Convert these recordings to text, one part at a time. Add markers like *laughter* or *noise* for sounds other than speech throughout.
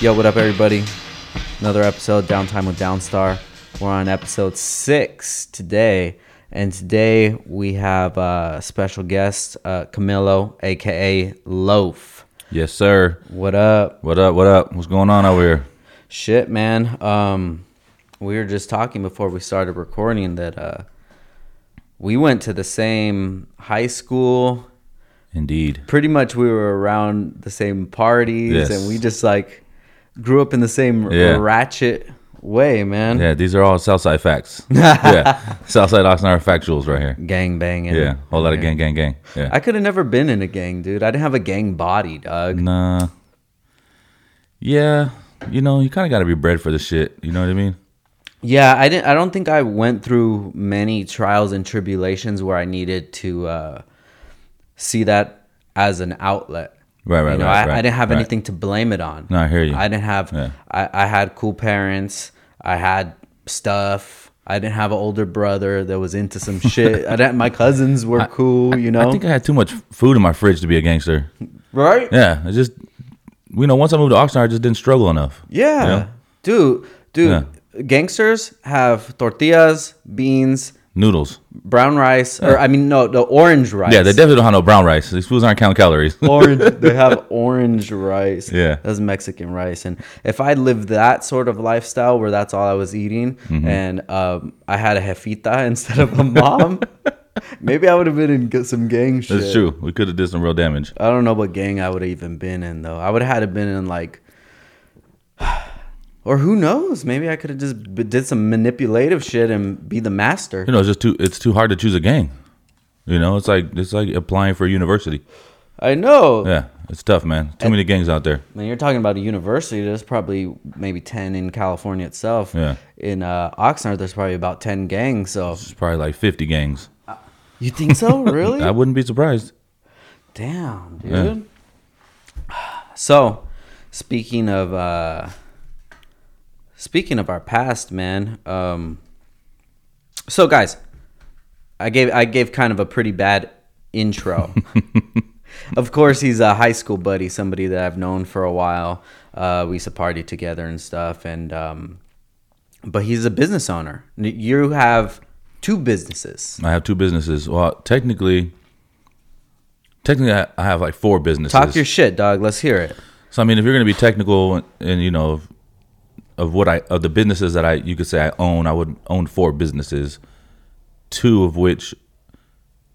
Yo, what up, everybody? Another episode, of Downtime with Downstar. We're on episode six today, and today we have a special guest, uh, Camilo, aka Loaf. Yes, sir. What up? What up? What up? What's going on over here? Shit, man. Um, we were just talking before we started recording that uh, we went to the same high school. Indeed. Pretty much, we were around the same parties, Yes. and we just like grew up in the same Yeah. ratchet way, man. Yeah, these are all Southside facts. *laughs* yeah, Southside Oxnard factuals right here. gang banging. Yeah, whole lot of gang, gang, gang. Yeah. I could have never been in a gang, dude. I didn't have a gang body, dog. nah. Yeah, you know, you kind of got to be bred for the shit. You know what I mean? Yeah, I didn't. I don't think I went through many trials and tribulations where I needed to uh, see that as an outlet. Right, right, You know, right, I, right, I didn't have right. anything to blame it on. No, I hear you. I didn't have. Yeah. I, I had cool parents. I had stuff. I didn't have an older brother that was into some *laughs* shit. I didn't. My cousins were cool. You know, I think I had too much food in my fridge to be a gangster. right? Yeah, I just, you know, once I moved to Oxnard, I just didn't struggle enough. Yeah. Yeah. Dude, dude, gangsters have tortillas, beans, Noodles. brown rice, or I mean, no, the orange rice. Yeah, they definitely don't have no brown rice. These foods aren't counting calories. *laughs* orange. They have orange rice. Yeah. That's Mexican rice. And if I lived that sort of lifestyle where that's all I was eating, Mm-hmm. and um, I had a jefita *laughs* instead of a mom, *laughs* maybe I would have been in some gang shit. That's true. We could have did some real damage. I don't know what gang I would have even been in though. I would have had to been in like, or who knows? Maybe I could have just b- did some manipulative shit and be the master. You know, it's just too. It's too hard to choose a gang. You know, it's like it's like applying for a university. I know. Yeah, it's tough, man. Too many gangs out there. When you're talking about a university, there's probably maybe ten in California itself. Yeah. In uh, Oxnard, there's probably about ten gangs. So It's probably like fifty gangs. you think so? *laughs* Really? I wouldn't be surprised. Damn, dude. *sighs* So, speaking of uh speaking of our past, man. Um So guys, I gave I gave kind of a pretty bad intro. *laughs* of course, he's a high school buddy, somebody that I've known for a while. Uh we used to party together and stuff and um but he's a business owner. You have two businesses. I have two businesses. Well, technically, technically, I have like four businesses. Talk your shit, dog. Let's hear it. so I mean, if you're gonna be technical and, and you know of, what I of the businesses that I you could say I own, I would own four businesses. Two of which,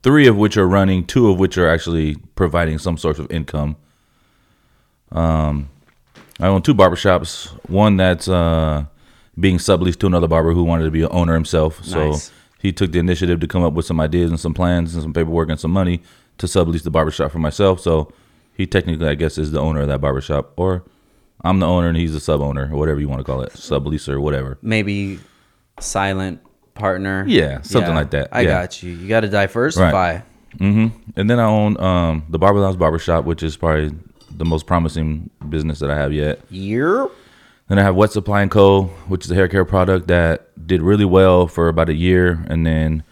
three of which are running, two of which are actually providing some sort of income. Um, I own two barbershops. One that's uh, being subleased to another barber who wanted to be an owner himself. So Nice. he took the initiative to come up with some ideas and some plans and some paperwork and some money to sublease the barbershop for myself. So he technically, I guess, is the owner of that barbershop. Or I'm the owner and he's the sub owner or whatever you want to call it, subleaser or whatever. maybe silent partner. Yeah, something like that. I Yeah. got you. You got to diversify. hmm And then I own um, the Barber Lounge Barbershop, which is probably the most promising business that I have yet. Year. Then I have Wet Supply and Co., which is a hair care product that did really well for about a year, and then,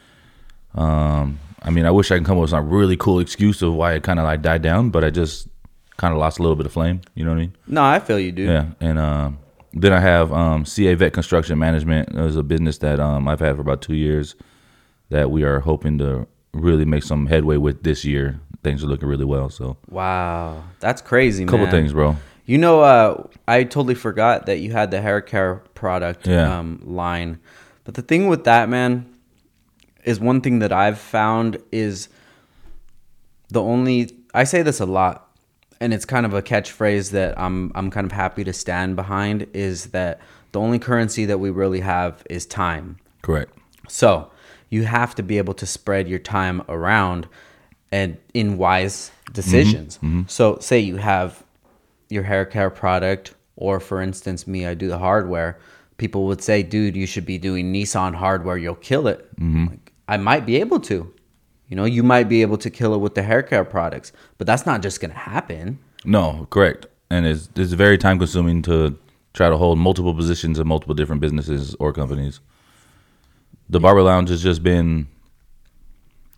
um, I mean, I wish I could come up with some really cool excuse of why it kind of like died down, but I just kind of lost a little bit of flame. You know what I mean? No, I feel you, dude. Yeah. And um, then I have um, CA Vet Construction Management. It was a business that um, I've had for about two years that we are hoping to really make some headway with this year. Things are looking really well. So, Wow, that's crazy, a couple man. things, bro. You know, uh, I totally forgot that you had the hair care product Yeah. um, line. But the thing with that, man, is one thing that I've found is the only I say this a lot, and it's kind of a catchphrase that I'm I'm kind of happy to stand behind is that the only currency that we really have is time. Correct. So you have to be able to spread your time around and in wise decisions. Mm-hmm. Mm-hmm. So say you have your hair care product, or for instance, me, I do the hardware. People would say, dude, you should be doing Nissan hardware, you'll kill it. Mm-hmm. Like, I might be able to. You know, you might be able to kill it with the hair care products, but that's not just gonna happen. No, correct. And it's it's very time consuming to try to hold multiple positions in multiple different businesses or companies. The barber lounge has just been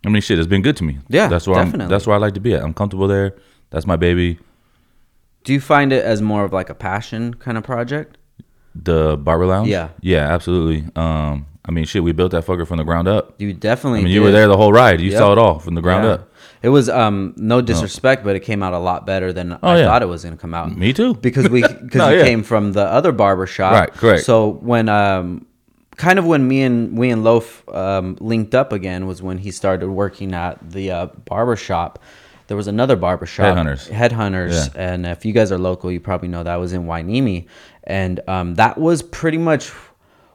I mean shit, it's been good to me. Yeah, That's where I'm that's where I like to be at. I'm comfortable there. That's my baby. Do you find it as more of like a passion kind of project? The barber lounge. Yeah. yeah, absolutely. Um, I mean, shit, we built that fucker from the ground up. You definitely. I mean, you were there the whole ride. You Yep. saw it all from the ground Yeah. up. It was um no disrespect, but it came out a lot better than I Oh, yeah. thought it was gonna come out. Me too. because we *laughs* because No, we yeah. came from the other barber shop. Right, correct. So when um kind of when me and we and Loaf um, linked up again was when he started working at the uh, barber shop. There was another barber shop, Headhunters. Headhunters, Yeah. and if you guys are local, you probably know that was in Hueneme, and um, that was pretty much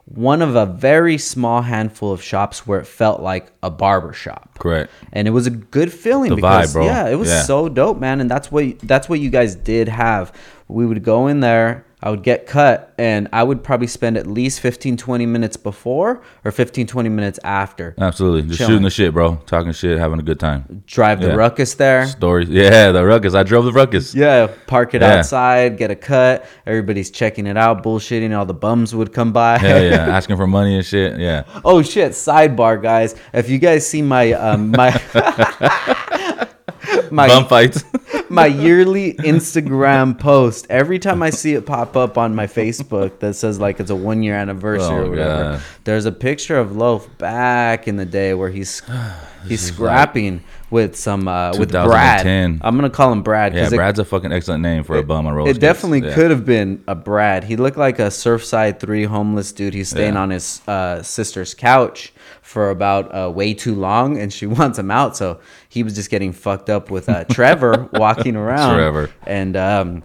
one of a very small handful of shops where it felt like a barber shop Correct. and it was a good feeling The because vibe, bro. yeah, it was Yeah. so dope, man. And that's what that's what you guys did have. We would go in there, I would get cut, and I would probably spend at least 15, 20 minutes before or 15, 20 minutes after. Absolutely. Just Chilling. shooting the shit, bro. Talking shit, having a good time. Drive the Yeah. ruckus there. Stories. Yeah, the ruckus. I drove the ruckus. Yeah, park it Yeah. outside, get a cut. Everybody's checking it out, bullshitting. All the bums would come by. Hell yeah. *laughs* Asking for money and shit. Yeah. Oh shit! Sidebar, guys. If you guys see my um my *laughs* *laughs* *laughs* my Bum fights. *laughs* my yearly Instagram post. Every time I see it pop up on my Facebook that says like it's a one year anniversary Oh, or whatever, God. there's a picture of Loaf back in the day where he's *sighs* he's scrapping with some uh, with Brad. I'm gonna call him Brad yeah, Brad's a fucking excellent name for a bum on roller it skates. definitely Yeah. could have been a Brad. He looked like a Surfside Three homeless dude. He's staying Yeah. on his uh, sister's couch for about uh, way too long, and she *laughs* wants him out. So he was just getting fucked up with uh, Trevor *laughs* walking around. Trevor. and um,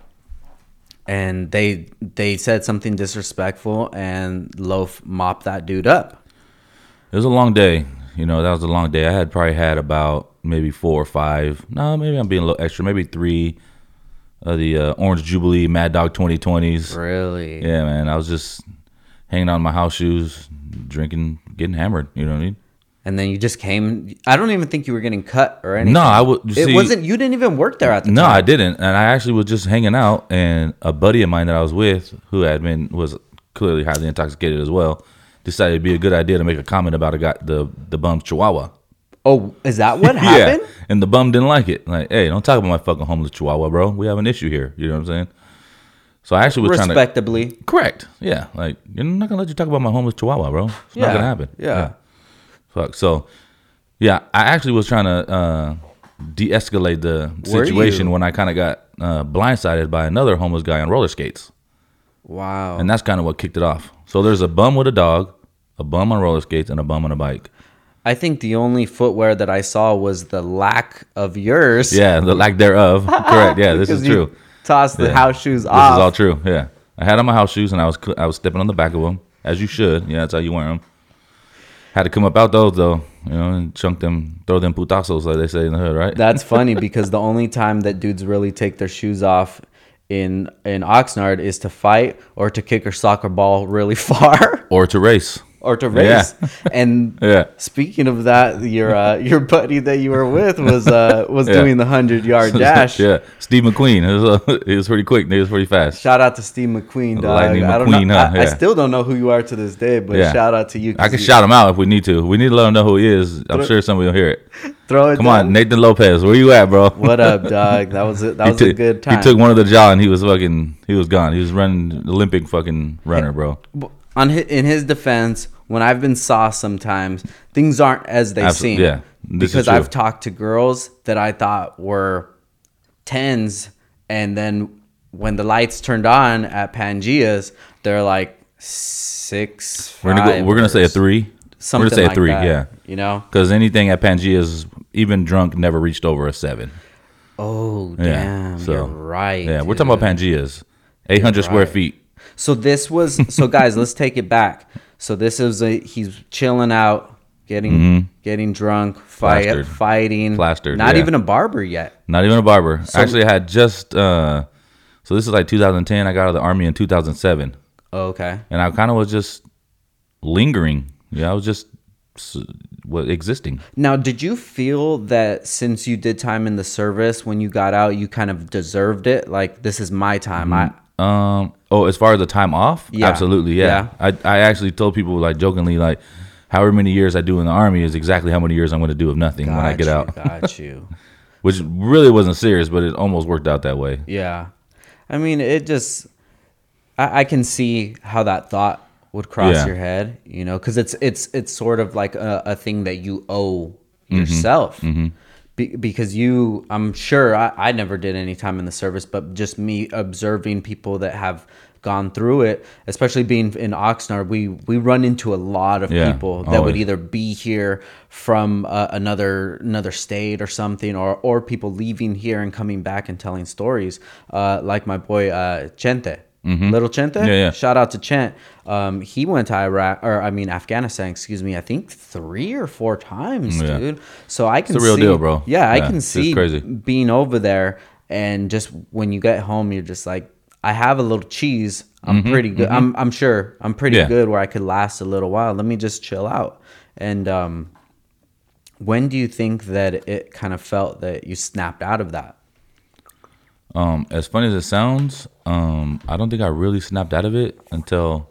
and they they said something disrespectful, and Loaf mopped that dude up. It was a long day. You know, that was a long day. I had probably had about maybe four or five. No, maybe I'm being a little extra. Maybe three of the uh, Orange Jubilee Mad Dog 2020s. Really? Yeah, man. I was just hanging out in my house shoes, drinking, getting hammered. You know what I mean? And then you just came. I don't even think you were getting cut or anything. No, I would- It see- wasn't. You didn't even work there at the time. No, time. I didn't. And I actually was just hanging out, and a buddy of mine that I was with, who had been was clearly highly intoxicated as well, decided it'd be a good idea to make a comment about a guy, the the bum's chihuahua. Oh, is that what *laughs* happened? Yeah, and the bum didn't like it. Like, hey, don't talk about my fucking homeless chihuahua, bro. We have an issue here. You know what I'm saying? So I actually was trying to Respectably. correct. Yeah, like you're not gonna let you talk about my homeless chihuahua, bro. It's Yeah, not gonna happen. yeah. Fuck. So, yeah, I actually was trying to uh, de-escalate the Were situation you? when I kind of got uh, blindsided by another homeless guy on roller skates, Wow. and that's kind of what kicked it off. So there's a bum with a dog, a bum on roller skates, and a bum on a bike. I think the only footwear that I saw was the lack of yours. Yeah, the lack thereof. *laughs* Correct. Yeah, this is Because you true. Tossed the Yeah. house shoes This off. This is all true. Yeah, I had on my house shoes and I was I was stepping on the back of them as you should. Yeah, that's how you wear them. Had to come up out those though, you know, and chunk them, throw them putazos like they say in the hood, right? That's *laughs* funny because the only time that dudes really take their shoes off in in Oxnard is to fight or to kick a soccer ball really *laughs* far or to race. Or to Yeah. race. *laughs* And Yeah. speaking of that, your uh, *laughs* your buddy that you were with was uh, was Yeah. doing the hundred yard *laughs* dash. yeah, Steve McQueen. It was, uh, he was pretty quick. He was pretty fast. Shout out to Steve McQueen, dog. Lightning I don't McQueen, know. huh? I, I still don't know who you are to this day, but Yeah. shout out to you. I can you- shout him out if we need to. We need to let him know who he is. I'm sure somebody will hear it. Throw it. Come down. on, Nathan Lopez, where you at, bro? What up, dog? That was a, that He was a good time. He took one of the jaw and he was fucking. He was gone. He was running Olympic fucking runner, bro. on his, in his defense, when I've been sauced sometimes, things aren't as they seem. yeah, this because. I've talked to girls that I thought were tens, and then when the lights turned on at Pangea's, they're like six. We're gonna go, we're gonna say a three. Something we're gonna say like a three. that, Yeah, You know. because anything at Pangea's, even drunk, never reached over a seven. Oh Yeah, damn, so, you're right. Yeah, we're talking about Pangea's, eight hundred square feet. So this was so guys, let's take it back. So this is a he's chilling out, getting getting drunk, fight, Mm-hmm. Plastered. fighting, Plastered, Not yeah. even a barber yet. Not even a barber. Actually, I had just. uh So this is like 2010. I got out of the army in 2007, Oh, okay. and I kind of was just lingering. Yeah, I was just s- what existing. Now, did you feel that since you did time in the service, when you got out, you kind of deserved it? Like this is my time. I Um. Oh, as far as the time off, Yeah. absolutely, yeah. I I actually told people like jokingly like, however many years I do in the army is exactly how many years I'm going to do of nothing when I get you, out. Got you. *laughs* Which really wasn't serious, but it almost worked out that way. Yeah. I mean, it just I, I can see how that thought would cross Yeah. your head, you know, because it's it's it's sort of like a, a thing that you owe Mm-hmm. yourself. Be, because you, I'm sure I, I never did any time in the service, but just me observing people that have gone through it, especially being in Oxnard, we we run into a lot of Yeah, people that would either be here from uh, another another state or something, or or people leaving here and coming back and telling stories, uh, like my boy uh, Chente. Little Chente, Mm-hmm. Yeah, yeah. Shout out to Chent. Um, he went to Iraq, or I mean Afghanistan, excuse me. I think three or four times, Yeah. dude. So I can it's a real see, deal, bro. Yeah, I Yeah, can see crazy. being over there, and just when you get home, you're just like, I have a little cheese. I'm pretty good. I'm I'm sure I'm pretty Mm-hmm, Yeah. good where I could last a little while. Let me just chill out. And um, when do you think that it kind of felt that you snapped out of that? Um, as funny as it sounds, um, I don't think I really snapped out of it until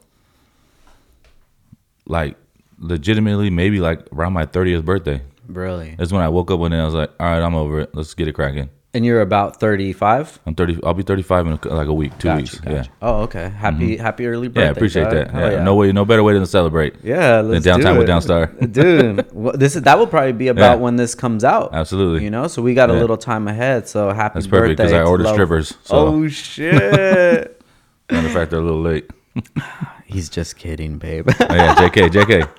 like legitimately maybe like around my 30th birthday. Really? That's when I woke up one day and I was like, all right, I'm over it. Let's get it cracking. And you're about 35. I'm 30. I'll be 35 in like a week, two Gotcha, weeks. gotcha. Yeah. Oh, okay. Happy mm-hmm. happy early birthday. Yeah, I appreciate that. Hell Yeah, no way, no better way than to celebrate. Yeah, let's downtown do with. Downstar. *laughs* dude. Well, this is that will probably be about Yeah. when this comes out. Absolutely. You know, so we got a Yeah. little time ahead. So happy That's perfect, 'cause birthday I ordered Love. strippers, so- Oh shit! *laughs* Matter of fact, they're a little late. *laughs* He's just kidding, babe. Oh, yeah, JK, JK.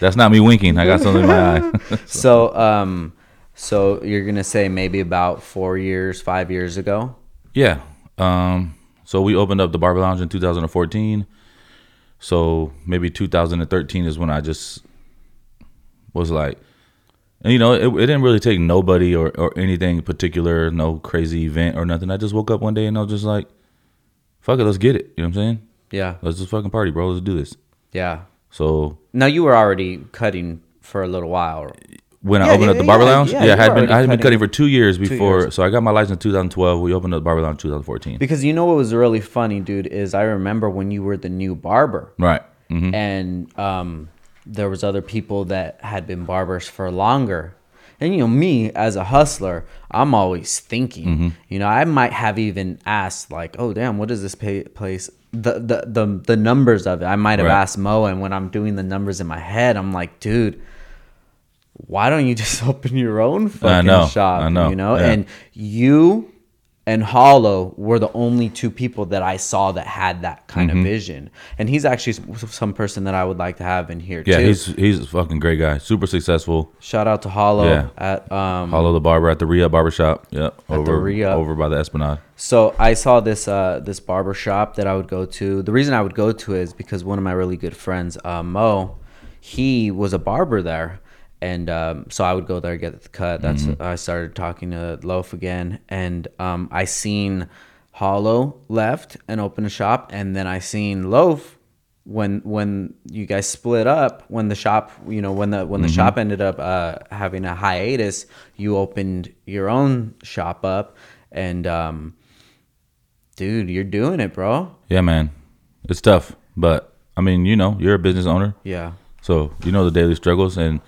That's not me winking. I got something in my eye. *laughs* so, um, so you're gonna say maybe about four years, five years ago? Yeah. Um, so we opened up the Barber Lounge in 2014. So maybe 2013 is when I just was like, and you know, it, it didn't really take nobody or, or anything particular, no crazy event or nothing. I just woke up one day and I was just like, fuck it, let's get it. You know what I'm saying? Yeah, Let's just fucking party, bro. Let's do this. yeah. So Now you were already cutting for a little while. when I opened yeah, up the Barber yeah, Lounge, yeah, yeah, I had been I had been cutting cutting for two years before. years. So I got my license in 2012. We opened up the Barber Lounge in 2014. Because you know what was really funny, dude, is I remember when you were the new barber. Right. hmm and um, there was other people that had been barbers for longer and you know me as a hustler i'm always thinking Mm-hmm. you know i might have even asked like oh damn what is this pay- place the, the the the numbers of it i might have Right. asked mo and when i'm doing the numbers in my head i'm like dude why don't you just *laughs* open your own fucking know, shop I know, you know yeah. and you and Hollow were the only two people that I saw that had that kind Mm-hmm. of vision. And he's actually some person that I would like to have in here Yeah, too. he's he's a fucking great guy. Super successful. Shout out to Hollow Yeah. at um Follow the barber at the Ria Barbershop. Yep. At the over, Re-Up. over by the Esplanade. So I saw this uh, this barber shop that I would go to. The reason I would go to is because one of my really good friends, uh, Mo, he was a barber there, and um, so I would go there get the cut. That's I started talking to Loaf again, and um, I seen Hollow left and open a shop, and then I seen Loaf when when you guys split up when the shop you know when the when the shop ended up uh, having a hiatus you opened your own shop up. And um dude you're doing it bro. Yeah, man. It's tough, but I mean, you know, you're a business owner, yeah. So you know the daily struggles, and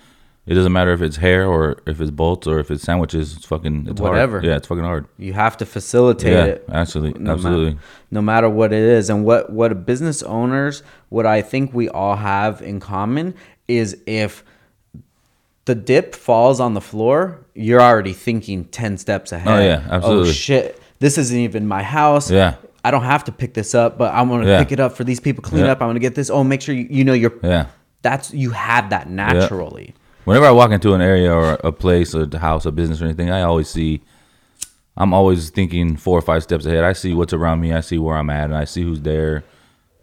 it doesn't matter if it's hair or if it's bolts or if it's sandwiches. It's fucking it's Whatever. Hard. Yeah, it's fucking hard. you have to facilitate Yeah, it absolutely, no absolutely. no matter what it is and what what business owners what i think we all have in common is if the dip falls on the floor you're already thinking 10 steps ahead Oh, yeah, absolutely. oh shit this isn't even my house Yeah. i don't have to pick this up but i'm gonna Yeah. pick it up for these people clean Yeah. up i'm gonna get this oh make sure you, you know you're Yeah. that's you have that naturally Whenever I walk into an area or a place, or a house, a business, or anything, I always see. I'm always thinking four or five steps ahead. I see what's around me. I see where I'm at, and I see who's there,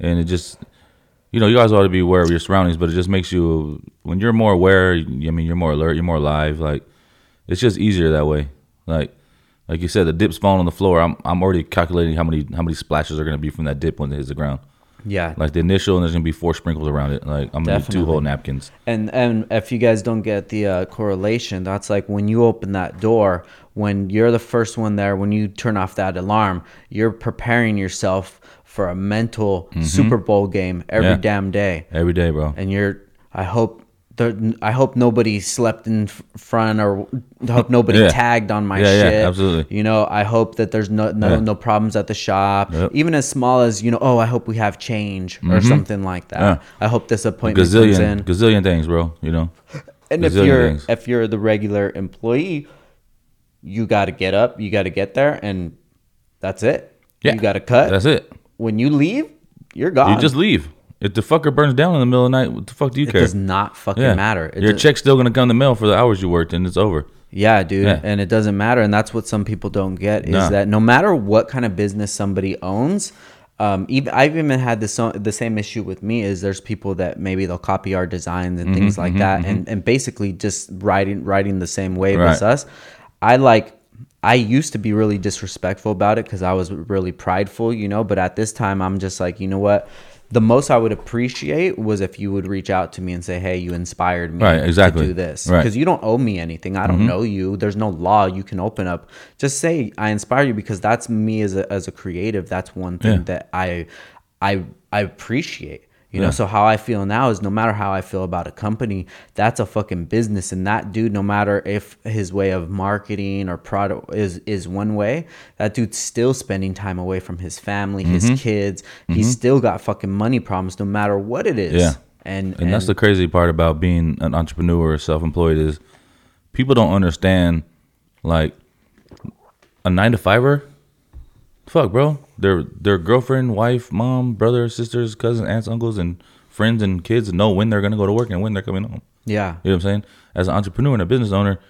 and it just, you know, you guys ought to be aware of your surroundings. But it just makes you, when you're more aware, I mean, you're more alert, you're more alive. Like, it's just easier that way. Like, like you said, the dip's falling on the floor. I'm, I'm already calculating how many, how many splashes are gonna be from that dip when it hits the ground. Yeah Like the initial, and there's gonna be four sprinkles around it. Like I'm gonna do two whole napkins. And and if you guys don't get the uh, correlation, that's like when you open that door, when you're the first one there, when you turn off that alarm, you're preparing yourself for a mental Super Bowl game every Mm-hmm. Yeah. damn day. Every day, bro. And you're, I hope I hope nobody slept in front or hope nobody Yeah. tagged on my Yeah, yeah, shit. absolutely. You know, I hope that there's no no, Yeah. no problems at the shop. Yep. Even as small as you know, oh, I hope we have change or something like that. Mm-hmm. Yeah. I hope this appointment comes Gazillion, in. gazillion things, bro. You know. *laughs* And if you're things. if you're the regular employee, you got to get up, you got to get there, and that's it. Yeah. you got to cut. That's it. when you leave, you're gone. You just leave. If the fucker burns down in the middle of the night, what the fuck do you it care? It does not fucking yeah. matter. It Your does- check's still gonna come in the mail for the hours you worked, and it's over. Yeah, dude, Yeah. and it doesn't matter, and that's what some people don't get is Nah. that no matter what kind of business somebody owns, um, even I've even had this the same issue with me is there's people that maybe they'll copy our designs and Mm-hmm, things like that, and and basically just riding riding the same wave Right. as us. I like. I used to be really disrespectful about it because I was really prideful, you know. But at this time, I'm just like, you know what? The most I would appreciate was if you would reach out to me and say, "Hey, you inspired me Right, exactly. to do this." Right. Because you don't owe me anything. I don't mm-hmm. know you. There's no law you can open up. Just say I inspire you because that's me as a as a creative. That's one thing Yeah. that I I I appreciate. You know, so how I feel now is no matter how I feel about a company, that's a fucking business. And that dude, no matter if his way of marketing or product is is one way, that dude's still spending time away from his family, his Mm-hmm. kids. He's still got fucking money problems no matter what it is. Yeah. And, And, that's the crazy part about being an entrepreneur or self-employed is people don't understand like a nine to fiver. Fuck, bro. Their their girlfriend, wife, mom, brother, sisters, cousins, aunts, uncles, and friends and kids know when they're gonna go to work and when they're coming home. yeah. You know what I'm saying? As an entrepreneur and a business owner,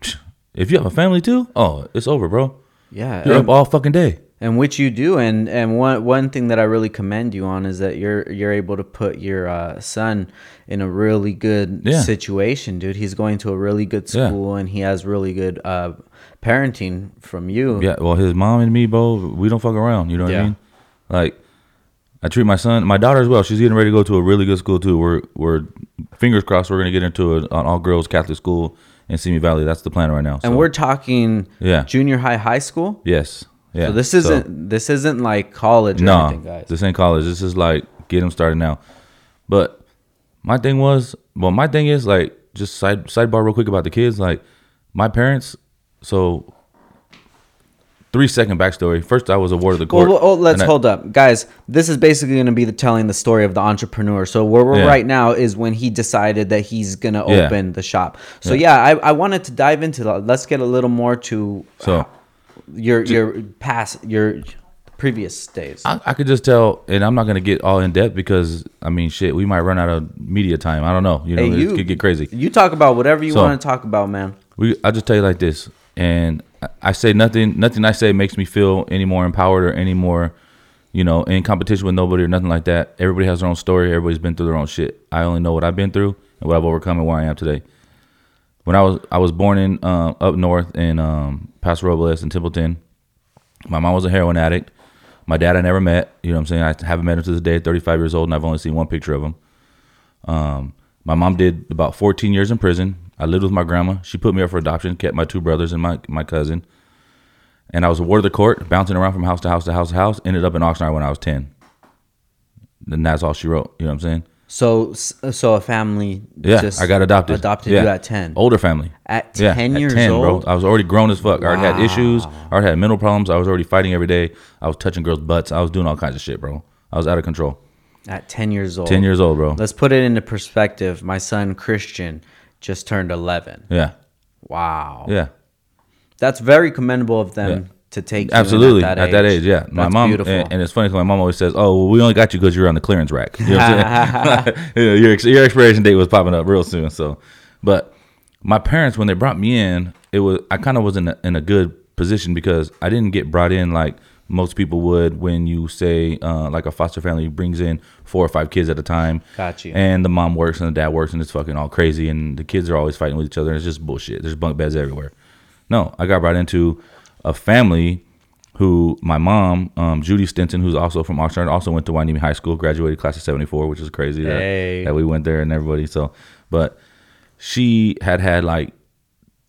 *sniffs* if you have a family too, oh, it's over, bro. Yeah. You're and- up all fucking day. and which you do and and one one thing that I really commend you on is that you're you're able to put your uh, son in a really good Yeah. situation dude he's going to a really good Yeah. school and he has really good uh, parenting from you Yeah, well, his mom and me, bro, we don't fuck around. You know what Yeah. I mean? Like, I treat my son, my daughter as well. She's getting ready to go to a really good school too. We're we're fingers crossed. We're gonna get into a, an all girls Catholic school in Simi Valley. That's the plan right now. and we're talking Yeah. junior high high school yes, yeah. so this isn't this isn't like college or no, anything guys this ain't college. This is like get them started now. But my thing was, well, my thing is like just side sidebar real quick about the kids. Like my parents, so. Three second backstory. First, I was awarded the court. Well, well, let's I- hold up, guys. This is basically going to be the telling the story of the entrepreneur. So where we're Yeah. right now is when he decided that he's going to Yeah. open the shop. So yeah, I, I wanted to dive into that. Let's get a little more to So uh, your your past your previous days. I, I could just tell, and I'm not gonna get all in depth because I mean, shit, we might run out of media time. I don't know. You know, Hey, it you- could get crazy. You talk about whatever you So- want to talk about, man. We, I just tell you like this, and I, say nothing. Nothing I say makes me feel any more empowered or any more, you know, in competition with nobody or nothing like that. Everybody has their own story. Everybody's been through their own shit. I only know what I've been through and what I've overcome and where I am today. When I was I was born in uh, up north in um, Paso Robles in Templeton. My mom was a heroin addict. My dad I never met. You know what I'm saying? I haven't met him to this day. 35 years old, and I've only seen one picture of him. Um, my mom did about 14 years in prison. I lived with my grandma. She put me up for adoption, kept my two brothers and my, my cousin. And I was awarded the court, bouncing around from house to house to house to house. Ended up in Oxnard when I was 10. And that's all she wrote. You know what I'm saying? So so a family Yeah, just I got adopted. Adopted yeah. you at 10. Older family. At Yeah, 10 years bro. I was already grown as fuck. I already had issues. I already had mental problems. I was already fighting every day. I was touching girls' butts. I was doing all kinds of shit, bro. I was out of control. At 10 years old. 10 years old, bro. Let's put it into perspective. My son Christian just turned 11. Yeah. Wow. Yeah. That's very commendable of them Yeah. to take you in Absolutely. At that, age. yeah. My mom, beautiful. and, and it's funny because my mom always says, "Oh, well, we only got you because you're on the clearance rack." *laughs* You know what I'm saying? *laughs* Your your expiration date was popping up real soon. So, but my parents, when they brought me in, it was I kind of was in a, in a good position because I didn't get brought in like most people would when you say uh, like a foster family brings in four or five kids at a time. Got you. And the mom works and the dad works and it's fucking all crazy and the kids are always fighting with each other. And it's just bullshit. There's bunk beds everywhere. No, I got brought into a family who my mom, um, Judy Stinson, who's also from Oxnard, also went to Hueneme High School, graduated class of '74, which is crazy that, Hey. that we went there and everybody. So, but she had had like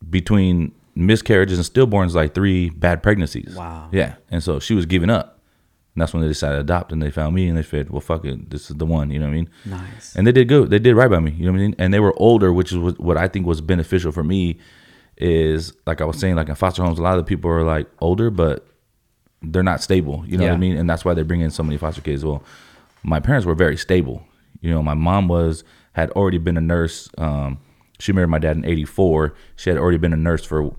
between miscarriages and stillborns like three bad pregnancies. Wow. Yeah, and so she was giving up, And that's when they decided to adopt, and they found me, and they said, "Well, fuck it, this is the one." You know what I mean? Nice. And they did good. They did right by me. You know what I mean? And they were older, which is what, I think was beneficial for me. Is like I was saying, like in foster homes, a lot of people are like older, but they're not stable. You know what I mean? And that's why they bring in so many foster kids. Well, my parents were very stable. You know, my mom was had already been a nurse. Um, she married my dad in '84. She had already been a nurse for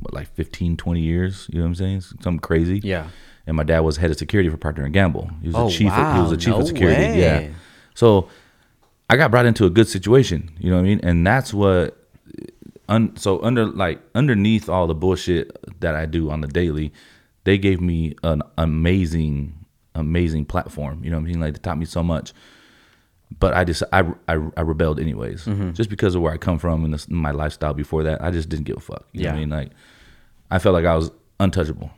what, like 15, 20 years. You know what I'm saying? Something crazy. Yeah. And my dad was head of security for Procter and Gamble. He was Oh, a chief. He was wow. a chief No of security. way. Yeah. So I got brought into a good situation. You know what I mean? And that's what. Un, so under like underneath all the bullshit that I do on the daily, they gave me an amazing, amazing platform. You know what I mean? Like they taught me so much. But I just I, I, I rebelled anyways, Mm-hmm. just because of where I come from and this, my lifestyle before that. I just didn't give a fuck. You know what I mean? Like I felt like I was untouchable.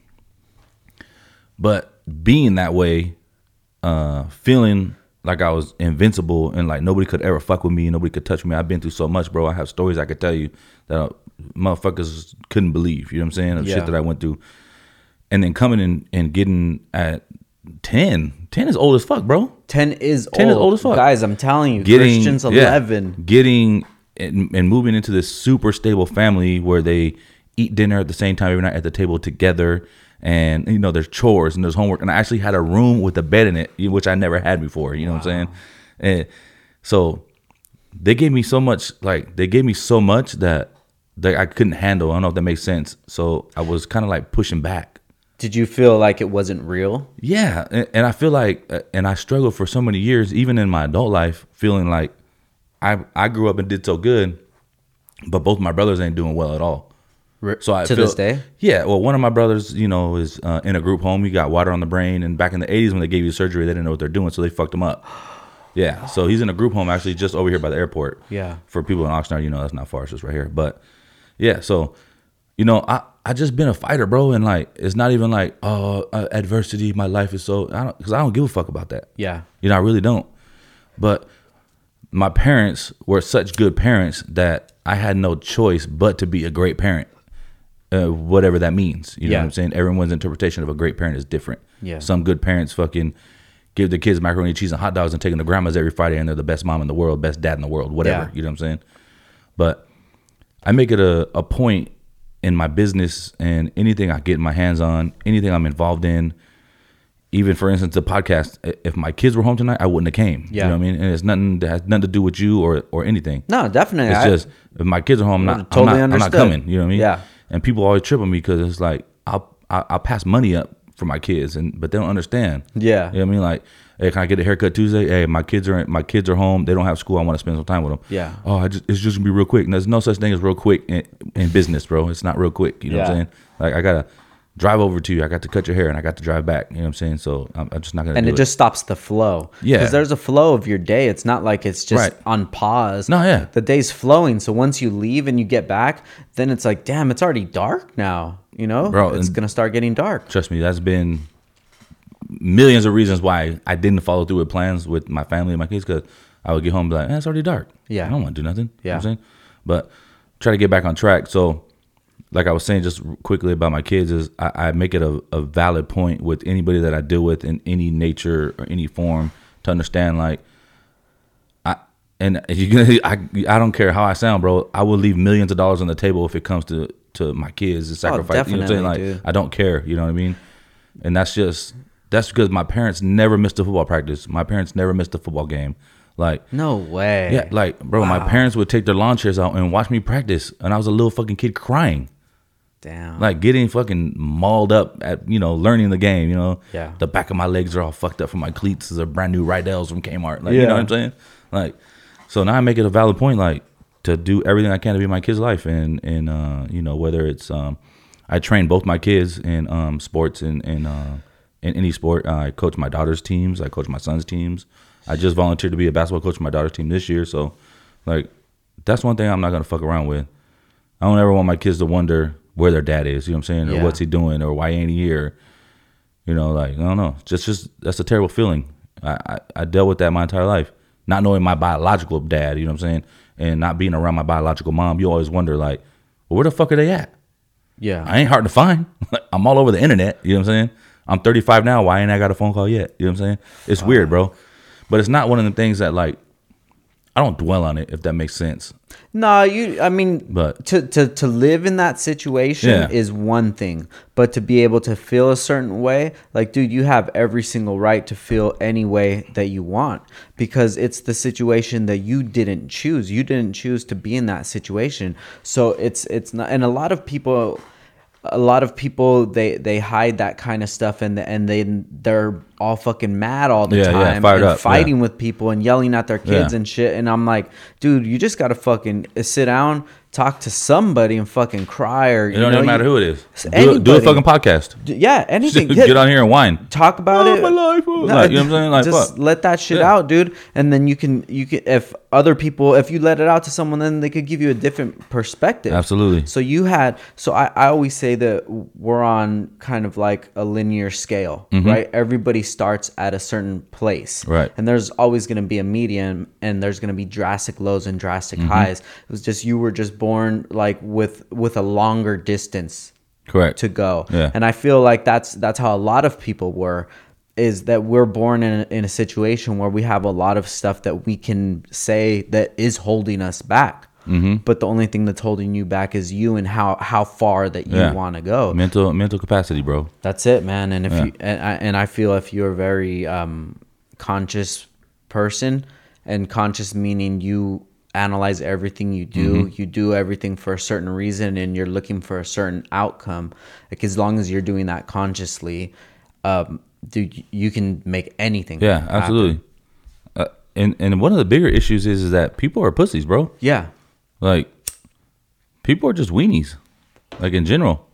But being that way, uh, feeling like I was invincible and like nobody could ever fuck with me, nobody could touch me. I've been through so much, bro. I have stories I could tell you that uh, motherfuckers couldn't believe. You know what I'm saying? Of Yeah. shit that I went through. And then coming in and getting at 10. 10 is old as fuck, bro. 10 is 10 old. is old as fuck. Guys, I'm telling you, Getting Christian's yeah, 11. getting and, and moving into this super stable family where they eat dinner at the same time every night at the table together and you know there's chores and there's homework and I actually had a room with a bed in it which I never had before you know what I'm saying and so they gave me so much like they gave me so much that that I couldn't handle I don't know if that makes sense so I was kind of like pushing back Did you feel like it wasn't real? yeah, and, and I feel like, uh, and I struggled for so many years, even in my adult life, feeling like I I grew up and did so good, but both my brothers ain't doing well at all. So I to feel- this day? yeah. Well, one of my brothers, you know, is uh, in a group home. He got water on the brain, and back in the '80s when they gave you surgery, they didn't know what they're doing, so they fucked him up. *sighs* Yeah, so he's in a group home actually just over here by the airport. Yeah. For people in Oxnard, you know that's not far, it's just right here. But yeah, so you know, I I just been a fighter, bro, and like it's not even like oh uh, adversity. My life is so I don't because I don't give a fuck about that. Yeah. You know, I really don't. But my parents were such good parents that I had no choice but to be a great parent, uh, whatever that means. You know Yeah. what I'm saying? Everyone's interpretation of a great parent is different. Yeah. Some good parents fucking give their kids macaroni cheese and hot dogs and take them to grandma's every Friday and they're the best mom in the world, best dad in the world, whatever. Yeah. You know what I'm saying? But I make it a, a point in my business and anything I get my hands on, anything I'm involved in, even for instance the podcast. If my kids were home tonight, I wouldn't have came. Yeah. You know what I mean? And it's nothing that has nothing to do with you or or anything. No, definitely. It's I- just if my kids are home, I'm not, totally I'm not, I'm not coming. You know what I mean? Yeah. And people always trip on me because it's like I'll, I'll I'll pass money up for my kids, and but they don't understand. Yeah. You know what I mean? Like, hey, can I get a haircut Tuesday? Hey, my kids are my kids are home. They don't have school. I want to spend some time with them. Yeah. Oh, I just, it's just gonna be real quick. And there's no such thing as real quick in, in business, bro. It's not real quick. You know what I'm saying? Like, I gotta drive over to you. I got to cut your hair, and I got to drive back. You know what I'm saying? So I'm, I'm just not gonna. and do it just stops the flow. Yeah. Because there's a flow of your day. It's not like it's just Right. on pause. No, yeah. The day's flowing. So once you leave and you get back, then it's like, damn, it's already dark now. You know? Bro, It's going to start getting dark. trust me, that's been millions of reasons why I didn't follow through with plans with my family and my kids because I would get home and be like, eh, it's already dark. Yeah. I don't want to do nothing. You know what I'm saying? But try to get back on track. So, like I was saying just quickly about my kids, is I, I make it a, a valid point with anybody that I deal with in any nature or any form to understand, like, I and *laughs* you're gonna I I don't care how I sound, bro. I will leave millions of dollars on the table if it comes to to my kids and oh, sacrifice. you know what I'm saying? Like dude. I don't care. You know what I mean? And that's just that's because my parents never missed a football practice. My parents never missed a football game. Like No way. yeah, like bro, my parents would take their lawn chairs out and watch me practice, and I was a little fucking kid crying, Damn. like getting fucking mauled up at you know learning the game. You know, Yeah. The back of my legs are all fucked up from my cleats. These are brand new Rydell's from Kmart. Like you know what I'm saying? Like, so now I make it a valid point, like to do everything I can to be my kid's life, and and uh, you know whether it's um, I train both my kids in um sports and and uh, in any sport. Uh, I coach my daughter's teams. I coach my son's teams. I just volunteered to be a basketball coach for my daughter's team this year. So, like, that's one thing I'm not gonna fuck around with. I don't ever want my kids to wonder where their dad is. You know what I'm saying? Or Yeah. what's he doing? Or why ain't he here? You know, like I don't know. Just, just that's a terrible feeling. I, I, I dealt with that my entire life, not knowing my biological dad. You know what I'm saying? And not being around my biological mom. You always wonder, like, well, where the fuck are they at? yeah. I ain't hard to find. *laughs* I'm all over the internet. You know what I'm saying? I'm 35 now. Why ain't I got a phone call yet? You know what I'm saying? It's weird, bro. But it's not one of the things that like I don't dwell on it if that makes sense. No, you. I mean, But- to to to live in that situation Yeah. is one thing, but to be able to feel a certain way, like, dude, you have every single right to feel any way that you want because it's the situation that you didn't choose. You didn't choose to be in that situation, so it's it's not. And a lot of people, a lot of people, they they hide that kind of stuff, and and they they're all fucking mad all the Yeah, yeah, time fired and up, yeah. fighting with people and yelling at their kids Yeah. and shit. And I'm like, dude, you just gotta fucking sit down, talk to somebody, and fucking cry. Or It don't even matter who it is. Do, a- do a fucking podcast. D- Yeah, anything. *laughs* Get on here and whine. talk about Oh, it. my life, oh. Like, you know what I'm saying? Like, just fuck. let that shit Yeah. out, dude. And then you can you can if other people if you let it out to someone, then they could give you a different perspective. Absolutely. So you had so I, I always say that we're on kind of like a linear scale, right? Everybody starts at a certain place. Mm-hmm. Right. And there's always gonna be a median and there's gonna be drastic lows and drastic Mm-hmm. highs. It was just you were just born like with with a longer distance Correct. to go. Yeah. And I feel like that's that's how a lot of people were is that we're born in a, in a situation where we have a lot of stuff that we can say that is holding us back. Mm-hmm. But the only thing that's holding you back is you and how how far that you Yeah. want to go. mental mental capacity, bro. That's it, man. And if Yeah. you and I, and I feel if you're a very um, conscious person, and conscious meaning you analyze everything you do, Mm-hmm. you do everything for a certain reason, and you're looking for a certain outcome. Like as long as you're doing that consciously, um, dude, you can make anything. Yeah, happen. absolutely. Uh, and and one of the bigger issues is, is that people are pussies, bro. Yeah, Like people are just weenies, like in general.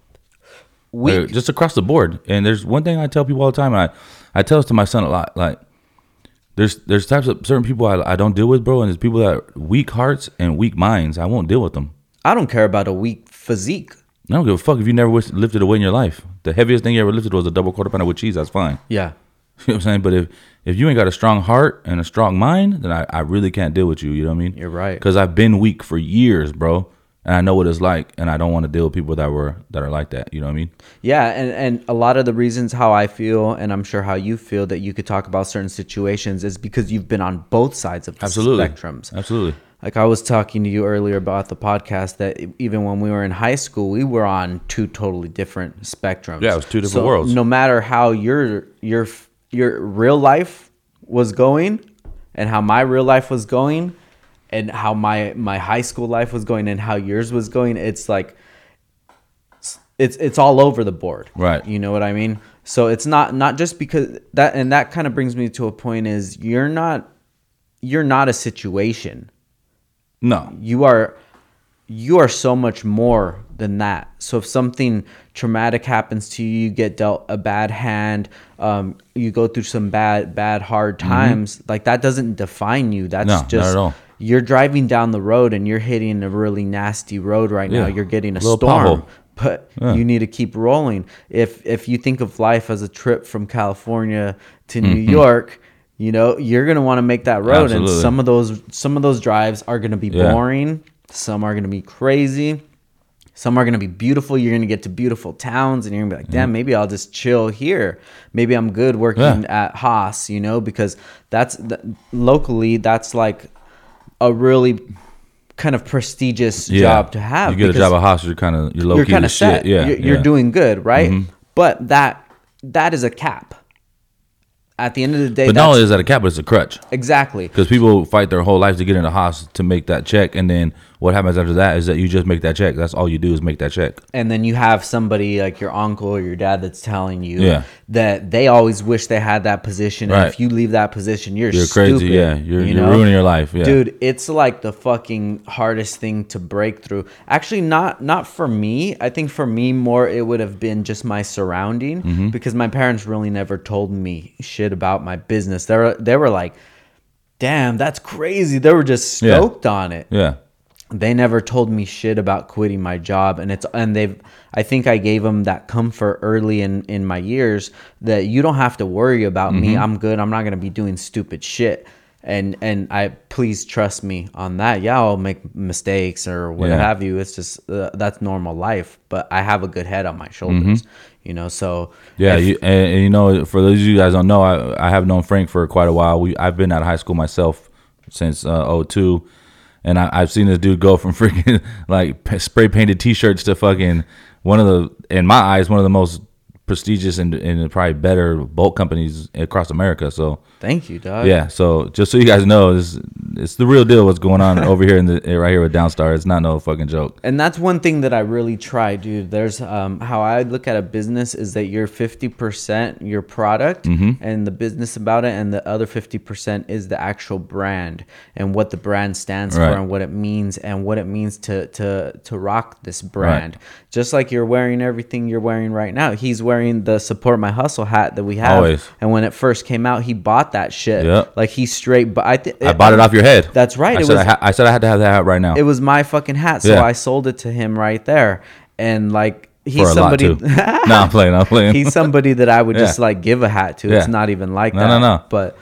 we Like, just across the board. And there's one thing I tell people all the time. And I I tell this to my son a lot. Like there's there's types of certain people I, I don't deal with, bro. And there's people that weak hearts and weak minds. I won't deal with them. I don't care about a weak physique. I don't give a fuck if you never lifted a weight in your life. The heaviest thing you ever lifted was a double quarter pounder with cheese. That's fine. Yeah, *laughs* You know what I'm saying? But if if you ain't got a strong heart and a strong mind, then I, I really can't deal with you. You know what I mean? You're right. Because I've been weak for years, bro, and I know what it's like, and I don't want to deal with people that were that are like that. You know what I mean? Yeah, and, and a lot of the reasons how I feel, and I'm sure how you feel that you could talk about certain situations is because you've been on both sides of the Absolutely. spectrums. Absolutely. Like I was talking to you earlier about the podcast that even when we were in high school, we were on two totally different spectrums. Yeah, it was two different So worlds. No matter how your your your real life was going, and how my real life was going, and how my my high school life was going, and how yours was going, it's like it's it's all over the board Right. you know what i mean so it's not not just because that and that kind of brings me to a point is you're not you're not a situation No. you are you are so much more than that so if something traumatic happens to you you get dealt a bad hand um, you go through some bad bad hard times like that doesn't define you that's Mm-hmm. No, not just at all. You're driving down the road and you're hitting a really nasty road right now. You're getting a Little storm. pothole. but Yeah. you need to keep rolling. If if you think of life as a trip from california to new york you know you're gonna want to make that road. And Mm-hmm. Some of those some of those drives are gonna be Yeah. boring. Some are gonna be crazy. Some are gonna be beautiful. You're gonna get to beautiful towns and you're gonna be like damn maybe i'll just chill here. Maybe i'm good working Yeah. at haas you know because that's th- locally that's like a really kind of prestigious Yeah. job to have You get a job at Haas, you're kind of you're low you're kind of set. shit. Yeah. you're, you're doing good, right? Mhm. But that that is a cap. At the end of the day, But not only is that a cap, but it's a crutch. exactly. Because people fight their whole life to get into Haas to make that check, and then what happens after that is that you just make that check. That's all you do is make that check. And then you have somebody like your uncle or your dad that's telling you Yeah. that they always wish they had that position. And if you leave that position, you're, You're stupid, crazy. Yeah, you're, you you're know? ruining your life. Yeah, dude it's like the fucking hardest thing to break through actually not not for me i think for me more it would have been just my surrounding Mm-hmm. because my parents really never told me shit about my business they were they were like damn that's crazy they were just Yeah. stoked on it Yeah, they never told me shit about quitting my job and it's and they've i think i gave them that comfort early in in my years that you don't have to worry about me i'm good i'm not going to be doing stupid shit and and I please trust me on that. Yeah, I'll make mistakes or what Yeah. have you. It's just uh, that's normal life, but I have a good head on my shoulders, you know. So Mm-hmm. Yeah, if- you, and, and you know, for those of you guys don't know, I, I have known Frank for quite a while. We I've been out of high school myself since uh, 02. And I, I've seen this dude go from *laughs* freaking like spray painted T-shirts to fucking one of the, in my eyes, one of the most prestigious and, and probably better bolt companies across America. So thank you, dog. yeah, so just so you guys know, it's, it's the real deal. What's going on *laughs* over here in the right here with Downstar? It's not no fucking joke. and that's one thing that I really try, dude. There's um, how I look at a business is that you're 50% your product Mm-hmm. and the business about it, and the other 50% is the actual brand and what the brand stands Right. for and what it means and what it means to to to rock this brand. Just like you're wearing everything you're wearing right now. He's wearing the support my hustle hat that we have. Always. And when it first came out, he bought that shit. Yep. Like he straight. But I think I bought it off your head. That's right. I It said, was- I, ha- I said I had to have that hat right now. it was my fucking hat, so Yeah. I sold it to him right there. And like he's for a lot somebody *laughs* no, I'm playing. I'm playing. he's somebody that I would *laughs* Yeah. just like give a hat to. It's not even like No, that. no, no. No. But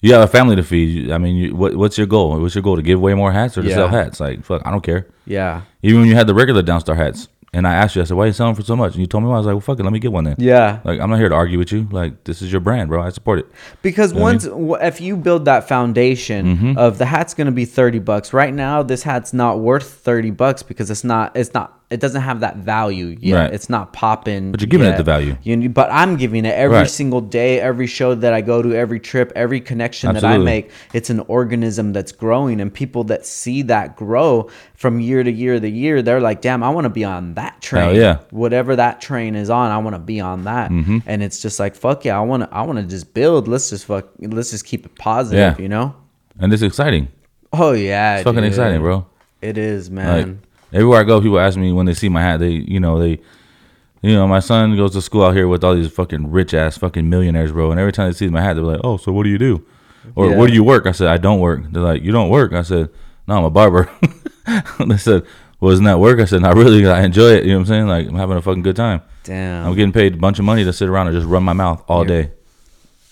You have a family to feed. I mean, you, what, what's your goal? What's your goal to give away more hats or to Yeah. sell hats? Like, fuck, I don't care. yeah. Even when you had the regular Downstar hats, and I asked you, I said, why are you selling for so much? And you told me, why. I was like, well, fuck it, let me get one then. Yeah. Like, I'm not here to argue with you. Like, this is your brand, bro. I support it. Because know what I once if you build that foundation Mm-hmm. of the hat's going to be 30 bucks. Right now this hat's not worth 30 bucks because it's not it's not it doesn't have that value yet. Right. It's not popping. But you're giving it the value. You, but I'm giving it every Right. single day, every show that I go to, every trip, every connection that I make. It's an organism that's growing, and people that see that grow from year to year to year, they're like, "Damn, I want to be on that train. Hell yeah. Mm-hmm. Whatever that train is on, I want to be on that." And it's just like, "Fuck yeah, I want to. I want to just build. Let's just fuck. Let's just keep it positive. Yeah. You know." And it's exciting. Oh yeah, It's fucking exciting, bro. It is, Like, man. Everywhere I go, people ask me when they see my hat, they, you know, they, you know, my son goes to school out here with all these fucking rich ass fucking millionaires, bro. And every time they see my hat, they're like, oh, so what do you do? Or Yeah. where do you work? I said, I don't work. They're like, you don't work? I said, no, I'm a barber. *laughs* they said, well, isn't that work? I said, not really. I enjoy it. You know what I'm saying? Like, I'm having a fucking good time. Damn. I'm getting paid a bunch of money to sit around and just run my mouth all day.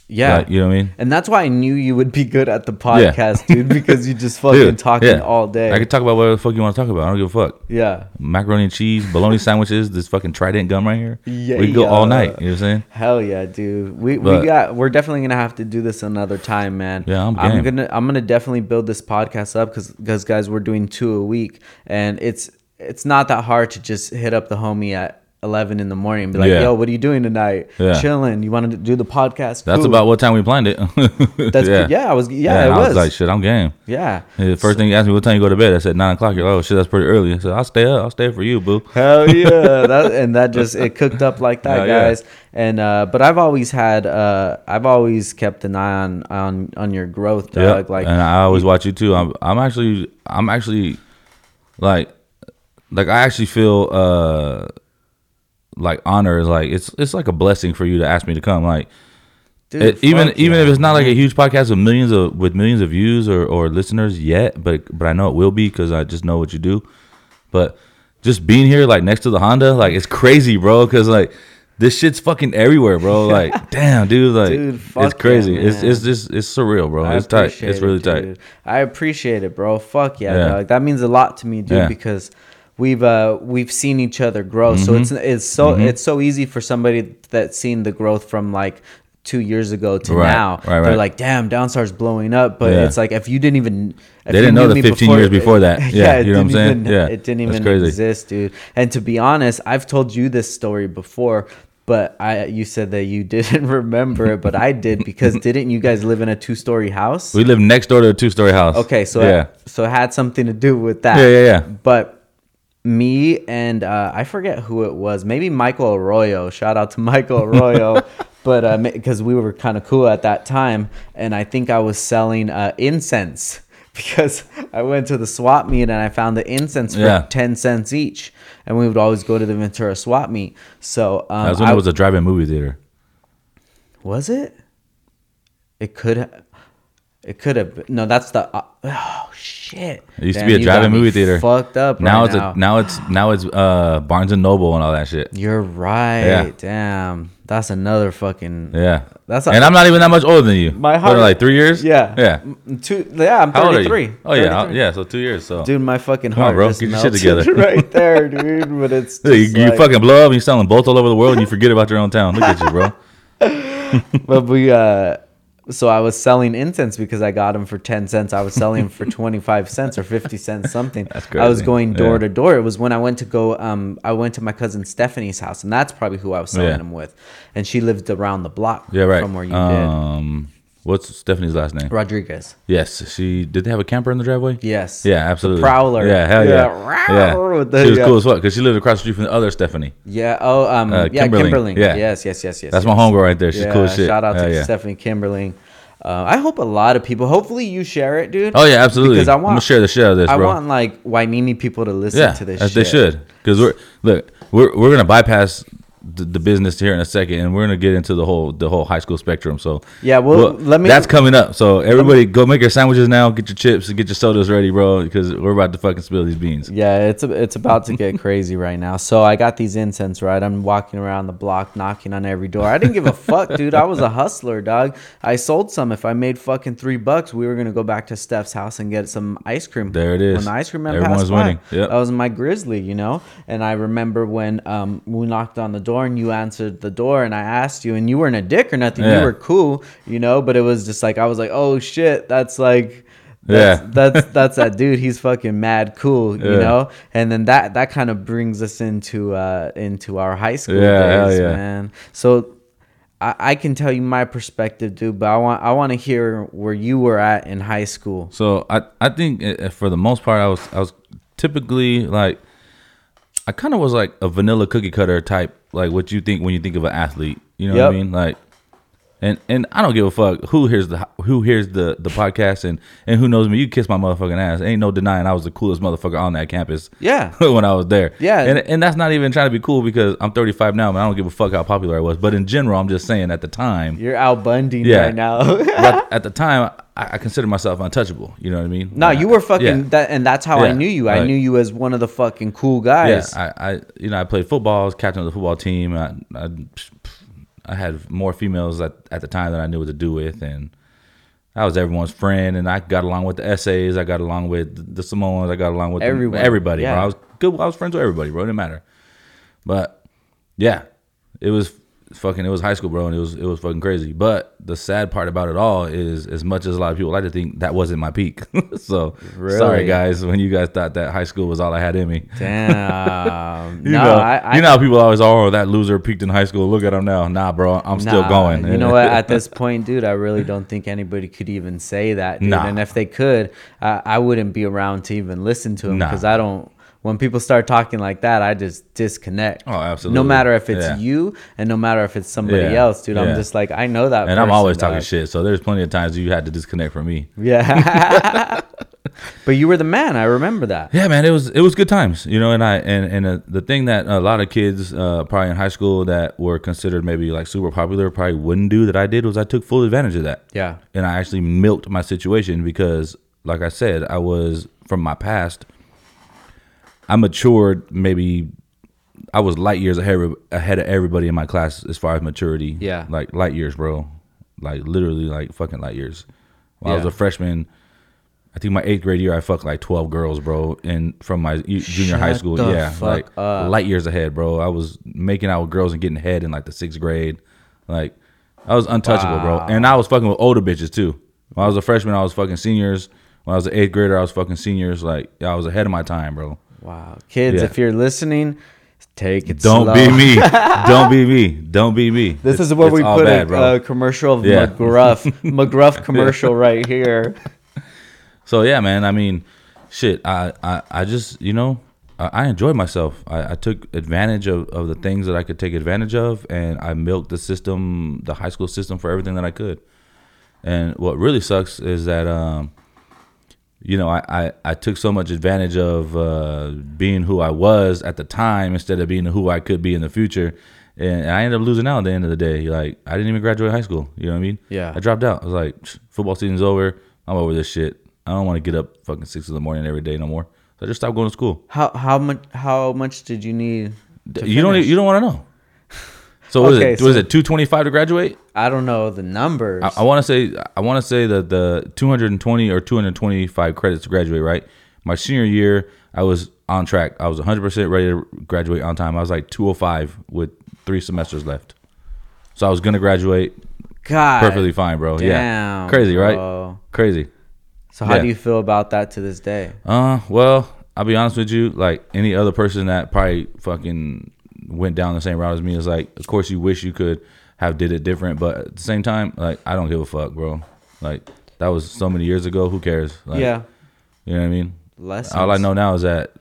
Yeah. Like, you know what I mean? and that's why I knew you would be good at the podcast, dude, *laughs* because you just fucking Dude, talking yeah. all day. I can talk about whatever the fuck you want to talk about. I don't give a fuck. yeah. Macaroni and cheese, bologna sandwiches, this fucking trident gum right here. Yeah, we go all night. You know what I'm saying? Hell yeah, dude. We But- we got we're definitely gonna have to do this another time, man. Yeah, I'm I'm gonna I'm gonna definitely build this podcast up because because guys, we're doing two a week, and it's it's not that hard to just hit up the homie at. 11 in the morning be like Yeah. yo what are you doing tonight Yeah. chilling you want to do the podcast That's Cool. about what time we planned it. *laughs* that's yeah. yeah i was yeah, it I was, was like, shit, I'm game. yeah first thing you asked me, what time you go to bed? I said nine o'clock. You're like, oh shit, that's pretty early. I said, I'll stay up. I'll stay up for you, boo. Hell *laughs* yeah! that, and that just it cooked up like that, Hell guys. And uh, but I've always had uh, I've always kept an eye on on on your growth, dog. Yeah, Like and I always watch you too. I'm, I'm actually, I'm actually, like, like I actually feel, uh, like honor is like it's it's like a blessing for you to ask me to come. Like, dude, it, even fuck even if it's not like a huge podcast with millions of with millions of views or, or listeners yet, but but I know it will be because I just know what you do. But just being here, like next to the Honda, like it's crazy, bro. Because like this shit's fucking everywhere, bro. *laughs* Like damn, dude, like Dude, it's crazy. yeah, it's it's just it's surreal, bro. I it's tight. It's really it, tight. I appreciate it, bro. Fuck yeah, Yeah. That means a lot to me, dude, Yeah. because we've uh we've seen each other grow. Mm-hmm. So it's it's so it's so easy for somebody that's seen the growth from like two years ago to Right, now. right, They're like, damn, Downstar's blowing up. But Yeah. it's like if you didn't even if They didn't know the me 15 years before that. *laughs* Yeah, it you know what I'm saying? even- Yeah, it didn't even exist, dude. And to be honest, I've told you this story before. But I, you said that you *laughs* didn't remember it, but I did because *laughs* didn't you guys live in a two-story house? We live next door to a two story house. Okay, so yeah, so it had something to do with that. Yeah, yeah, yeah. But me and uh, I forget who it was. Maybe Michael Arroyo. Shout out to Michael Arroyo. *laughs* but because we were kind of cool at that time, and I think I was selling uh, incense *laughs* because I went to the swap meet and I found the incense for Yeah. ten cents each, and we would always go to the Ventura swap meet. So um, that was when I- it was a drive-in movie theater. was it? It could. It could have. been- No, that's the. Uh, *sighs* oh shit! It used to be a you got drive-in movie theater. Fucked up. Now right it's now. a now it's now it's uh Barnes and Noble and all that shit. You're right. Yeah. Damn. That's another fucking. Yeah. That's a- and I'm not even that much older than you. My heart- like three years. Yeah. Yeah. Two. Yeah, I'm How old 33. Oh yeah, 33. yeah. So two years. So Dude, my fucking Come on, heart bro. just Get your shit together. *laughs* *laughs* right there, dude. But it's Yeah, *laughs* you, just you like- fucking blow up and you're selling bolts all over the world and you forget about your own town. Look at you, bro. but we uh so I was selling incense because I got them for 10 cents. I was selling them for *laughs* 25 cents or 50 cents something. That's great. I was going door Yeah. to door. It was when I went to go um I went to my cousin Stephanie's house and that's probably who I was selling Yeah. them with. And she lived around the block Yeah, right. from where you did. um, what's Stephanie's last name? Rodriguez. Yes, she did. They have a camper in the driveway. Yes. Yeah, absolutely. Prowler. Yeah, hell Yeah, yeah. Yeah, the- she was yeah. cool as fuck because she lived across the street from the other Stephanie. Yeah. Oh, um, Uh, yeah, Kimberling. Kimberling. Yeah. Yes, yes, yes, yes. That's yes. my homegirl right there. She's cool as shit. Shout out Hell to yeah. Stephanie Kimberling. Uh, I hope a lot of people. Hopefully, you share it, dude. Oh yeah, absolutely. Because I want- gonna share the shit out of this, I bro. want like Hueneme people to listen yeah, to this. as shit. they should. Because we're look, we're we're gonna bypass the, the business here in a second, and we're gonna get into the whole the whole high school spectrum. So Yeah, well, let me- That's coming up. So everybody, go make your sandwiches now. Get your chips and get your sodas ready, bro. Because we're about to fucking spill these beans. Yeah, it's it's about to get crazy right now. So I got these incense, right? I'm walking around the block, knocking on every door. I didn't give a *laughs* fuck, dude. I was a hustler, dog. I sold some. If I made fucking three bucks, we were gonna go back to Steph's house and get some ice cream. There it is. When the ice cream man Everyone's winning. Yep. that was my grizzly, you know. And I remember when um we knocked on the door and you answered the door, and I asked you, and you weren't a dick or nothing. Yeah. You were cool, you know. But it was just like I was like, oh shit, that's like. That's, Yeah. *laughs* that's that's that dude. He's fucking mad cool, you Yeah. know. And then that that kind of brings us into uh into our high school Yeah, days, yeah. man. So I, I can tell you my perspective, dude, but I want I want to hear where you were at in high school. So I I think uh, for the most part I was I was typically like I kind of was like a vanilla cookie cutter type like what you think when you think of an athlete. You know what I mean? Like and and I don't give a fuck who hears the who hears the the podcast and and who knows me. You kiss my motherfucking ass. Ain't no denying I was the coolest motherfucker on that campus. Yeah. *laughs* when I was there. Yeah. And and that's not even trying to be cool because I'm 35 now, and I don't give a fuck how popular I was. But in general, I'm just saying at the time, You're Bundy Yeah. right now. *laughs* but at the time, I, I consider myself untouchable. You know what I mean? no, Like, you were fucking yeah. that, and that's how I knew you. I like- knew you as one of the fucking cool guys. Yeah, I, I, you know, I played football. I was captain of the football team. I, I, I had more females at, at the time than I knew what to do with, and I was everyone's friend. And I got along with the essays. I got along with the Samoans. I got along with the- everybody. yeah. Bro. I was good. I was friends with everybody, bro. It didn't matter. But yeah, it was fucking. It was high school, bro, and it was it was fucking crazy. But the sad part about it all is, as much as a lot of people like to think, that wasn't my peak. *laughs* so Really? sorry, guys, when you guys thought that high school was all I had in me. Damn. *laughs* You no, know, I, I you know how people always, oh, that loser peaked in high school. Look at him now. Nah, bro, I'm still going. You know what? At *laughs* this point, dude, I really don't think anybody could even say that. Dude. Nah. And if they could, I, I wouldn't be around to even listen to them Nah. because I don't. When people start talking like that, I just disconnect. Oh, absolutely. No matter if it's Yeah. you and no matter if it's somebody Yeah. else, dude. I'm just like I know that. and I'm person, always talking dog. shit. So there's plenty of times you had to disconnect from me. Yeah. *laughs* but you were the man. I remember that. Yeah, man, it was it was good times, you know. And I and and uh, the thing that a lot of kids uh, probably in high school that were considered maybe like super popular probably wouldn't do that I did was I took full advantage of that. Yeah. and I actually milked my situation because, like I said, I was from my past. I matured maybe. I was light years ahead ahead of everybody in my class as far as maturity. Yeah. like light years, bro. Like literally, like fucking light years. When I was a freshman, I think my eighth grade year, I fucked like twelve girls, bro. And from my junior high school, yeah, like up. light years ahead, bro. I was making out with girls and getting head in like the sixth grade. Like I was untouchable, bro. And I was fucking with older bitches too. When I was a freshman, I was fucking seniors. When I was an eighth grader, I was fucking seniors. Like I was ahead of my time, bro. Wow. Kids, Yeah. if you're listening, take it Don't slow. be me. *laughs* Don't be me. Don't be me. This It's- is where we put bad, a, a commercial of Yeah. McGruff. *laughs* McGruff commercial right here. So yeah, man. I mean, shit. I I, I just you know I, I enjoyed myself. I, I took advantage of, of the things that I could take advantage of, and I milked the system, the high school system, for everything that I could. And what really sucks is that um, you know, I, I, I took so much advantage of uh, being who I was at the time instead of being who I could be in the future. And I ended up losing out at the end of the day. Like, I didn't even graduate high school. You know what I mean? Yeah. I dropped out. I was like, football season's over. I'm over this shit. I don't want to get up fucking six in the morning every day no more. So I just stopped going to school. How how much how much did you need? to you don't e, you don't want to know. So what is Okay, it? Was so- it two twenty five to graduate? I don't know the numbers. I, I want to say I want to say that the 220 or 225 credits to graduate. Right, my senior year, I was on track. I was 100 percent ready to graduate on time. I was like 205 with three semesters left, so I was gonna graduate God, perfectly fine, bro. yeah, crazy, right? bro. Crazy. So how Yeah. do you feel about that to this day? Uh, well, I'll be honest with you. Like any other person that probably fucking went down the same route as me is like, of course, you wish you could have did it different, but at the same time, like I don't give a fuck, bro. Like that was so many years ago. Who cares? Like, yeah, you know what I mean. lessons. All I know now is that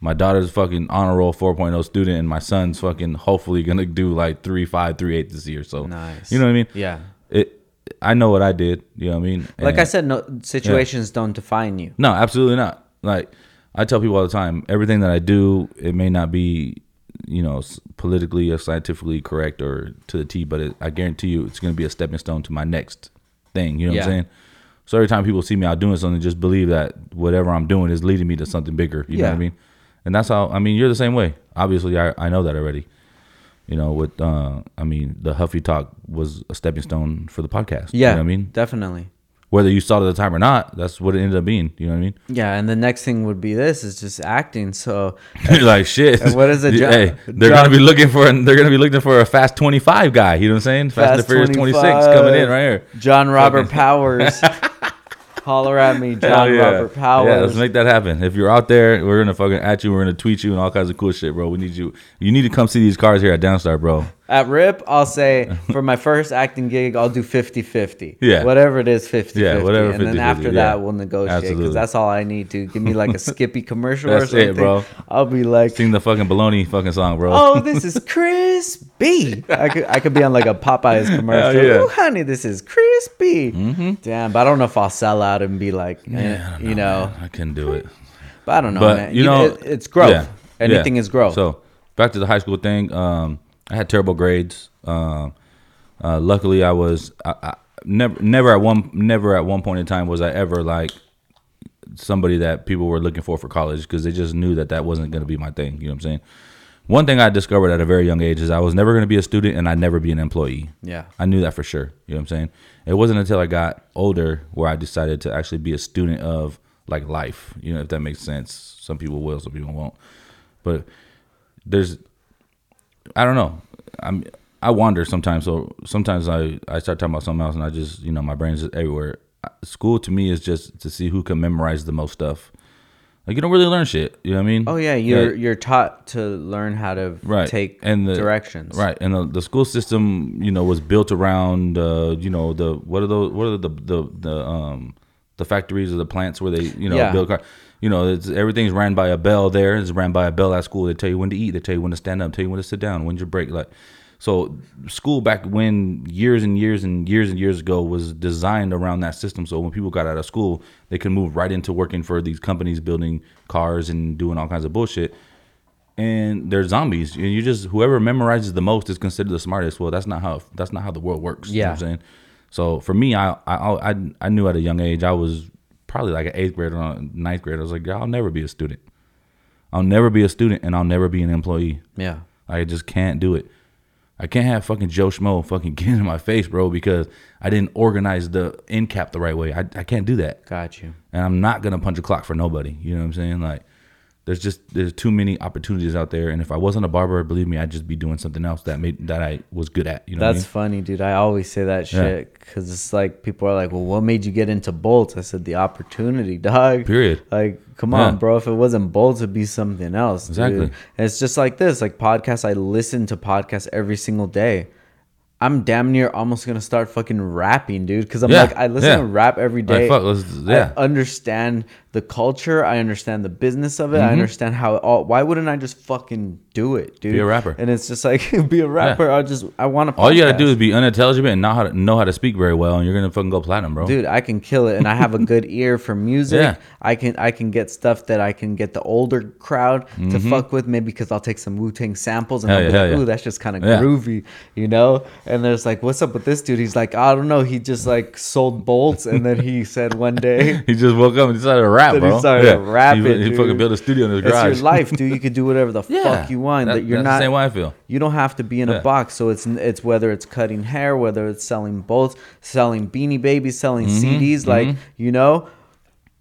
my daughter's fucking honor roll 4.0 student, and my son's fucking hopefully gonna do like three five, three eight this year. So Nice. You know what I mean? Yeah. It. I know what I did. You know what I mean? Like I said, no situations don't define you. no, absolutely not. Like I tell people all the time, everything that I do, it may not be, you know, politically or scientifically correct or to the T, but it, I guarantee you, it's going to be a stepping stone to my next thing. You know what I'm saying? So every time people see me out doing something, just believe that whatever I'm doing is leading me to something bigger. You know what I mean? And that's how. I mean, you're the same way. Obviously, I I know that already. You know, with uh, I mean, the Huffy Talk was a stepping stone for the podcast. Yeah, you know what I mean, definitely. Whether you saw it at the time or not, that's what it ended up being. You know what I mean? Yeah, and the next thing would be this is just acting. So *laughs* You're like shit. What is it, *laughs* John- Hey, they're John- gonna be looking for. They're gonna be looking for a fast 25 guy. You know what I'm saying? Fast, and the Furious 26 coming in right here. John Robert *laughs* Powers, holler at me, John yeah. Robert Powers. Yeah, let's make that happen. If you're out there, we're gonna fucking at you. We're gonna tweet you and all kinds of cool shit, bro. We need you. You need to come see these cars here at Downstar, bro. At RIP, I'll say for my first acting gig, I'll do 50 50. Yeah. Whatever it is, 50 Yeah, 50. whatever, And then 50-50, after yeah. that, we'll negotiate because that's all I need to give me like a Skippy *laughs* commercial or That's it, bro. I'll be like, Sing the fucking baloney fucking song, bro. oh, this is crispy. *laughs* I could, I could be on like a Popeyes commercial. Hell yeah. Oh, honey, this is crispy. Damn, but I don't know if I'll sell out and be like, eh, Yeah, I you know, man. I can't do it. but I don't know, but man. you know, it- it's growth. yeah, Anything yeah. is growth. So back to the high school thing. Um, I had terrible grades. Um, uh, luckily, I was I, I, never never at one never at one point in time was I ever like somebody that people were looking for for college because they just knew that that wasn't going to be my thing. You know what I'm saying? One thing I discovered at a very young age is I was never going to be a student and I'd never be an employee. yeah. I knew that for sure. You know what I'm saying? It wasn't until I got older where I decided to actually be a student of like life. You know, if that makes sense. Some people will, some people won't. But there's, I don't know. I'm I wander sometimes. So sometimes I I start talking about something else, and I just you know my brain's just everywhere. School to me is just to see who can memorize the most stuff. Like you don't really learn shit. You know what I mean? Oh yeah, you're you're taught to learn how to right take and the directions. right and the, the school system you know was built around uh you know the what are those what are the the the um the factories or the plants where they you know Yeah. build car you know it's, everything's ran by a bell there it's ran by a bell at school they tell you when to eat they tell you when to stand up tell you when to sit down when's your break like so school back when years and years and years and years ago was designed around that system so when people got out of school they could move right into working for these companies building cars and doing all kinds of bullshit and they're zombies. And you just whoever memorizes the most is considered the smartest. Well, that's not how that's not how the world works. You know what I'm Yeah. saying. So for me, I, I I I knew at a young age I was probably like an eighth grader or ninth grader. I was like, I'll never be a student. I'll never be a student, and I'll never be an employee. Yeah. I just can't do it. I can't have fucking Joe Schmo fucking *laughs* get in my face, bro, because I didn't organize the end cap the right way. I, I can't do that Got you. and I'm not gonna punch a clock for nobody. You know what I'm saying? Like, there's just there's too many opportunities out there, and if I wasn't a barber, believe me, I'd just be doing something else that made that I was good at. You know That's what funny, dude. I always say that Yeah. shit because it's like people are like, "Well, what made you get into bolts?" I said, "The opportunity, dog." Period. Like, come Yeah. on, bro. If it wasn't bolts, it'd be something else. dude. Exactly. And it's just like this, like podcasts. I listen to podcasts every single day. I'm damn near almost gonna start fucking rapping, dude. Because I'm Yeah, like, I listen yeah. to rap every day. fuck, yeah. I understand the culture. I understand the business of it. Mm-hmm. I understand how it all. Why wouldn't I just fucking do it, dude? Be a rapper. And it's just like *laughs* be a rapper. I just I want to. All you gotta do is be unintelligent and not how to know how to speak very well, and you're gonna fucking go platinum, bro. dude i can kill it and i have a good *laughs* ear for music Yeah. i can i can get stuff that i can get the older crowd to fuck with maybe because i'll take some wu-tang samples and Mm-hmm. Hell i'll yeah, be like ooh yeah. that's just kind of Yeah. groovy you know and there's like what's up with this dude he's like i don't know he just like sold bolts and then he said one day *laughs* He just woke up and decided to rap, He bro. started rapping, He, he fucking built a studio in his it's garage. your life dude you can do whatever the *laughs* Yeah. fuck you want. That- you're that's not the same way I feel. you don't have to be in Yeah. a box. So it's it's whether it's cutting hair, whether it's selling bolts, selling beanie babies, selling Mm-hmm, CDs, like you know,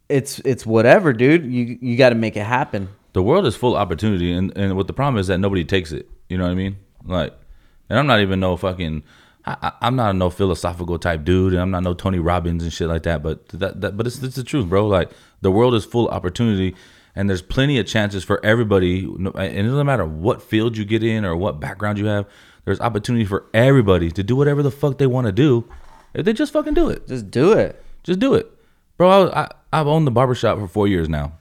it's it's whatever, dude. You you got to make it happen. the world is full of opportunity and, and what the problem is that nobody takes it you know what i mean like and i'm not even no fucking I, i'm not a no philosophical type dude and i'm not no tony robbins and shit like that but that, that but it's, it's the truth bro like the world is full of opportunity and there's plenty of chances for everybody and it doesn't matter what field you get in or what background you have there's opportunity for everybody to do whatever the fuck they want to do if they just fucking do it Just do it. just do it, bro. I, I I've owned the barbershop for four years now.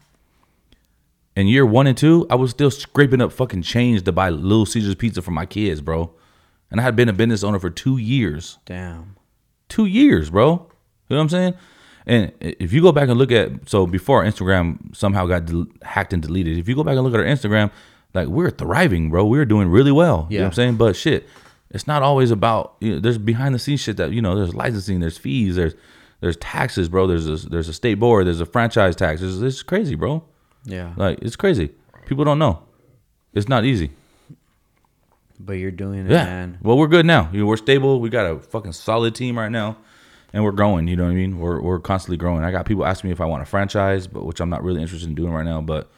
In year one and two, I was still scraping up fucking change to buy Little Caesars pizza for my kids, bro. And I had been a business owner for two years. Damn. Two years, bro. You know what I'm saying? And if you go back and look at so before our Instagram somehow got del- hacked and deleted, if you go back and look at our Instagram, like we're thriving, bro. We're doing really well. You know what I'm saying? But shit, it's not always about you know, there's behind the scenes shit that you know, there's licensing, there's fees, there's there's taxes, bro. There's a, there's a state board, there's a franchise tax. It's, it's crazy, bro. Yeah. Like it's crazy. People don't know. It's not easy. But you're doing it, Yeah. man. Well, we're good now. You know, we're stable. We got a fucking solid team right now, and we're growing. You know what I mean? We're we're constantly growing. I got people asking me if I want a franchise, but which I'm not really interested in doing right now. But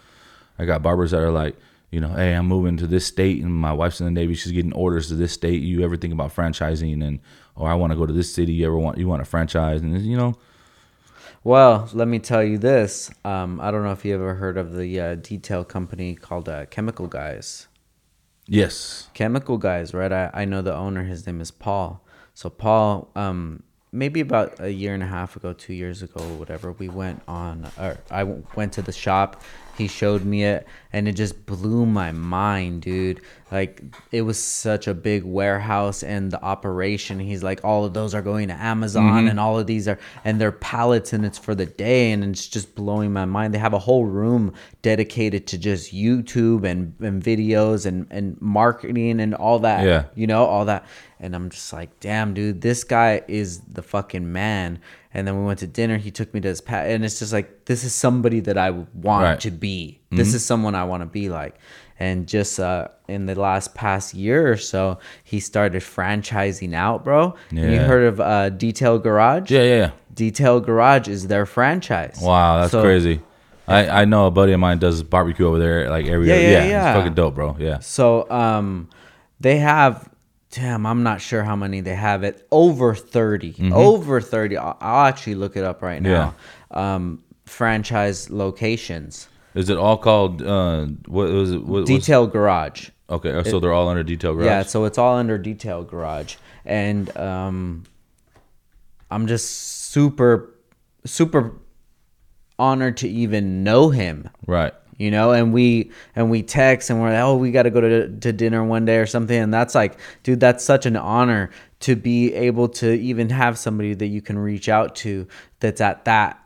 I got barbers that are like, you know, hey, I'm moving to this state, and my wife's in the Navy. She's getting orders to this state. You ever think about franchising? And or I want to go to this city. You ever want you want a franchise? And you know, Well, let me tell you this. Um, I don't know if you ever heard of the uh, detail company called uh, Chemical Guys. Yes, Chemical Guys, right? I, I know the owner. His name is Paul. So Paul, um, maybe about a year and a half ago, two years ago, whatever, we went on, or I went to the shop. He showed me it, and it just blew my mind, dude. Like it was such a big warehouse, and the operation. He's like, all of those are going to Amazon, mm-hmm. and all of these are, and they're pallets, and it's for the day, and it's just blowing my mind. They have a whole room dedicated to just YouTube and, and videos and and marketing and all that Yeah. you know all that and i'm just like damn dude this guy is the fucking man and then we went to dinner he took me to his pat and it's just like this is somebody that i want Right. to be this is someone i want to be like and just uh in the last past year or so he started franchising out bro And you heard of uh detail garage yeah, yeah, yeah. detail garage is their franchise Wow, that's So- crazy. I, I know a buddy of mine does barbecue over there like every Yeah, yeah, yeah, yeah. It's fucking dope, bro. Yeah. So um they have damn, I'm not sure how many they have it. Over 30. Over 30. I'll, I'll actually look it up right now. Yeah. Um franchise locations. Is it all called uh what was it what, Detail Garage. Okay, so they're all under detail garage. Yeah, so it's all under Detail Garage. And um I'm just super super honored to even know him. right. you know and we and we text and we're like oh we got to go to, to dinner one day or something and that's like dude that's such an honor to be able to even have somebody that you can reach out to that's at that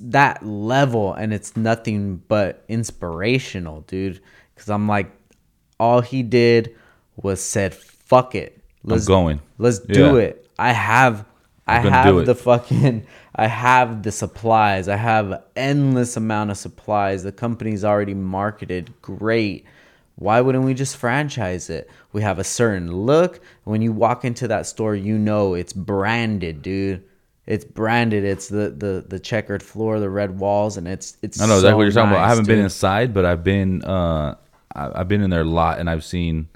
that level and it's nothing but inspirational dude because i'm like all he did was said fuck it let's going. let's do Yeah. it i have i gonna have the fucking *laughs* I have the supplies. I have endless amount of supplies. The company's already marketed great. Why wouldn't we just franchise it? We have a certain look. When you walk into that store, you know it's branded, dude. It's branded. It's the the the checkered floor, the red walls, and it's it's. I know exactly what you're talking about. I haven't been inside, but I've been uh I, I've been in there a lot and I've seen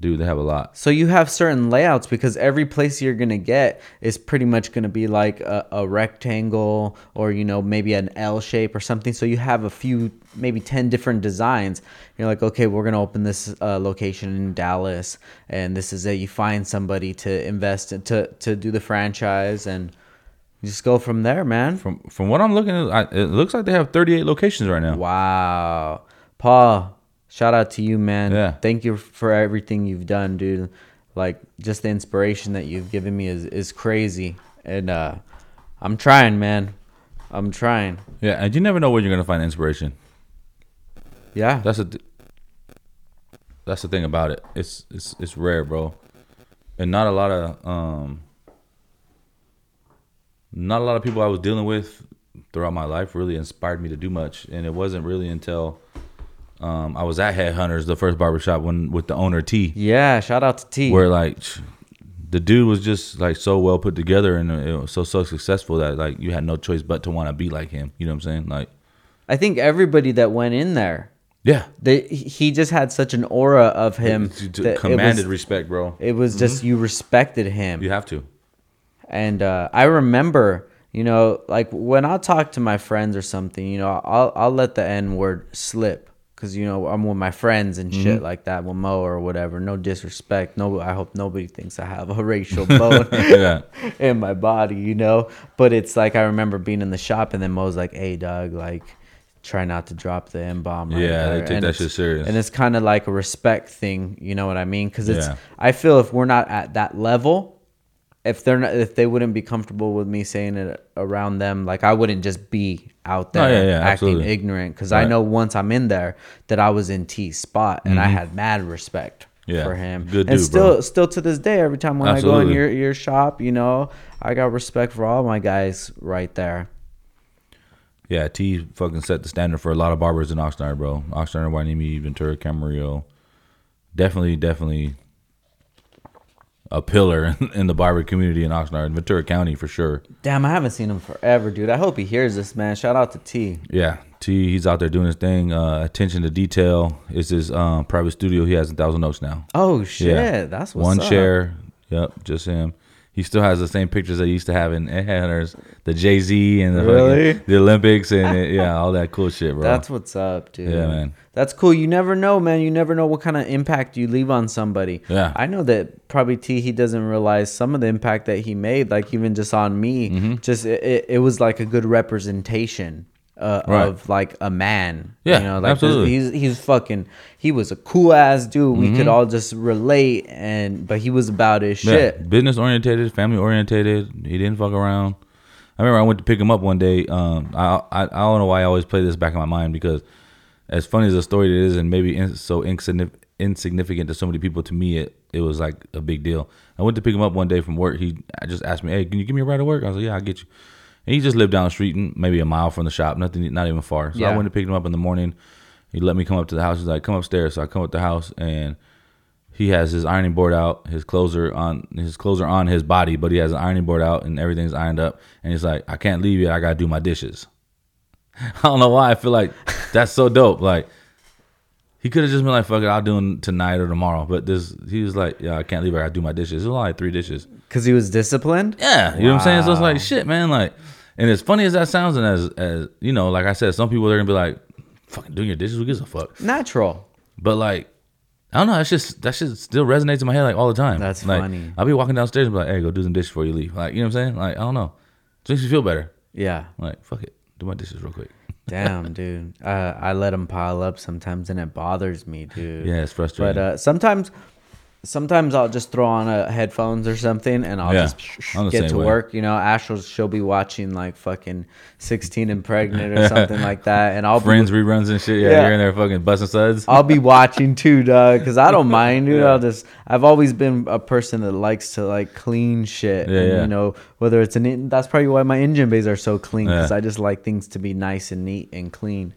dude, they have a lot. So you have certain layouts because every place you're gonna get is pretty much gonna be like a, a rectangle or you know maybe an L shape or something. So you have a few, maybe ten different designs. You're like, okay, we're gonna open this uh, location in Dallas, and this is it. You find somebody to invest in, to to do the franchise, and just go from there, man. From from what I'm looking at, I, it looks like they have 38 locations right now. Wow, Paul, shout out to you, man. Yeah. Thank you for everything you've done, dude. Like just the inspiration that you've given me is is crazy, and uh, I'm trying, man. I'm trying. Yeah, and you never know where you're gonna find inspiration. Yeah. That's a th- that's the thing about it. It's it's it's rare, bro, and not a lot of um not a lot of people I was dealing with throughout my life really inspired me to do much, and it wasn't really until Um, I was at Headhunters, the first barbershop when with the owner T, Yeah, shout out to T. where like the dude was just like so well put together and it was so so successful that like you had no choice but to want to be like him. You know what I'm saying? Like, I think everybody that went in there, yeah, they he just had such an aura of him. To- to- that it commanded was, respect, bro. it was just you respected him. You have to. And uh, I remember, you know, like when I talk to my friends or something, you know, I'll I'll let the N word slip because you know I'm with my friends and shit mm-hmm. like that with Mo or whatever. No disrespect. No, I hope nobody thinks I have a *laughs* racial bone *laughs* Yeah. *laughs* in my body, you know. But it's like I remember being in the shop and then Mo's like, "Hey, Doug, like." Try not to drop the M bomb. Right Yeah, they there." take And that shit serious. and it's kind of like a respect thing. You know what I mean? Because it's. Yeah. I feel if we're not at that level, if they're not, if they wouldn't be comfortable with me saying it around them, like I wouldn't just be out there Oh, yeah, yeah, acting absolutely. ignorant. Because I know once I'm in there that I was in T's spot and I had mad respect Mm-hmm. Yeah, for him. good and dude, still, bro. still to this day, every time when I go in your your shop, you know, I got respect for all my guys right there. Yeah, T fucking set the standard for a lot of barbers in Oxnard, bro. Oxnard, Hueneme, Ventura, Camarillo. Definitely, definitely a pillar *laughs* in the barber community in Oxnard, in Ventura County for sure. Damn, I haven't seen him forever, dude. I hope he hears this, man. Shout out to T. Yeah, T, he's out there doing his thing. Uh, attention to detail. It's his um, private studio. He has a thousand notes now. Oh shit, Yeah. that's what's One up. chair. Yep, just him. He still has the same pictures that he used to have in Headhunters, the Jay Z and the, fucking- Really? the Olympics and it, yeah, all that cool shit, bro. That's what's up, dude. Yeah, man. That's cool. You never know, man. You never know what kind of impact you leave on somebody. Yeah. I know that probably T he doesn't realize some of the impact that he made, like even just on me. Mm-hmm. Just it, it, it was like a good representation uh, Right. of like a man. Yeah, you know, like absolutely. he's he's fucking. He was a cool ass dude. We Mm-hmm. could all just relate, and but he was about his shit. business orientated, family orientated. He didn't fuck around. I remember I went to pick him up one day. Um, I, I I don't know why I always play this back in my mind because as funny as the story it is, and maybe in, so insignificant, insignificant to so many people, to me it it was like a big deal. I went to pick him up one day from work. He I just asked me, "Hey, can you give me a ride to work?" I was like, "Yeah, I'll get you." And he just lived down the street, and maybe a mile from the shop, nothing, not even far. So I went to pick him up in the morning. He let me come up to the house. He's like, "Come upstairs." So I come up to the house and he has his ironing board out, his clothes are on his clothes are on his body, but he has an ironing board out and everything's ironed up. And he's like, I can't leave yet. I gotta do my dishes. *laughs* I don't know why. I feel like that's so dope. Like he could have just been like, "Fuck it, I'll do them tonight or tomorrow." But this, he was like, "Yeah, I can't leave. I gotta do my dishes." It was only like three dishes. Because he was disciplined. Yeah, you know what I'm saying. So it's like shit, man. Like, and as funny as that sounds, and as as you know, like I said, some people they're gonna be like, "Fucking doing your dishes, who gives a fuck?" Natural. But like, I don't know. That's just that shit still resonates in my head like all the time. That's like, funny. I'll be walking downstairs and be like, "Hey, go do some dishes before you leave." Like, you know what I'm saying? Like, I don't know. It makes me feel better. Yeah. Like, fuck it, do my dishes real quick. *laughs* Damn, dude. Uh, I let them pile up sometimes, and it bothers me, dude. Yeah, it's frustrating. But uh, sometimes, sometimes I'll just throw on a headphones or something, and I'll Yeah, just I'm the get to way. work. You know, Ash will she'll be watching like fucking sixteen and pregnant or something like that, and I'll Friends be, reruns and shit. Yeah, Yeah. you're in there fucking busting suds. I'll be watching too, dog, because I don't mind, dude. Yeah. I'll just I've always been a person that likes to like clean shit. Yeah, and, yeah. You know, whether it's an en- that's probably why my engine bays are so clean because. I just like things to be nice and neat and clean.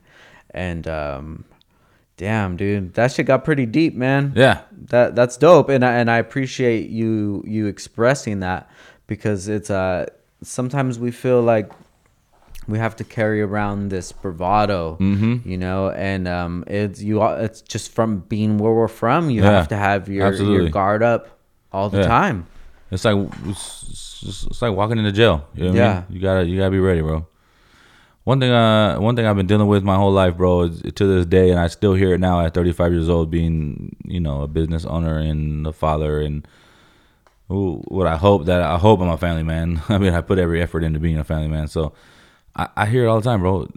And um, damn, dude, that shit got pretty deep, man. Yeah, That that's dope, and I, and I appreciate you you expressing that because it's uh sometimes we feel like we have to carry around this bravado, Mhm. you know, and um it's you all- it's just from being where we're from, you Yeah, have to have your your guard up all the Yeah. time. it's like it's, it's, like walking into jail. You know what I Yeah. mean? You gotta you gotta be ready, bro. One thing, uh, one thing I've been dealing with my whole life, bro, is to this day, and I still hear it now at 35 years old, being you know a business owner and a father, and ooh, what I hope that I hope I'm a family man. *laughs* I mean, I put every effort into being a family man, so I, I hear it all the time, bro.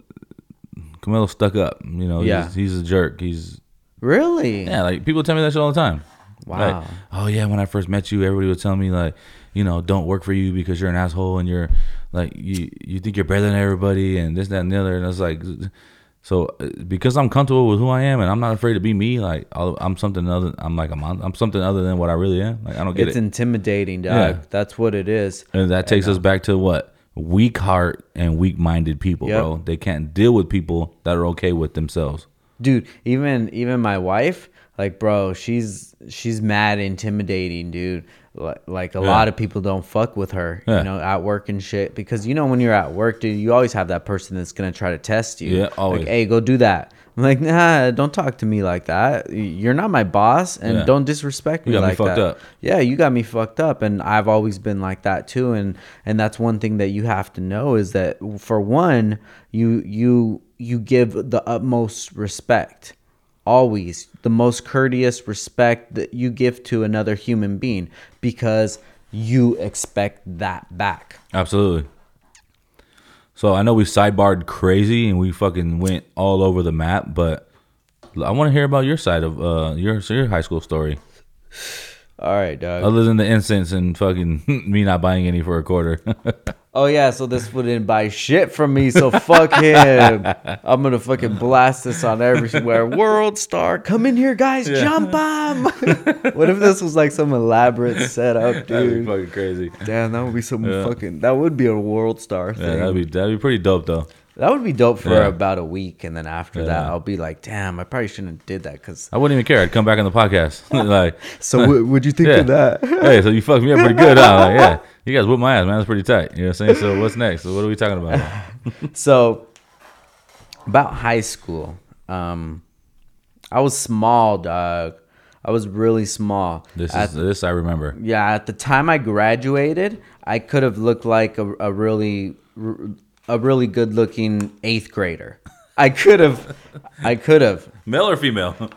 Camilo's stuck up. You know, Yeah. he's, he's a jerk. He's Really? yeah, like people tell me that shit all the time. Wow. Like, oh yeah, when I first met you, everybody would tell me like, you know, don't work for you because you're an asshole and you're like you you think you're better than everybody and this that and the other. And I was like, so uh, because I'm comfortable with who I am and I'm not afraid to be me, like I'll, I'm something other. I'm like mon- I'm something other than what I really am. Like I don't get it. It's it. intimidating, dog. Yeah. That's what it is. and that takes us back to what weak heart and weak minded people, Yep. bro. They can't deal with people that are okay with themselves. dude. Even even my wife, like, bro, she's she's mad intimidating, dude. Li- Like a Yeah. lot of people don't fuck with her, Yeah. you know, at work and shit. Because you know when you're at work, dude, you always have that person that's gonna try to test you. Yeah, always. Like, hey, go do that. I'm like, nah, don't talk to me like that. You're not my boss, and Yeah. don't disrespect You me got me fucked that. up. Yeah, you got me fucked up, and I've always been like that too. And and that's one thing that you have to know is that for one, you you you give the utmost respect, always the most courteous respect that you give to another human being because you expect that back. Absolutely. So I know we sidebarred crazy and we fucking went all over the map, but I want to hear about your side of uh your your high school story, All right, dog. other than the incense and fucking *laughs* me not buying any for a quarter. *laughs* Oh yeah, so this fool didn't buy shit from me, so fuck him. *laughs* I'm gonna fucking blast this on everywhere. World star, come in here, guys, jump him. what if this was like some elaborate setup, dude? fucking crazy. Damn, that would be some Yeah. fucking. That would be a world star thing. Yeah, that'd be that'd be pretty dope though. That would be dope for Yeah. about a week, and then after that, I'll be like, damn, I probably shouldn't have did that. Cause I wouldn't even care. I'd come back on the podcast. *laughs* *laughs* like, so, what would you think yeah. of that? *laughs* hey, so you fucked me up pretty good, huh? Like, yeah, you guys whipped my ass, man. That's pretty tight. You know what I'm saying? So what's next? So what are we talking about? so about high school um i was small dog i was really small This At- is this I remember. yeah at the time i graduated i could have looked like a, a really a really good looking eighth grader i could have i could have Male or female? *laughs*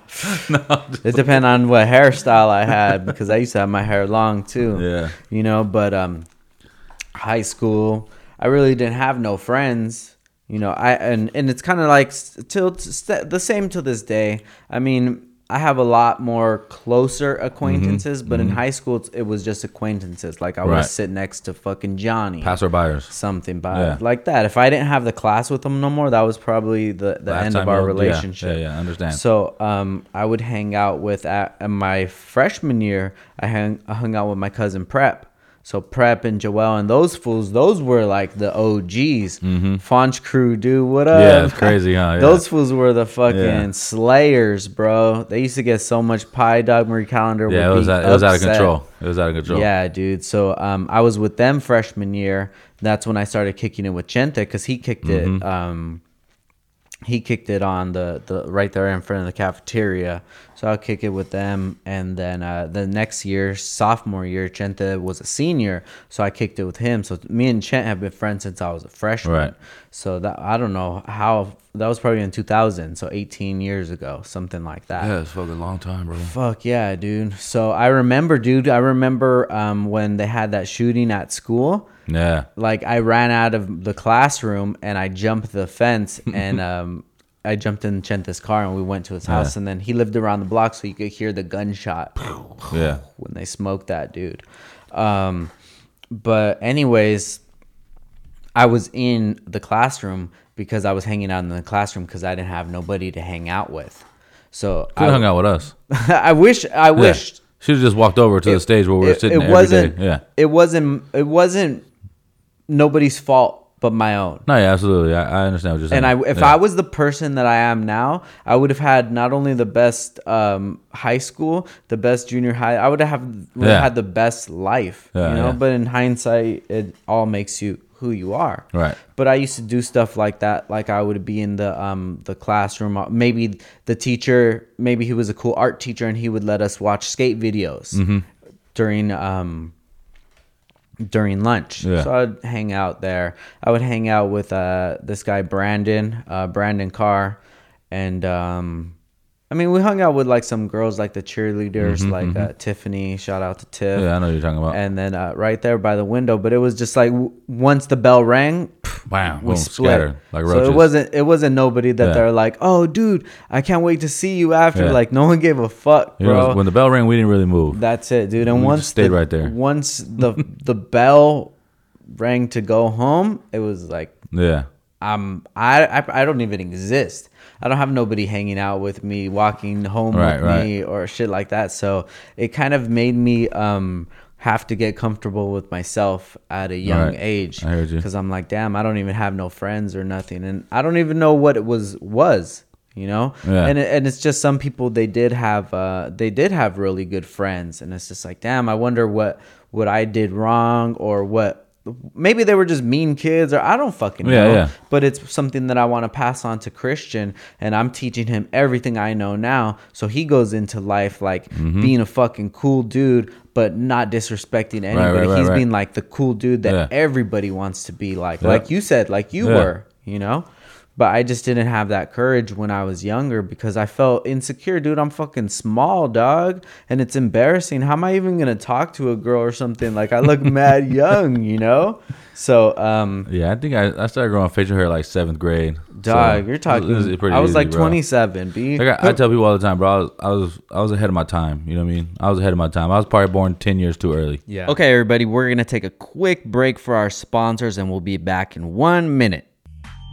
it depends on what hairstyle i had because i used to have my hair long too Yeah. you know but um high school i really didn't have no friends you know i and and it's kind of like till st- the same to this day i mean i have a lot more closer acquaintances but in high school it was just acquaintances like i would Mm-hmm. Right. sit next to fucking johnny passerbyers, something by Yeah. like that if i didn't have the class with them no more that was probably the, the Last end of our yeah, relationship Yeah, yeah, I understand. so um, I would hang out with at, at my freshman year. I hung I hung out with my cousin Prep. So Prep and Joel and those fools, those were like the OGs. Fonch crew, dude, what up? Mm-hmm. yeah, it's crazy, huh? *laughs* Yeah. Those fools were the fucking Yeah. slayers, bro. They used to get so much pie. Dog Marie Callender. yeah, it was out, it was out of control. It was out of control. Yeah, dude. So um, I was with them freshman year. That's when I started kicking it with Chente because he kicked Mm-hmm. it. Um, he kicked it on the, the right there in front of the cafeteria. So I'll kick it with them, and then uh, the next year, sophomore year, Chente was a senior, so I kicked it with him. So me and Chent have been friends since I was a freshman. Right. So that I don't know how that was probably in 2000, so 18 years ago, something like that. Yeah, it's fucking a long time, bro. Fuck yeah, dude. So I remember, dude. I remember um, when they had that shooting at school. Yeah. Like I ran out of the classroom and I jumped the fence *laughs* and um, I jumped in Chente's car and we went to his house. Yeah. And then he lived around the block, so you could hear the gunshot Yeah. *sighs* when they smoked that dude. Um, but anyways, I was in the classroom because I was hanging out in the classroom because I didn't have nobody to hang out with. So Could I, hung out with us. *laughs* I wish I wished Should have just walked over to the stage where we were it, sitting it wasn't day. Yeah. it wasn't it wasn't nobody's fault but my own No, yeah, absolutely. I, I understand what you're saying. and i if yeah. i was the person that i am now i would have had not only the best um, high school the best junior high i would have would Yeah. have had the best life Yeah, you know but in hindsight it all makes you who you are Right. but i used to do stuff like that like i would be in the um the classroom uh, maybe the teacher maybe he was a cool art teacher and he would let us watch skate videos Mm-hmm. during um during lunch. Yeah. so i'd hang out there. I would hang out with uh this guy brandon uh brandon carr. And um I mean, we hung out with like some girls, like the cheerleaders, like uh, Tiffany. Shout out to Tiff Mm-hmm, Yeah, I know what you're talking about. and then uh, right there by the window. But it was just like w- once the bell rang, Bam. we Boom. split. Scattered like so it wasn't it wasn't nobody that Yeah. they're like, oh, dude, I can't wait to see you after. Yeah. Like no one gave a fuck, You bro. know, when the bell rang, we didn't really move. That's it, dude. And We once stayed the, right there. once *laughs* the the bell rang to go home, it was like Yeah. um I, I I don't even exist. I don't have nobody hanging out with me, walking home Right, with me, or shit like that. So it kind of made me um have to get comfortable with myself at a young Right. age. I heard you. Because I'm like, damn, I don't even have no friends or nothing, and I don't even know what it was was. you know. Yeah. And and it's just some people they did have uh they did have really good friends, and it's just like, damn, I wonder what what I did wrong or what. Maybe they were just mean kids, or I don't fucking know. Yeah, yeah. But it's something that I want to pass on to Christian, and I'm teaching him everything I know now. So he goes into life like Mm-hmm. being a fucking cool dude, but not disrespecting anybody. right, right, He's right. being like the cool dude that Yeah. everybody wants to be like, like you said, like you were, you know. But I just didn't have that courage when I was younger because I felt insecure, dude. I'm fucking small, dog, and it's embarrassing. How am I even gonna talk to a girl or something? Like I look mad *laughs* young, you know. So, um, Yeah, I think I, I started growing facial hair like seventh grade. dog, So, you're talking. it was pretty I was easy, like bro. 27. B. Like I, I tell people all the time, bro. I was, I was I was ahead of my time. You know what I mean? I was ahead of my time. I was probably born ten years too early. Yeah. Okay, everybody, we're going to take a quick break for our sponsors and we'll be back in one minute.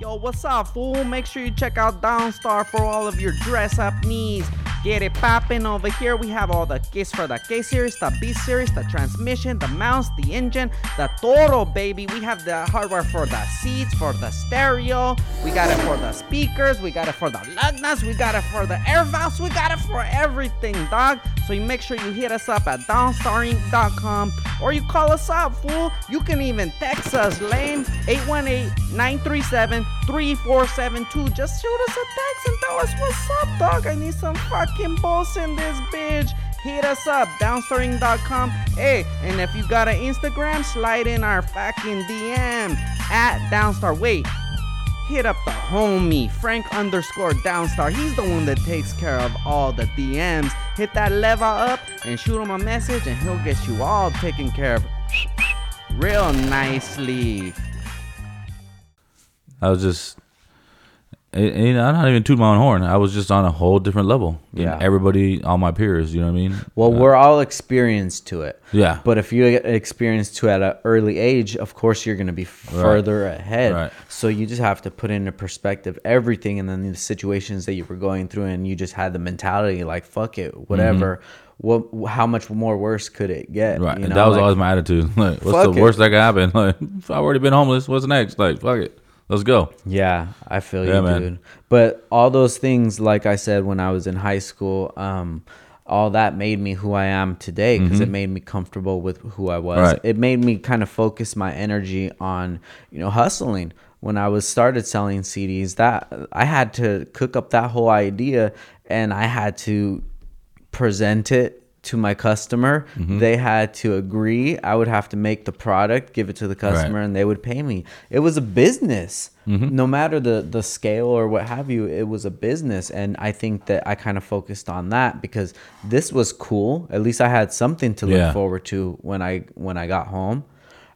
Yo, what's up, fool? Make sure you check out Downstar for all of your dress up needs. Get it poppin' over here. We have all the kits for the K series, the B series, the transmission, the mounts, the engine, the Toro, baby. We have the hardware for the seats, for the stereo. We got it for the speakers. We got it for the lug nuts. We got it for the air valves. We got it for everything, dog. So you make sure you hit us up at downstarinc.com or you call us up, fool. You can even text us, lame, 818-937-3472. Just shoot us a text and tell us what's up, dog. I need some fucking balls in this bitch. Hit us up, downstarinc.com. Hey, and if you got an Instagram, slide in our fucking DM at downstar. Wait, hit up the homie Frank underscore downstar. He's the one that takes care of all the DMs. Hit that level up and shoot him a message, and he'll get you all taken care of real nicely. I was just, and, I'm not even tooting my own horn. I was just on a whole different level. than Yeah. everybody, all my peers. You know what I mean? Well, we're all experienced to it. Yeah. But if you get experienced to at an early age, of course you're going to be further ahead. Right. So you just have to put into perspective everything and then the situations that you were going through and you just had the mentality like fuck it, whatever. What how much more worse could it get? Mm-hmm. Right. You and know, that was like- always my attitude. *laughs* Like, what's the it. worst that could happen? *laughs* Like, I've already been homeless, what's next? Like, fuck it. Let's go. Yeah, I feel Yeah, you, man. dude. But all those things, like I said when I was in high school, um, all that made me who I am today because it made me comfortable with who I was. Mm-hmm. Right. It made me kind of focus my energy on, you know, hustling. When I was started selling CDs, that I had to cook up that whole idea and I had to present it to my customer. Mm-hmm. They had to agree. I would have to make the product, give it to the customer, and they would pay me. It was a business. Mm-hmm. No matter the the scale or what have you, it was a business. And I think that I kind of focused on that because this was cool. At least I had something to look Yeah. forward to when I when I got home.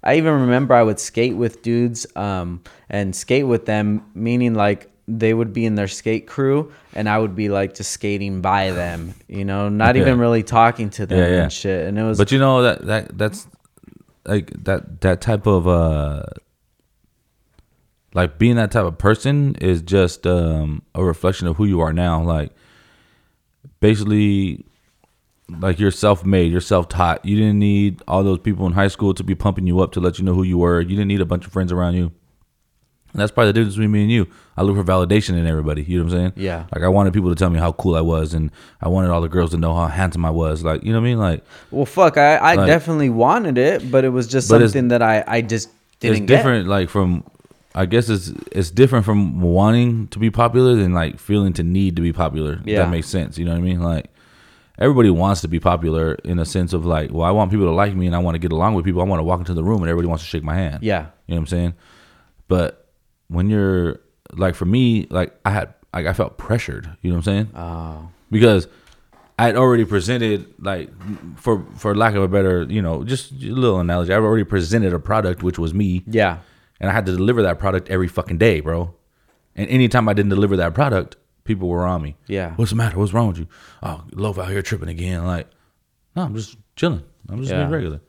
I even remember I would skate with dudes um, and skate with them, meaning like they would be in their skate crew and I would be like just skating by them, you know, not Yeah. even really talking to them Yeah, yeah. and shit. And it was, But you know that that that's like that that type of uh like being that type of person is just um a reflection of who you are now. Like basically like you're self-made, you're self-taught. You didn't need all those people in high school to be pumping you up to let you know who you were. You didn't need a bunch of friends around you. And that's probably the difference between me and you. I look for validation in everybody. You know what I'm saying? Yeah. Like I wanted people to tell me how cool I was, and I wanted all the girls to know how handsome I was. Like you know what I mean? Like well, fuck, I, I Like- definitely wanted it, but it was just something that I, I just didn't it's different like from i guess it's it's different from wanting to be popular than like feeling to need to be popular Yeah. that makes sense you know what i mean like everybody wants to be popular in a sense of like well i want people to like me and i want to get along with people i want to walk into the room and everybody wants to shake my hand. Yeah. you know what i'm saying but when you're like for me like i had like i felt pressured you know what i'm saying? Oh, because I had already presented like for for lack of a better you know just a little analogy I've already presented a product which was me. Yeah. and I had to deliver that product every fucking day bro. And anytime I didn't deliver that product people were on me. Yeah. what's the matter? What's wrong with you? Oh loaf out here tripping again. Like no I'm just chilling. I'm just Yeah. being regular.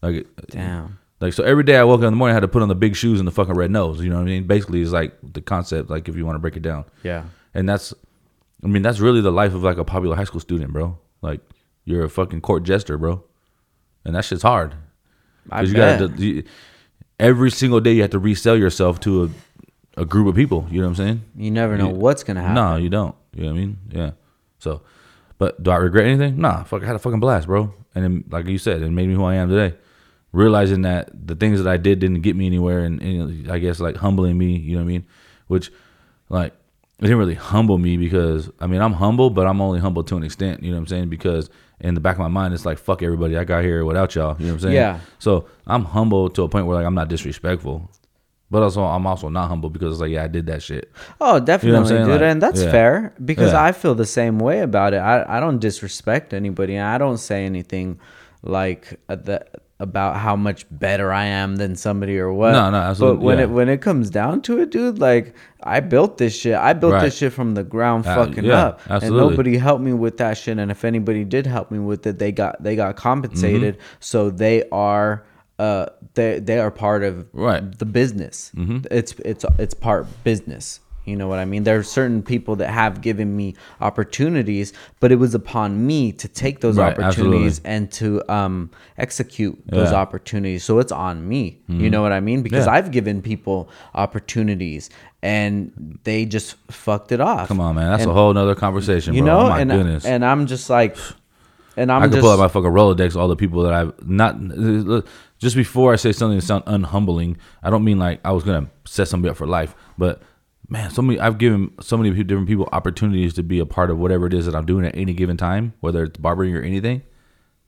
Like Damn. Like so every day I woke up in the morning I had to put on the big shoes and the fucking red nose you know what I mean basically it's like the concept like if you want to break it down Yeah. and that's, I mean, that's really the life of like a popular high school student, bro. Like you're a fucking court jester, bro, and that shit's hard. I you bet. gotta, you, every single day you have to resell yourself to a a group of people. You know what I'm saying? You never know You- what's gonna happen. No, you don't. You know what I mean? Yeah. So, but do I regret anything? Nah. Fuck, I had a fucking blast, bro. And then, like you said, it made me who I am today. Realizing that the things that I did didn't get me anywhere, and, and I guess like humbling me. You know what I mean? Which, like, it didn't really humble me because I mean I'm humble, but I'm only humble to an extent. You know what I'm saying? Because in the back of my mind, it's like fuck everybody. I got here without y'all. You know what I'm saying? Yeah. So I'm humble to a point where like I'm not disrespectful, but also I'm also not humble because it's like yeah I did that shit. Oh, definitely, saying? dude, Like, and that's yeah. fair because Yeah. I feel the same way about it. I, I don't disrespect anybody, I don't say anything like uh, that about how much better I am than somebody or what. No, no, absolutely, But when yeah. it when it comes down to it, dude, like I built this shit. I built Right. this shit from the ground Uh, fucking yeah, up, absolutely. and nobody helped me with that shit. And if anybody did help me with it, they got they got compensated. Mm-hmm. So they are. Uh, they they are part of Right. Mm-hmm. the business. It's it's it's part business. You know what I mean? There are certain people that have given me opportunities, but it was upon me to take those Right, opportunities and to um, execute those Yeah. Mm-hmm. opportunities. So it's on me. You know what I mean? Because Yeah. I've given people opportunities and they just fucked it off. Come on, man, that's And, a whole nother conversation, you bro. know, oh my and goodness. and I'm just like, and I'm I could just pull out my fucking Rolodex, all the people that I've not. Just before I say something that sound unhumbling, I don't mean like I was gonna set somebody up for life, but man, so many I've given so many different people opportunities to be a part of whatever it is that I'm doing at any given time, whether it's barbering or anything.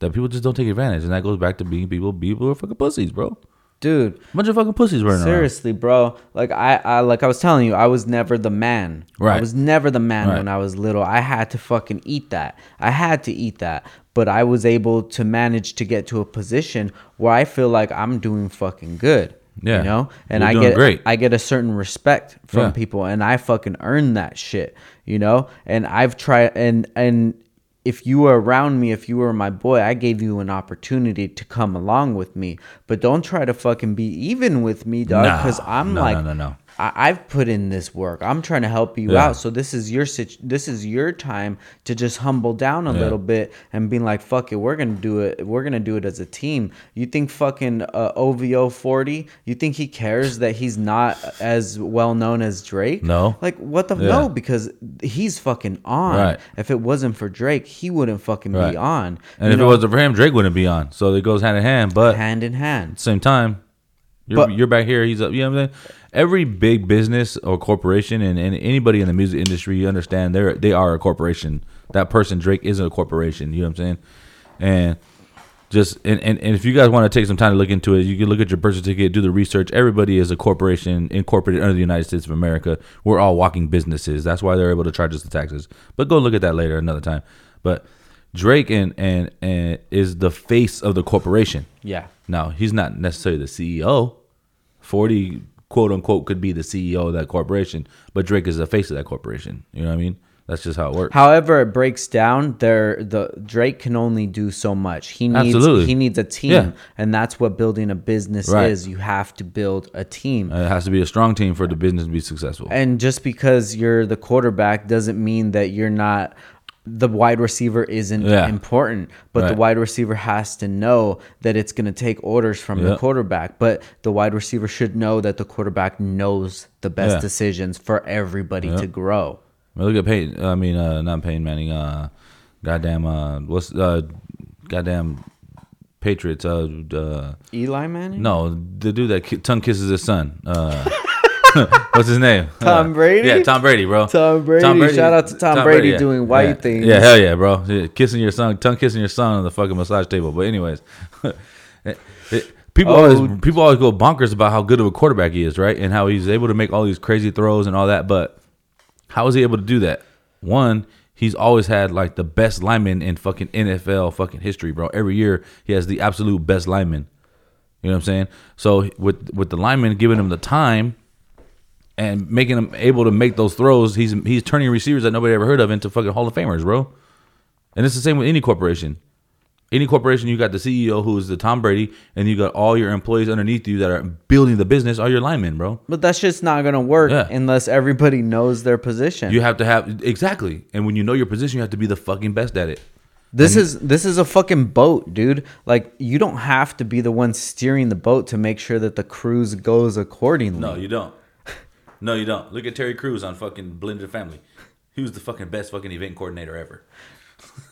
That people just don't take advantage, and that goes back to being people. People are fucking pussies, bro. dude. Bunch of fucking pussies running around. Seriously, bro. Like I, I, like I was telling you, I was never the man. Right. I was never the man Right. when I was little. I had to fucking eat that. I had to eat that. But I was able to manage to get to a position where I feel like I'm doing fucking good. Yeah. You know? And You're I get great. I get a certain respect from Yeah. people and I fucking earn that shit. You know? And I've tried and and if you were around me, if you were my boy, I gave you an opportunity to come along with me. But don't try to fucking be even with me, dog. Nah, Because I'm no, like, no, no, no. I, I've put in this work. I'm trying to help you Yeah. out. So this is your situ- This is your time to just humble down a Yeah. little bit and being like, "Fuck it, we're gonna do it. We're gonna do it as a team." You think fucking uh, OVO forty? You think he cares that he's not as well known as Drake? No. Like what the Yeah. no? Because he's fucking on. Right. If it wasn't for Drake, he wouldn't fucking Right. be on. And You if know, it wasn't for him, Drake wouldn't be on. So it goes hand in hand. But hand in hand. same time, you're, But- you're back here. He's up. You know what I'm saying? Every big business or corporation and, and anybody in the music industry, you understand they're they are a corporation. That person Drake isn't a corporation. You know what I'm saying? And just and, and, and if you guys want to take some time to look into it, you can look at your birth certificate, do the research. Everybody is a corporation incorporated under the United States of America. We're all walking businesses. That's why they're able to charge us the taxes. But go look at that later another time. But Drake and and and is the face of the corporation. Yeah. Now, he's not necessarily the CEO. 40, quote unquote, could be the CEO of that corporation, but Drake is the face of that corporation. You know what I mean? That's just how it works. However, it breaks down. There, the Drake can only do so much. He needs Absolutely. he needs a team, Yeah. and that's what building a business Right. is. You have to build a team. it has to be a strong team for the business to be successful. and just because you're the quarterback doesn't mean that you're not the wide receiver isn't Yeah. important but the wide receiver has to know that it's going to take orders from the quarterback but the wide receiver should know that the quarterback knows the best Yeah. decisions for everybody to grow mean, look at Peyton. I mean, uh, not Peyton Manning. Uh, goddamn. Uh, what's uh, goddamn Patriots? Uh, uh, eli manning no, the dude that ki- tongue kisses his son. Uh, *laughs* what's his name? Tom Uh, Brady? Yeah, Tom Brady, bro. Tom Brady. Tom Brady. Shout out to Tom Brady doing white yeah. things. Yeah, hell yeah, bro. Yeah, kissing your son, tongue kissing your son on the fucking massage table. But anyways, *laughs* it- it- people Oh. always people always go bonkers about how good of a quarterback he is, right? And how he's able to make all these crazy throws and all that. But how is he able to do that? One, he's always had like the best lineman in fucking NFL fucking history, bro. Every year he has the absolute best lineman. You know what I'm saying? So with with the lineman giving him the time and making him able to make those throws, he's he's turning receivers that nobody ever heard of into fucking Hall of Famers, bro. And it's the same with any corporation. Any corporation, you got the CEO who is the Tom Brady, and you got all your employees underneath you that are building the business, are your linemen, bro. but that's just not to work Yeah. unless everybody knows their position You have to have exactly, and when you know your position, you have to be the fucking best at it. This is this is a fucking boat, dude. Like you don't have to be the one steering the boat to make sure that the cruise goes accordingly. No, you don't. No, you don't. Look at Terry Crews on fucking Blended Family. He was the fucking best fucking event coordinator ever.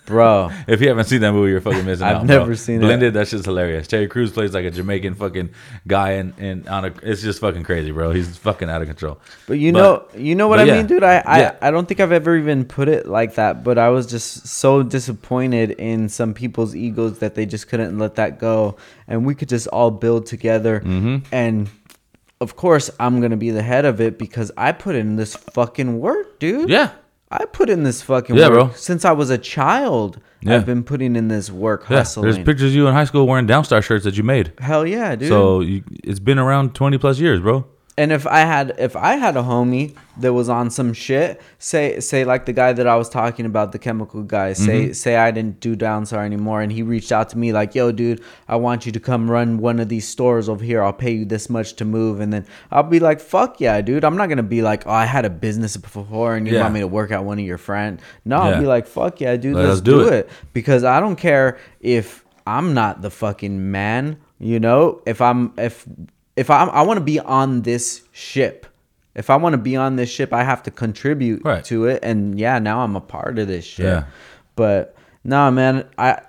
bro. *laughs* If you haven't seen that movie, you're fucking missing *laughs* out. I've never bro. seen it. Blended. That's just hilarious. Terry Crews plays like a Jamaican fucking guy, and and on a, it's just fucking crazy, bro. He's fucking out of control. But you But- know, you know what I yeah. mean, dude. I, I, Yeah. I don't think I've ever even put it like that. But I was just so disappointed in some people's egos that they just couldn't let that go, and we could just all build together. Mm-hmm. And of course, I'm gonna be the head of it because I put in this fucking work, dude. Yeah, I put in this fucking Yeah, work bro. since I was a child. Yeah. I've been putting in this work, yeah. hustling. There's pictures of you in high school wearing Downstar shirts that you made. Hell yeah, dude. So you, it's been around 20 plus years, bro. And if I had if I had a homie that was on some shit, say say like the guy that I was talking about, the chemical guy, say mm-hmm. say I didn't do Downstar anymore and he reached out to me like, "Yo, dude, I want you to come run one of these stores over here. I'll pay you this much to move." And then I'll be like, "Fuck yeah, dude. I'm not going to be like, "Oh, I had a business before and you Yeah. want me to work out one of your friends." No, I'll be like, "Fuck yeah, dude. Let let's us do do it. it." Because I don't care if I'm not the fucking man, you know? If I'm if if I'm, I want to be on this ship. If I want to be on this ship, I have to contribute Right. to it. And yeah, now I'm a part of this shit. Yeah. But no, man, I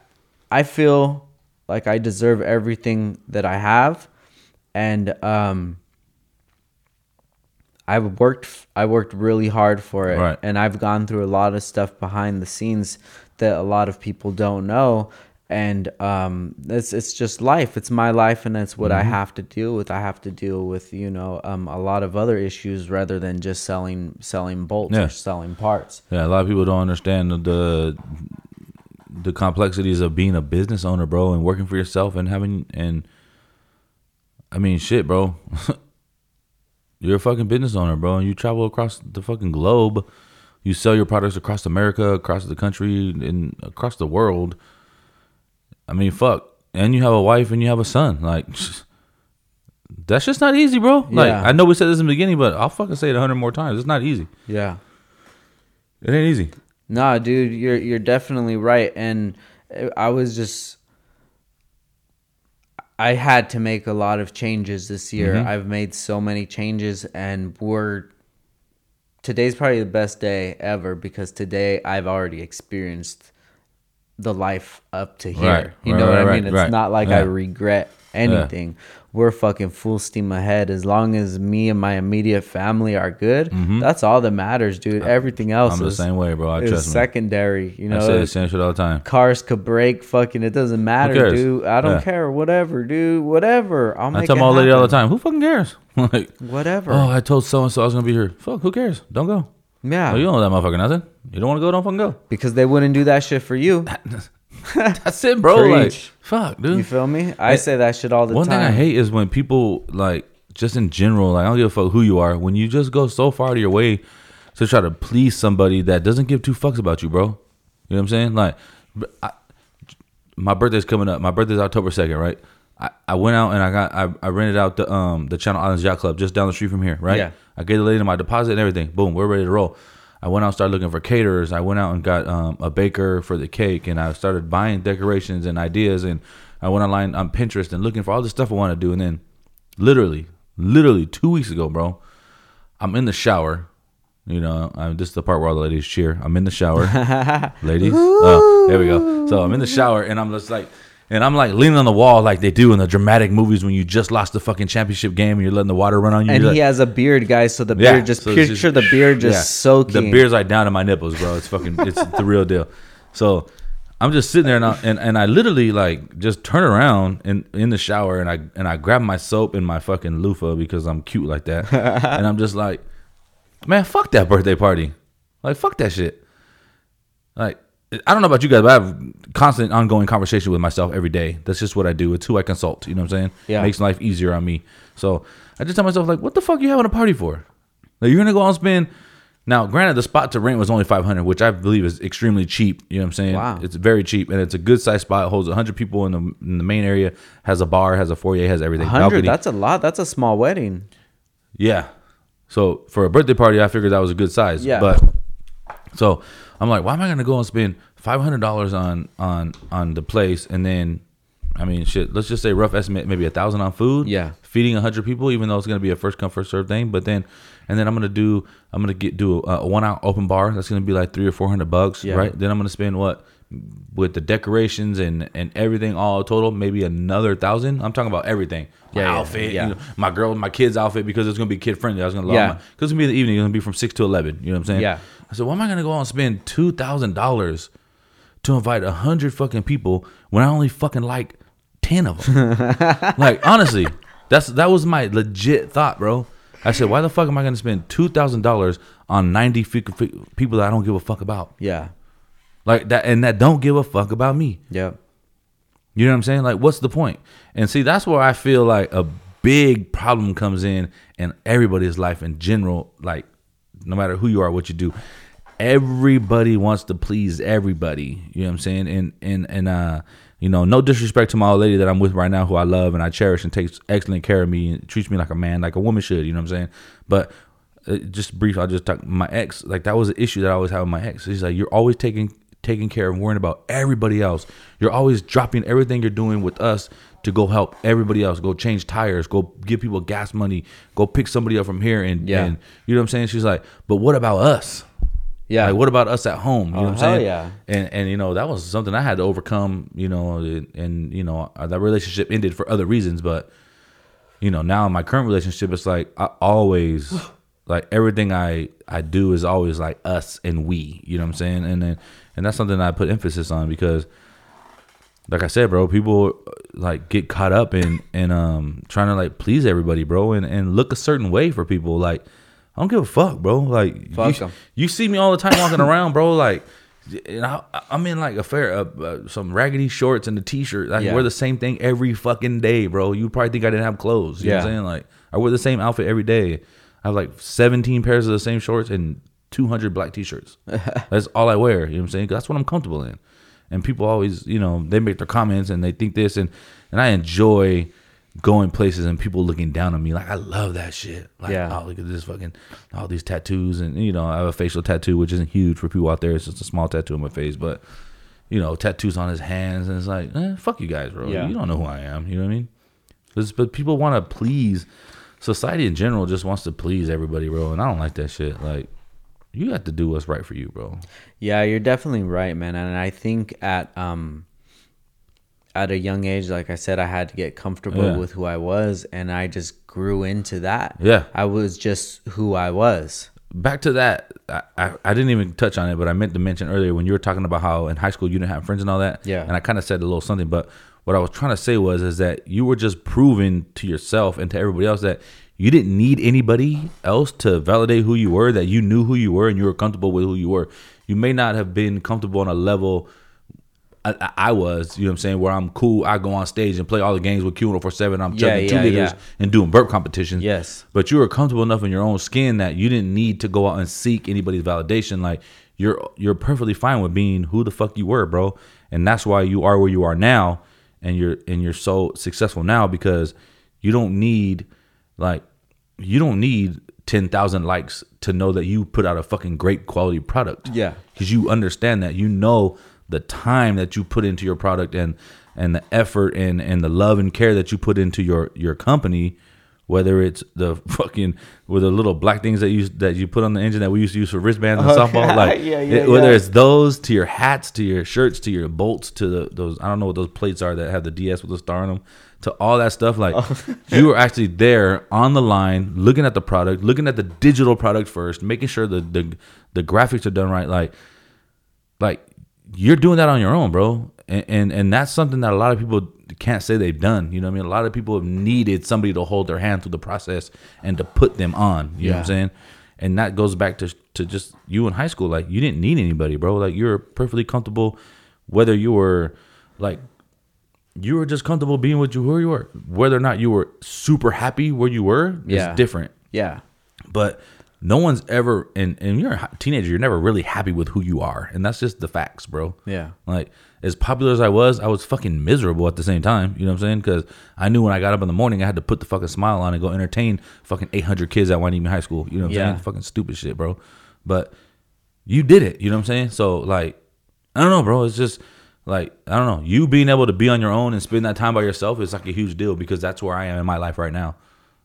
I feel like I deserve everything that I have, and um, I've worked I worked really hard for it, Right. and I've gone through a lot of stuff behind the scenes that a lot of people don't know. And um, it's it's just life. It's my life, and that's what Mm-hmm. I have to deal with. I have to deal with you know um, a lot of other issues rather than just selling selling bolts Yeah. or selling parts. Yeah, a lot of people don't understand the the complexities of being a business owner, bro, and working for yourself and having and I mean, shit, bro. *laughs* You're a fucking business owner, bro, and you travel across the fucking globe. You sell your products across America, across the country, and across the world. I mean, fuck. And you have a wife and you have a son. Like, *laughs* that's just not easy, bro. Like, Yeah. I know we said this in the beginning, but I'll fucking say it a hundred more times. It's not easy. Yeah. It ain't easy. Nah, dude, you're you're definitely right, and uh, I was just I had to make a lot of changes this year. Mm-hmm. I've made so many changes, and we're today's probably the best day ever because today I've already experienced the life up to here. Right, you right, know what right, I mean? It's not like Yeah. I regret anything. We're fucking full steam ahead. As long as me and my immediate family are good, that's all that matters, dude. Everything else Mm-hmm. I'm the is, same way, bro. I trust me. secondary. You know. I say the same shit all the time. cars could break. Fucking, it doesn't matter, dude. I don't Yeah. care. Whatever, dude. Whatever. I'll I tell my lady all the time, who fucking cares? *laughs* like, Whatever. oh, I told so and so I was gonna be here. Fuck, who cares? Don't go. Yeah, Oh, you don't know that motherfucker nothing. You don't want to go, don't fucking go. because they wouldn't do that shit for you. *laughs* That's it, bro. Like, fuck, dude. You feel me? I say that shit all the One time. One thing I hate is when people like just in general, like I don't give a fuck who you are, when you just go so far to your way to try to please somebody that doesn't give two fucks about you, bro. You know what I'm saying? Like, I, my birthday's coming up. My birthday's October second, right? I, I went out and I got I, I rented out the um the Channel Islands Yacht Club just down the street from here, right? Yeah. I gave the lady my deposit and everything. Boom, we're ready to roll. I went out and started looking for caterers. I went out and got um, a baker for the cake, and I started buying decorations and ideas. And I went online on Pinterest and looking for all the stuff I want to do. And then, literally, literally two weeks ago, bro, I'm in the shower. You know, I'm, this is the part where all the ladies cheer. I'm in the shower, *laughs* ladies. Oh, there we go. So I'm in the shower, and I'm just like, and I'm like leaning on the wall like they do in the dramatic movies when you just lost the fucking championship game and you're letting the water run on you. and You're he like- has a beard, guys. So the Yeah, beard just so picture just- the beard just yeah. soaking. The beard's like down to my nipples, bro. It's fucking, it's the real deal. So I'm just sitting there and I, and, and I literally like just turn around in, in the shower and I and I grab my soap and my fucking loofah because I'm cute like that. *laughs* and I'm just like, man, fuck that birthday party. Like fuck that shit. Like I don't know about you guys, but I have constant ongoing conversation with myself every day. That's just what I do. It's who I consult. You know what I'm saying? Yeah. Makes life easier on me. So I just tell myself like, what the fuck are you having a party for? Like you're gonna go out and spend. Now, granted, the spot to rent was only 500, which I believe is extremely cheap. You know what I'm saying? Wow. It's very cheap, and it's a good size spot. It holds 100 people in the in the main area. Has a bar, has a foyer, has everything. hundred. Balcony. That's a lot. That's a small wedding. Yeah. So for a birthday party, I figured that was a good size. Yeah. But so I'm like, why am I gonna go and spend five hundred dollars on on on the place and then I mean, shit. Let's just say rough estimate, maybe a thousand on food. Yeah. feeding a hundred people, even though it's gonna be a first come first serve thing. But then, and then I'm gonna do, I'm gonna get do a, a one out open bar. That's gonna be like three or four hundred bucks, Yeah. right? Then I'm gonna spend what with the decorations and and everything all total, maybe another thousand. I'm talking about everything. My Yeah, outfit, yeah. You know, my girl, my kids' outfit because it's gonna be kid friendly. I was gonna Yeah. yeah. because it's gonna be the evening. It's gonna be from six to eleven. You know what I'm saying? Yeah. I said, why am I gonna go out and spend two thousand dollars to invite a hundred fucking people when I only fucking like ten of them? *laughs* like honestly, that's that was my legit thought, bro. I said, why the fuck am I gonna spend two thousand dollars on ninety fi- fi- people that I don't give a fuck about? Yeah. Like that, and that don't give a fuck about me. Yeah. You know what I'm saying? Like, what's the point? And see, that's where I feel like a big problem comes in in everybody's life in general. Like, no matter who you are, what you do, everybody wants to please everybody. You know what I'm saying? And and and uh, you know, no disrespect to my old lady that I'm with right now, who I love and I cherish and takes excellent care of me and treats me like a man, like a woman should. You know what I'm saying? But uh, just brief, I'll just talk. My ex, like that was an issue that I always had with my ex. He's like, you're always taking taking care of worrying about everybody else. You're always dropping everything you're doing with us to go help everybody else. Go change tires. Go give people gas money. Go pick somebody up from here. And, Yeah. and you know what I'm saying? She's like, but what about us? Yeah. Like, what about us at home? You know Oh, what I'm hell saying? yeah. And and you know that was something I had to overcome. You know, and, and you know uh, that relationship ended for other reasons, but you know now in my current relationship, it's like I always *sighs* like everything I I do is always like us and we. You know what I'm saying? And then and that's something I put emphasis on because like I said, bro, people like get caught up in in um trying to like please everybody, bro, and and look a certain way for people. Like I don't give a fuck, bro. Like Fuck you, you see me all the time walking around, bro. Like and I, I'm in like a fair uh, uh, some raggedy shorts and a t-shirt. I Yeah. wear the same thing every fucking day, bro. You probably think I didn't have clothes. You know what I'm Yeah. saying? Like I wear the same outfit every day. I have like 17 pairs of the same shorts and 200 black t-shirts. *laughs* That's all I wear. You know what I'm saying? that's what I'm comfortable in. And people always, you know, they make their comments and they think this and and I enjoy going places and people looking down on me. Like I love that shit. Like Yeah. oh look at this fucking all these tattoos and you know, I have a facial tattoo which isn't huge for people out there. It's just a small tattoo on my face, but you know, tattoos on his hands and it's like, eh, fuck you guys, bro. Yeah. You don't know who I am. You know what I mean? It's- but people want to please society in general just wants to please everybody, bro. And I don't like that shit. Like, you have to do what's right for you, bro. Yeah, you're definitely right, man. And I think at um at a young age, like I said, I had to get comfortable Yeah. with who I was and I just grew into that. Yeah. I was just who I was. Back to that, I, I, I didn't even touch on it, but I meant to mention earlier when you were talking about how in high school you didn't have friends and all that. Yeah. And I kind of said a little something, but what I was trying to say was is that you were just proving to yourself and to everybody else that you didn't need anybody else to validate who you were, that you knew who you were and you were comfortable with who you were. You may not have been comfortable on a level I, I- was, you know what I'm saying, where I'm cool. I go on stage and play all the games with Q147. I'm Yeah, chugging two yeah, liters yeah. and doing burp competitions. Yes. But you were comfortable enough in your own skin that you didn't need to go out and seek anybody's validation. Like you're you're perfectly fine with being who the fuck you were, bro. And that's why you are where you are now and you're and you're so successful now because you don't need like you don't need 10,000 likes to know that you put out a fucking great quality product Yeah. because you understand that you know the time that you put into your product and and the effort and and the love and care that you put into your your company whether it's the *laughs* fucking with the little black things that you that you put on the engine that we used to use for wristbands and softball like *laughs* yeah, yeah, it- whether yeah. it's those to your hats to your shirts to your bolts to the those I don't know what those plates are that have the DS with the star on them to all that stuff like Oh. *laughs* you were actually there on the line looking at the product looking at the digital product first making sure the the, the graphics are done right like like you're doing that on your own, bro. And, and and that's something that a lot of people can't say they've done. You know what I mean? A lot of people have needed somebody to hold their hand through the process and to put them on. You know what I'm saying? And that goes back to to just you in high school. Like you didn't need anybody, bro. Like you're perfectly comfortable, whether you were like you were just comfortable being with you who you were. Whether or not you were super happy where you were Yeah. is different. Yeah. but no one's ever and and you're a teenager you're never really happy with who you are. And that's just the facts bro. Yeah. like as popular as i was i was fucking miserable at the same time. You know what i'm saying? Because i knew when i got up in the morning i had to put the fucking smile on and go entertain fucking 800 kids at Hueneme high school. You know what i'm Yeah. saying? Fucking stupid shit bro. But you did it. You know what i'm saying? So like i don't know bro. It's just like I don't know, you being able to be on your own and spend that time by yourself is like a huge deal because that's where I am in my life right now.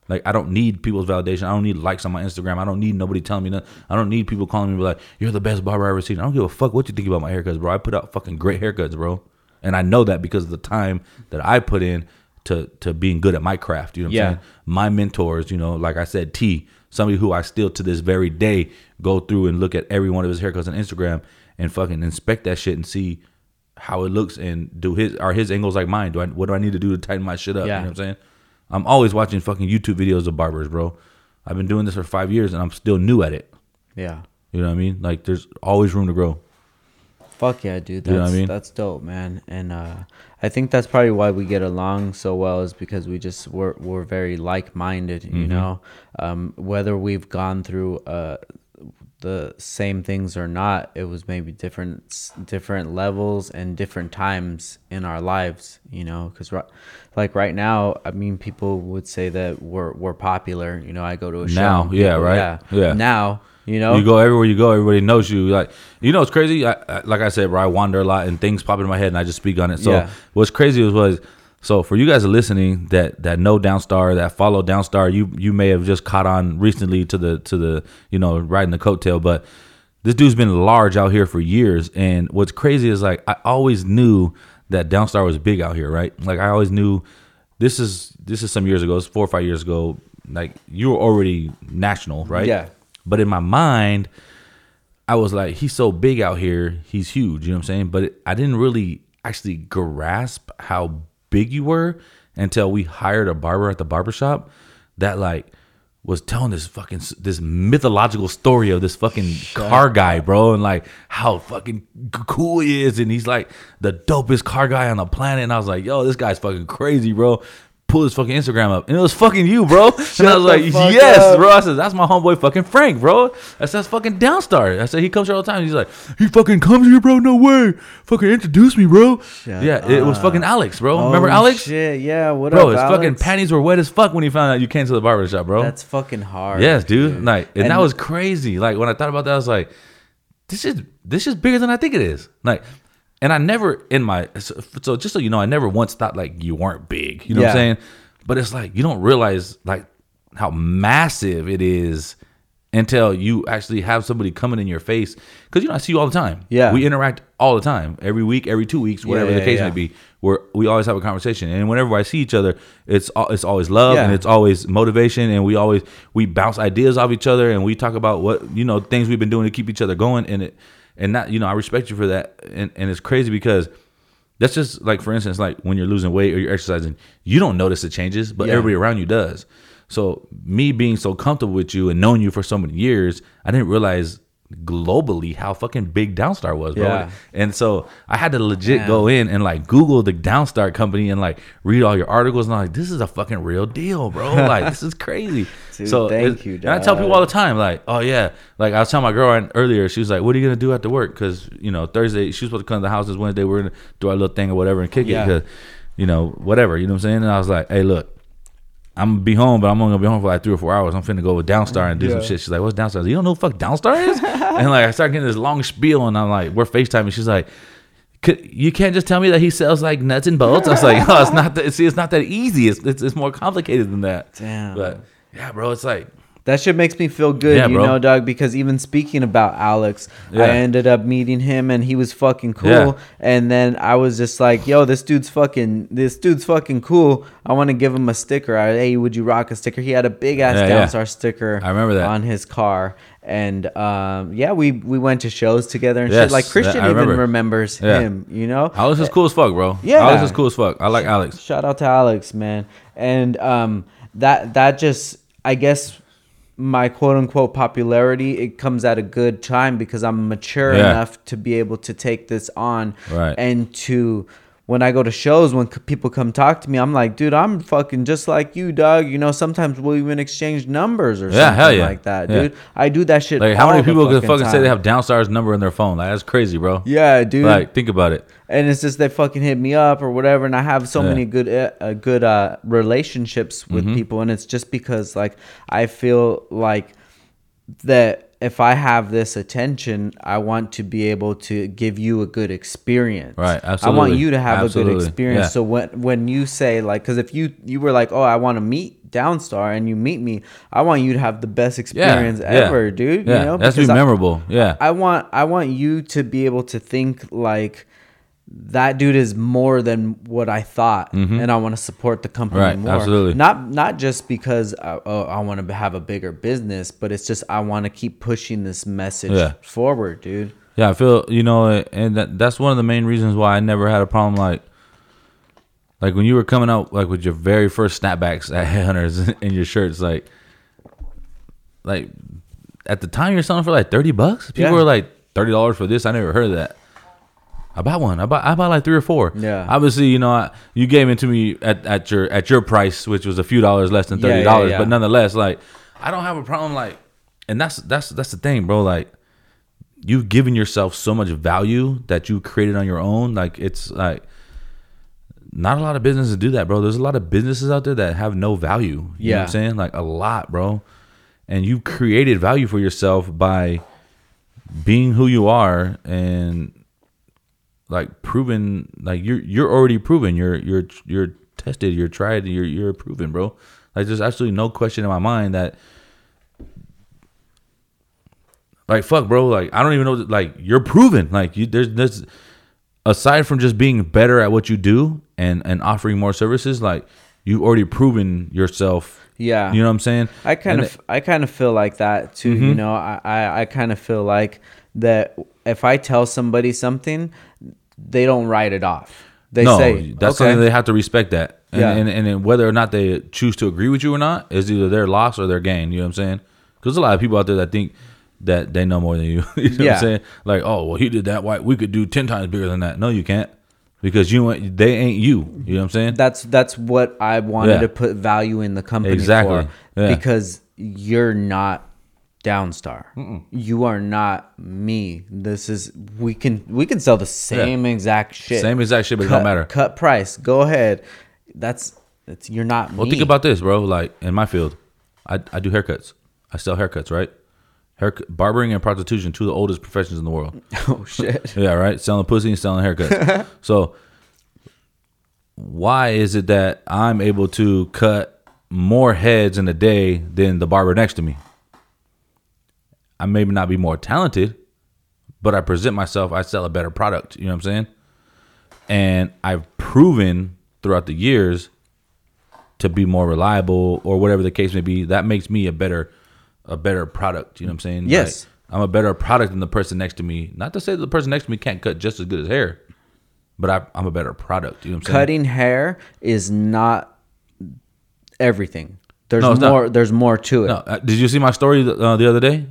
Like I don't need people's validation. I don't need likes on my Instagram. I don't need nobody telling me nothing. I don't need people calling me like, "You're the best barber I've ever seen." I don't give a fuck what you think about my haircuts, bro. I put out fucking great haircuts, bro, and I know that because of the time that I put in to to being good at my craft. You know what Yeah. I'm saying? My mentors, you know, like I said, T, somebody who I still to this very day go through and look at every one of his haircuts on Instagram and fucking inspect that shit and see how it looks and do his are his angles like mine? Do I what do I need to do to tighten my shit up? Yeah. You know what I'm saying? I'm always watching fucking YouTube videos of barbers, bro. I've been doing this for five years and I'm still new at it. Yeah. You know what I mean? Like there's always room to grow. Fuck yeah, dude. That's You know what I mean? that's dope, man. And uh, I think that's probably why we get along so well is because we just we're we're very like minded. Mm-hmm. You know, um, whether we've gone through uh, the same things or not, it was maybe different different levels and different times in our lives. You know, because like right now, I mean, people would say that we're we're popular. You know, I go to a show. Now, and yeah, people- right? Yeah. Now, you know, You go everywhere you go, everybody knows you. Like you know, it's crazy. I, I, like I said, bro, I wander a lot and things pop into my head and I just speak on it. So Yeah. what's crazy was, was so for you guys listening that that know Downstar, that follow Downstar, you you may have just caught on recently to the to the you know riding the coattail, but this dude's been large out here for years. And what's crazy is like I always knew that Downstar was big out here, right? Like I always knew this is this is some years ago, it's four or five years ago. Like you were already national, right? Yeah. But in my mind, I was like, he's so big out here, he's huge. You know what I'm saying? But it, I didn't really actually grasp how big you were until we hired a barber at the barbershop that like was telling this fucking this mythological story of this fucking car guy, bro, and like how fucking cool he is, and he's like the dopest car guy on the planet. And I was like, yo, this guy's fucking crazy, bro. Pull his fucking Instagram up, and it was fucking you, bro. *laughs* and I was like, yes, up. bro. I said, that's my homeboy, fucking Frank, bro. I said, that's fucking Downstar. I said, he comes here all the time. He's like, he fucking comes here, bro. No way. Fucking introduce me, bro. Shut yeah, it was fucking Alex, bro. Remember Oh, Alex? Shit, yeah. What Bro, up, his fucking panties were wet as fuck when he found out you came to the barber shop, bro. That's fucking hard. yes, dude. Like, and, that was crazy. Like when I thought about that, I was like, this is this is bigger than I think it is. Like, and I never in my so, so just so you know, I never once thought like you weren't big. You know what I'm saying? But it's like you don't realize like how massive it is until you actually have somebody coming in your face because you know I see you all the time. Yeah. we interact all the time, every week, every two weeks, whatever yeah, the case yeah. may be. Where we always have a conversation, and whenever I see each other, it's it's always love and it's always motivation, and we always we bounce ideas off each other, and we talk about what you know things we've been doing to keep each other going, and it and not you know I respect you for that, and and it's crazy because. That's just like, for instance, like when you're losing weight or you're exercising, you don't notice the changes, but Yeah. everybody around you does. So me being so comfortable with you and knowing you for so many years, I didn't realize globally how fucking big Downstar was, bro. Yeah. And so I had to legit go in and like Google the Downstar company and like read all your articles and I'm like, this is a fucking real deal, bro. *laughs* Like this is crazy. Dude, so thank you, And I tell people all the time, like, oh yeah, like I was telling my girl earlier, she was like, what are you gonna do after work? Because you know Thursday she was supposed to come to the house this Wednesday. We're gonna do our little thing or whatever and kick Yeah. it because you know whatever. You know what I'm saying? And I was like, hey, look. I'm gonna be home, but I'm only gonna be home for like three or four hours. I'm finna go with Downstar and do some shit. She's like, "What's Downstar?" You don't know fuck Downstar is? *laughs* and like, I start getting this long spiel, and I'm like, "We're Facetiming." She's like, "You can't just tell me that he sells like nuts and bolts." I was like, "Oh, it's not that. See, it's not that easy. It's it's, it's more complicated than that." Damn. But yeah, bro, it's like That shit makes me feel good, Yeah, you bro. know, dog. Because even speaking about Alex, Yeah. I ended up meeting him, and he was fucking cool. Yeah. And then I was just like, "Yo, this dude's fucking, this dude's fucking cool. I want to give him a sticker. I, hey, would you rock a sticker?" He had a big ass Yeah. Downstar sticker. I remember that. on his car. And um, yeah, we we went to shows together and Yes, shit. Like Christian I even remembers Yeah. him, you know. Alex is cool as fuck, bro. Yeah. Alex is cool as fuck. I like Alex. Shout out to Alex, man. And um, that that just, I guess, my quote unquote popularity it comes at a good time because I'm mature Yeah. enough to be able to take this on Right. and to. When I go to shows, when c- people come talk to me, I'm like, dude, I'm fucking just like you, dog. You know, sometimes we'll even exchange numbers or Yeah, something yeah. like that, Yeah. dude. I do that shit. Like, how many people can fucking say they have Downstar's number in their phone? Like, that's crazy, bro. Yeah, dude. Like, think about it. and it's just they fucking hit me up or whatever and i have so Yeah. many good uh, uh, good uh relationships with Mm-hmm. people and it's just because like i feel like that if I have this attention, I want to be able to give you a good experience. Right, Absolutely. I want you to have a good experience. yeah. So when when you say like, because if you you were like, oh, I want to meet Downstar, and you meet me, I want you to have the best experience yeah. ever, dude. Yeah, you know, that's because I- memorable. yeah, I want I want you to be able to think like that dude is more than what I thought, and I want to support the company Mm-hmm. Right, more. absolutely. Not not just because I, oh, I want to have a bigger business, but it's just I want to keep pushing this message Yeah. forward, dude. Yeah, I feel you know, and that, that's one of the main reasons why I never had a problem. Like, like when you were coming out like with your very first snapbacks at *laughs* Headhunters in your shirts, like, like at the time you're selling for like thirty bucks. People Yeah. were like thirty dollars for this. I never heard of that. I bought one. I bought. I bought like three or four. Yeah. Obviously, you know, I, you gave it to me at, at your at your price, which was a few dollars less than Yeah, thirty yeah, dollars. yeah. But nonetheless, like, I don't have a problem. Like, and that's that's that's the thing, bro. Like, you've given yourself so much value that you created on your own. Like it's like not a lot of businesses do that, bro. There's a lot of businesses out there that have no value. You know what Yeah. I'm saying? Like a lot, bro. And you've created value for yourself by being who you are and like proven like you're you're already proven. You're you're you're tested, you're tried, you're you're proven, bro. Like there's absolutely no question in my mind that like fuck, bro. Like I don't even know. Like you're proven. Like you, there's there's aside from just being better at what you do and and offering more services. Like you've already proven yourself. Yeah. you know what I'm saying. I kind And of I kind of feel like that too. Mm-hmm. You know, I I, I kind of feel like that if I tell somebody something, they don't write it off. They no, say that's okay. something they have to respect that. And, Yeah. and, and then whether or not they choose to agree with you or not is either their loss or their gain. You know what I'm saying? Because a lot of people out there that think that they know more than you. *laughs* you know what Yeah. I'm saying? Like, oh, well, he did that. Why we could do ten times bigger than that? No, you can't. Because you ain't- they ain't you. You know what I'm saying? that's that's what I wanted Yeah. to put value in the company Exactly. for Yeah. because you're not Downstar. You are not me. This is we can we can sell the same exact shit. Same exact shit, but it cut, don't matter. Cut price. Go ahead. That's that's you're not Well, me. think about this, bro. Like in my field, I, I do haircuts. I sell haircuts, right? Hair barbering and prostitution, two of the oldest professions in the world. *laughs* oh shit. *laughs* Yeah, right. Selling pussy and selling haircuts. *laughs* so, why is it that I'm able to cut more heads in a day than the barber next to me? I may not be more talented, but I present myself. I sell a better product. You know what I'm saying? And I've proven throughout the years to be more reliable, or whatever the case may be. That makes me a better, a better product. You know what I'm saying? Yes. Like, I'm a better product than the person next to me. Not to say that the person next to me can't cut just as good as hair, but I, I'm a better product. You know what I'm saying? Cutting hair is not everything. There's No, it's not. more. There's more to it. No, uh, did you see my story uh, the other day?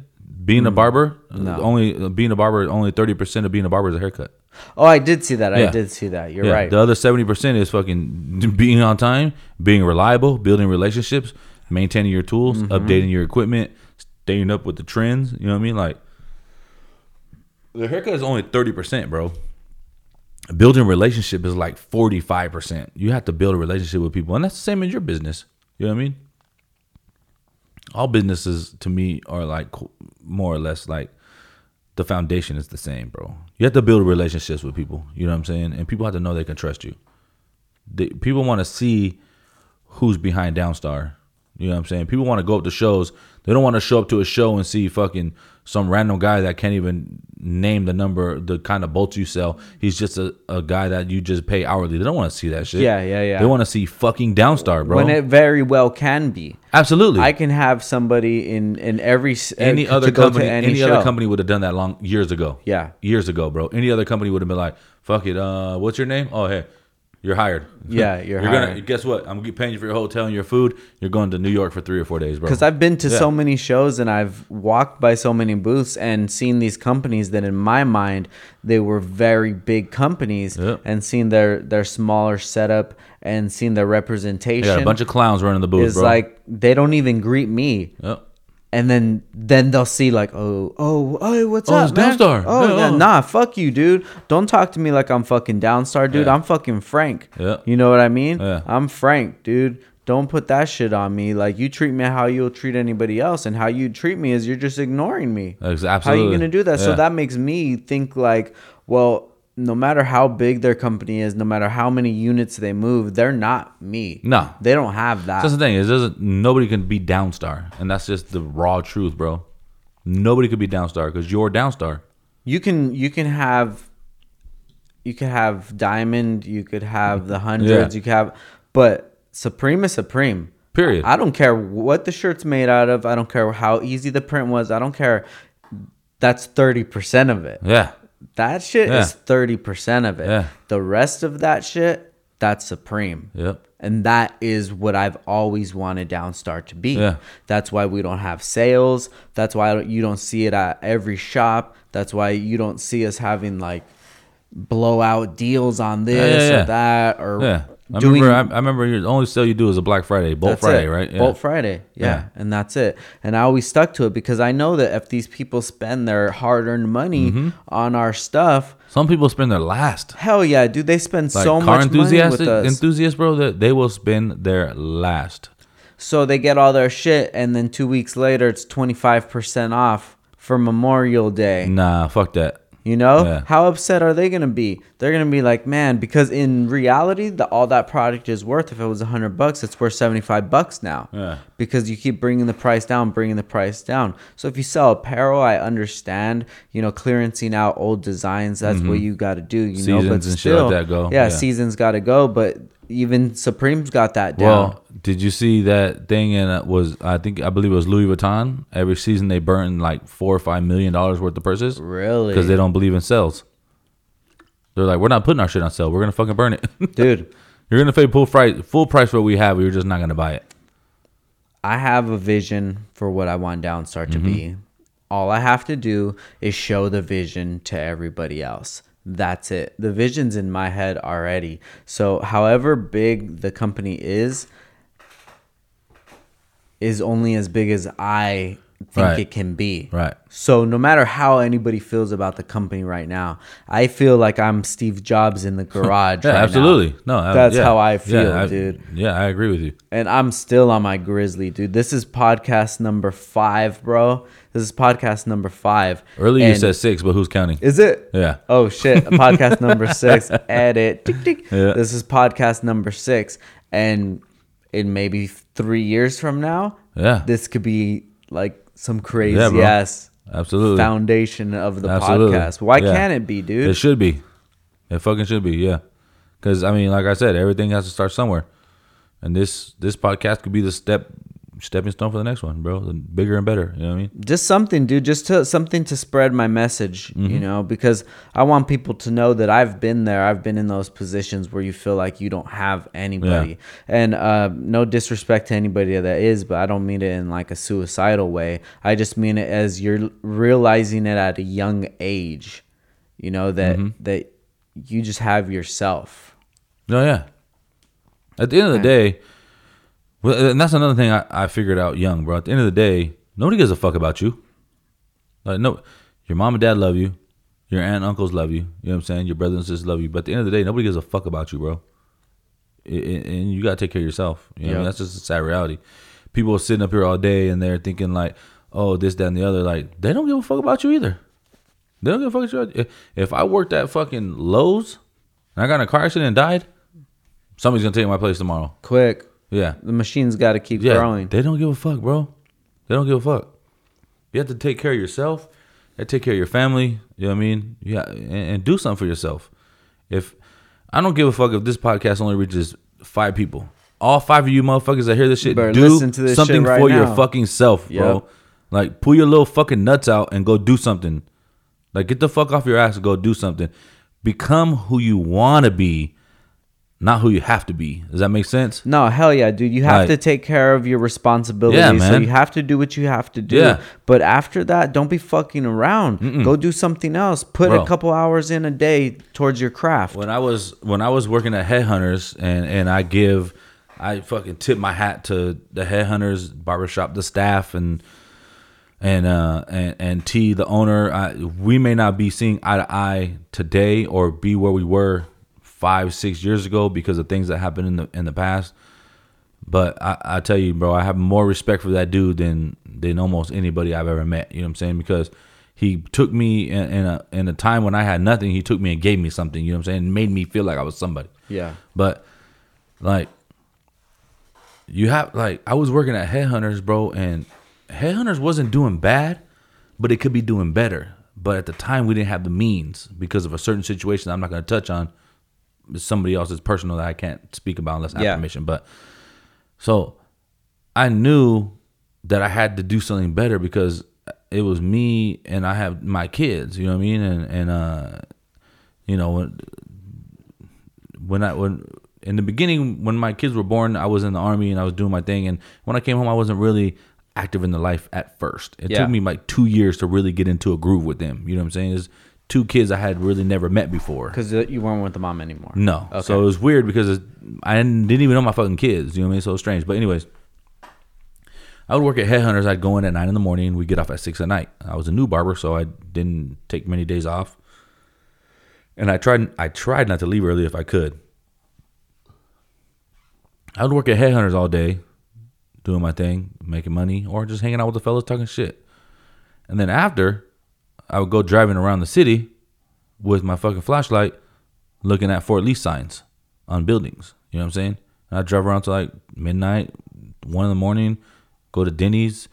Being a barber, Mm. No. only uh, being a barber, only thirty percent of being a barber is a haircut. Oh, I did see that. I did see that. You're Yeah, right. The other seventy percent is fucking being on time, being reliable, building relationships, maintaining your tools, Mm-hmm. updating your equipment, staying up with the trends. You know what I mean? Like the haircut is only thirty percent, bro. Building relationship is like forty five percent. You have to build a relationship with people, and that's the same in your business. You know what I mean? All businesses to me are like more or less like the foundation is the same, bro. You have to build relationships with people. You know what I'm saying? And people have to know they can trust you. They, people want to see who's behind Downstar. You know what I'm saying? People want to go up to shows. They don't want to show up to a show and see fucking some random guy that can't even name the number, the kind of bolts you sell. He's just a, a guy that you just pay hourly. They don't want to see that shit. Yeah, yeah, yeah. They want to see fucking Downstar, bro. when it very well can be. Absolutely. I can have somebody in in every any uh, other company, any, any, other company would have done that long years ago. Yeah. years ago, bro. Any other company would have been like, "Fuck it, uh, what's your name? Oh, hey, you're hired. Yeah, *laughs* you're gonna hired. guess what? I'm gonna be paying you for your hotel and your food. You're going to New York for three or four days, bro. Because I've been to Yeah. so many shows and I've walked by so many booths and seen these companies that in my mind they were very big companies Yeah. and seen their their smaller setup and seen their representation got a bunch of clowns running the booth, is bro. like they don't even greet me. Yep. And then then they'll see like oh oh oh what's Oh, up man? Downstar. oh Yeah, yeah, oh. nah fuck you dude don't talk to me like I'm fucking Downstar dude Yeah. I'm fucking Frank Yeah. you know what I mean Yeah. I'm Frank dude Don't put that shit on me. Like you treat me how you'll treat anybody else, and how you treat me is you're just ignoring me. Ex- How are you gonna do that? So that makes me think like, well, no matter how big their company is, no matter how many units they move, they're not me. No. they don't have that. That's the thing. Is doesn't nobody can be downstar, and that's just the raw truth, bro. Nobody could be downstar because you're downstar. you can you can have you could have diamond you could have the hundreds Yeah. you could have but supreme is supreme Period. i don't care what the shirt's made out of i don't care how easy the print was i don't care that's 30% of it Yeah. That shit Yeah. is 30% of it Yeah. the rest of that shit that's supreme Yep. and that is what I've always wanted Downstar to be. Yeah. That's why we don't have sales. That's why don't- you don't see it at every shop. That's why you don't see us having like blowout deals on this or that or. I doing remember. I, I remember. Your, the only sale you do is a Black Friday, Bolt Friday, it. right? Yeah. Bolt Friday. Yeah. Yeah. And that's it. And I always stuck to it because I know that if these people spend their hard earned money Mm-hmm. on our stuff, Some people spend their last. hell yeah, dude, they spend Like so much money with us. enthusiasts, bro. That they will spend their last. So they get all their shit, and then two weeks later, it's 25% off for Memorial Day. Nah, fuck that. You know? Yeah. How upset are they going to be? They're going to be like, man, because in reality, the, all that product is worth, if it was 100 bucks, it's worth 75 bucks now. Yeah. Because you keep bringing the price down, bringing the price down. So if you sell apparel, I understand, you know, clearancing out old designs, that's what you got to do, you know? But Mm-hmm. Like still, that go, Yeah, yeah. seasons got to go, but even Supreme's got that down. Well, did you see that thing? And it was I think I believe it was Louis Vuitton. Every season they burn like four or five million dollars worth of purses really? because they don't believe in sales. They're like, we're not putting our shit on sale. We're gonna fucking burn it. *laughs* Dude. You're gonna pay full price, full price for what we have. We're just not gonna buy it. I have a vision for what I want Downstar to be. Mm-hmm. All I have to do is show the vision to everybody else. That's it. The vision's in my head already. So, however big the company is, is only as big as I think Right. it can be. Right. So no matter how anybody feels about the company right now, I feel like I'm Steve Jobs in the *laughs* garage. Yeah, right now. absolutely. No, I- That's yeah. how I feel, Yeah, I- dude. Yeah, I agree with you. And I'm still on my grizzly, dude. This is podcast number five, bro. This is podcast number five. Earlier you And- said six, but who's counting? Is it? Yeah. Oh shit! *laughs* podcast number six. *laughs* Edit. Tick, tick. Yeah. This is podcast number six, and in maybe three years from now, Yeah. this could be like some crazy bro. ass Absolutely. foundation of the Absolutely. podcast. Why Yeah. can't it be, dude? It should be. It fucking should be. Yeah. Because I mean, like I said, everything has to start somewhere, and this this podcast could be the step stepping stone for the next one, bro. Bigger and better. You know what I mean? just something dude just to something to spread my message you Mm-hmm. know because i want people to know that i've been there i've been in those positions where you feel like you don't have anybody and uh, no disrespect to anybody that is but i don't mean it in like a suicidal way i just mean it as you're realizing it at a young age you know that Mm-hmm. that you just have yourself No, yeah. At the end of the day, and that's another thing I, I figured out young, bro. At the end of the day, nobody gives a fuck about you. Like, no, your mom and dad love you. Your aunt and uncles love you. You know what I'm saying? Your brothers and sisters love you. But at the end of the day, nobody gives a fuck about you, bro. I- I- and you got to take care of yourself. You know what I mean? That's just a sad reality. People are sitting up here all day and they're thinking, like, oh, this, that, and the other. Like, they don't give a fuck about you either. They don't give a fuck about you. If, if I worked at fucking Lowe's and I got in a car accident and died, somebody's going to take my place tomorrow. quick Yeah. the machine's got to keep Yeah. growing They don't give a fuck, bro. They don't give a fuck. You have to take care of yourself. You have to take care of your family. You know what I mean? Yeah, and, and do something for yourself. If I don't give a fuck if this podcast only reaches five people, all five of you motherfuckers that hear this shit, Better do to this something shit right for your fucking self, bro. Yep. Like pull your little fucking nuts out and go do something. Like get the fuck off your ass and go do something. Become who you want to be, not who you have to be. Does that make sense? No, hell yeah, dude. You have Like- to take care of your responsibilities. Yeah, man. So you have to do what you have to do. Yeah. But after that, don't be fucking around. Go do something else. Put Bro. a couple hours in a day towards your craft. when I was when I was working at Headhunters and and I give I fucking tip my hat to the Headhunters barbershop, the staff and and uh and and T the owner. I, we may not be seeing eye to eye today or be where we were five six years ago because of things that happened in the in the past. But I, I tell you, bro, I have more respect for that dude than than almost anybody I've ever met. You know what I'm saying? Because he took me in, in a in a time when I had nothing. He took me and gave me something. You know what I'm saying? And made me feel like I was somebody. Yeah. But like, you have like I was working at Headhunters, bro, and Headhunters wasn't doing bad, but it could be doing better. But at the time, we didn't have the means because of a certain situation I'm not going to touch on. It's somebody else's personal that I can't speak about unless I have Yeah. permission. But so I knew that I had to do something better because it was me and I have my kids. You know what I mean? And and uh, you know when when I when in the beginning when my kids were born, I was in the army and I was doing my thing. And when I came home, I wasn't really active in the life at first. It Yeah. took me like two years to really get into a groove with them. You know what I'm saying? It's two kids I had really never met before. Because you weren't with the mom anymore. No. Okay. So it was weird because I didn't even know my fucking kids. You know what I mean? So it was strange. But anyways, I would work at Headhunters. I'd go in at nine in the morning. We'd get off at six at night. I was a new barber, so I didn't take many days off. And I tried. I tried not to leave early if I could. I would work at Headhunters all day, doing my thing, making money, or just hanging out with the fellas talking shit. And then after, I would go driving around the city with my fucking flashlight, looking at Fort Lee signs on buildings. You know what I'm saying? And I drive around to like midnight, one in the morning, go to Denny's.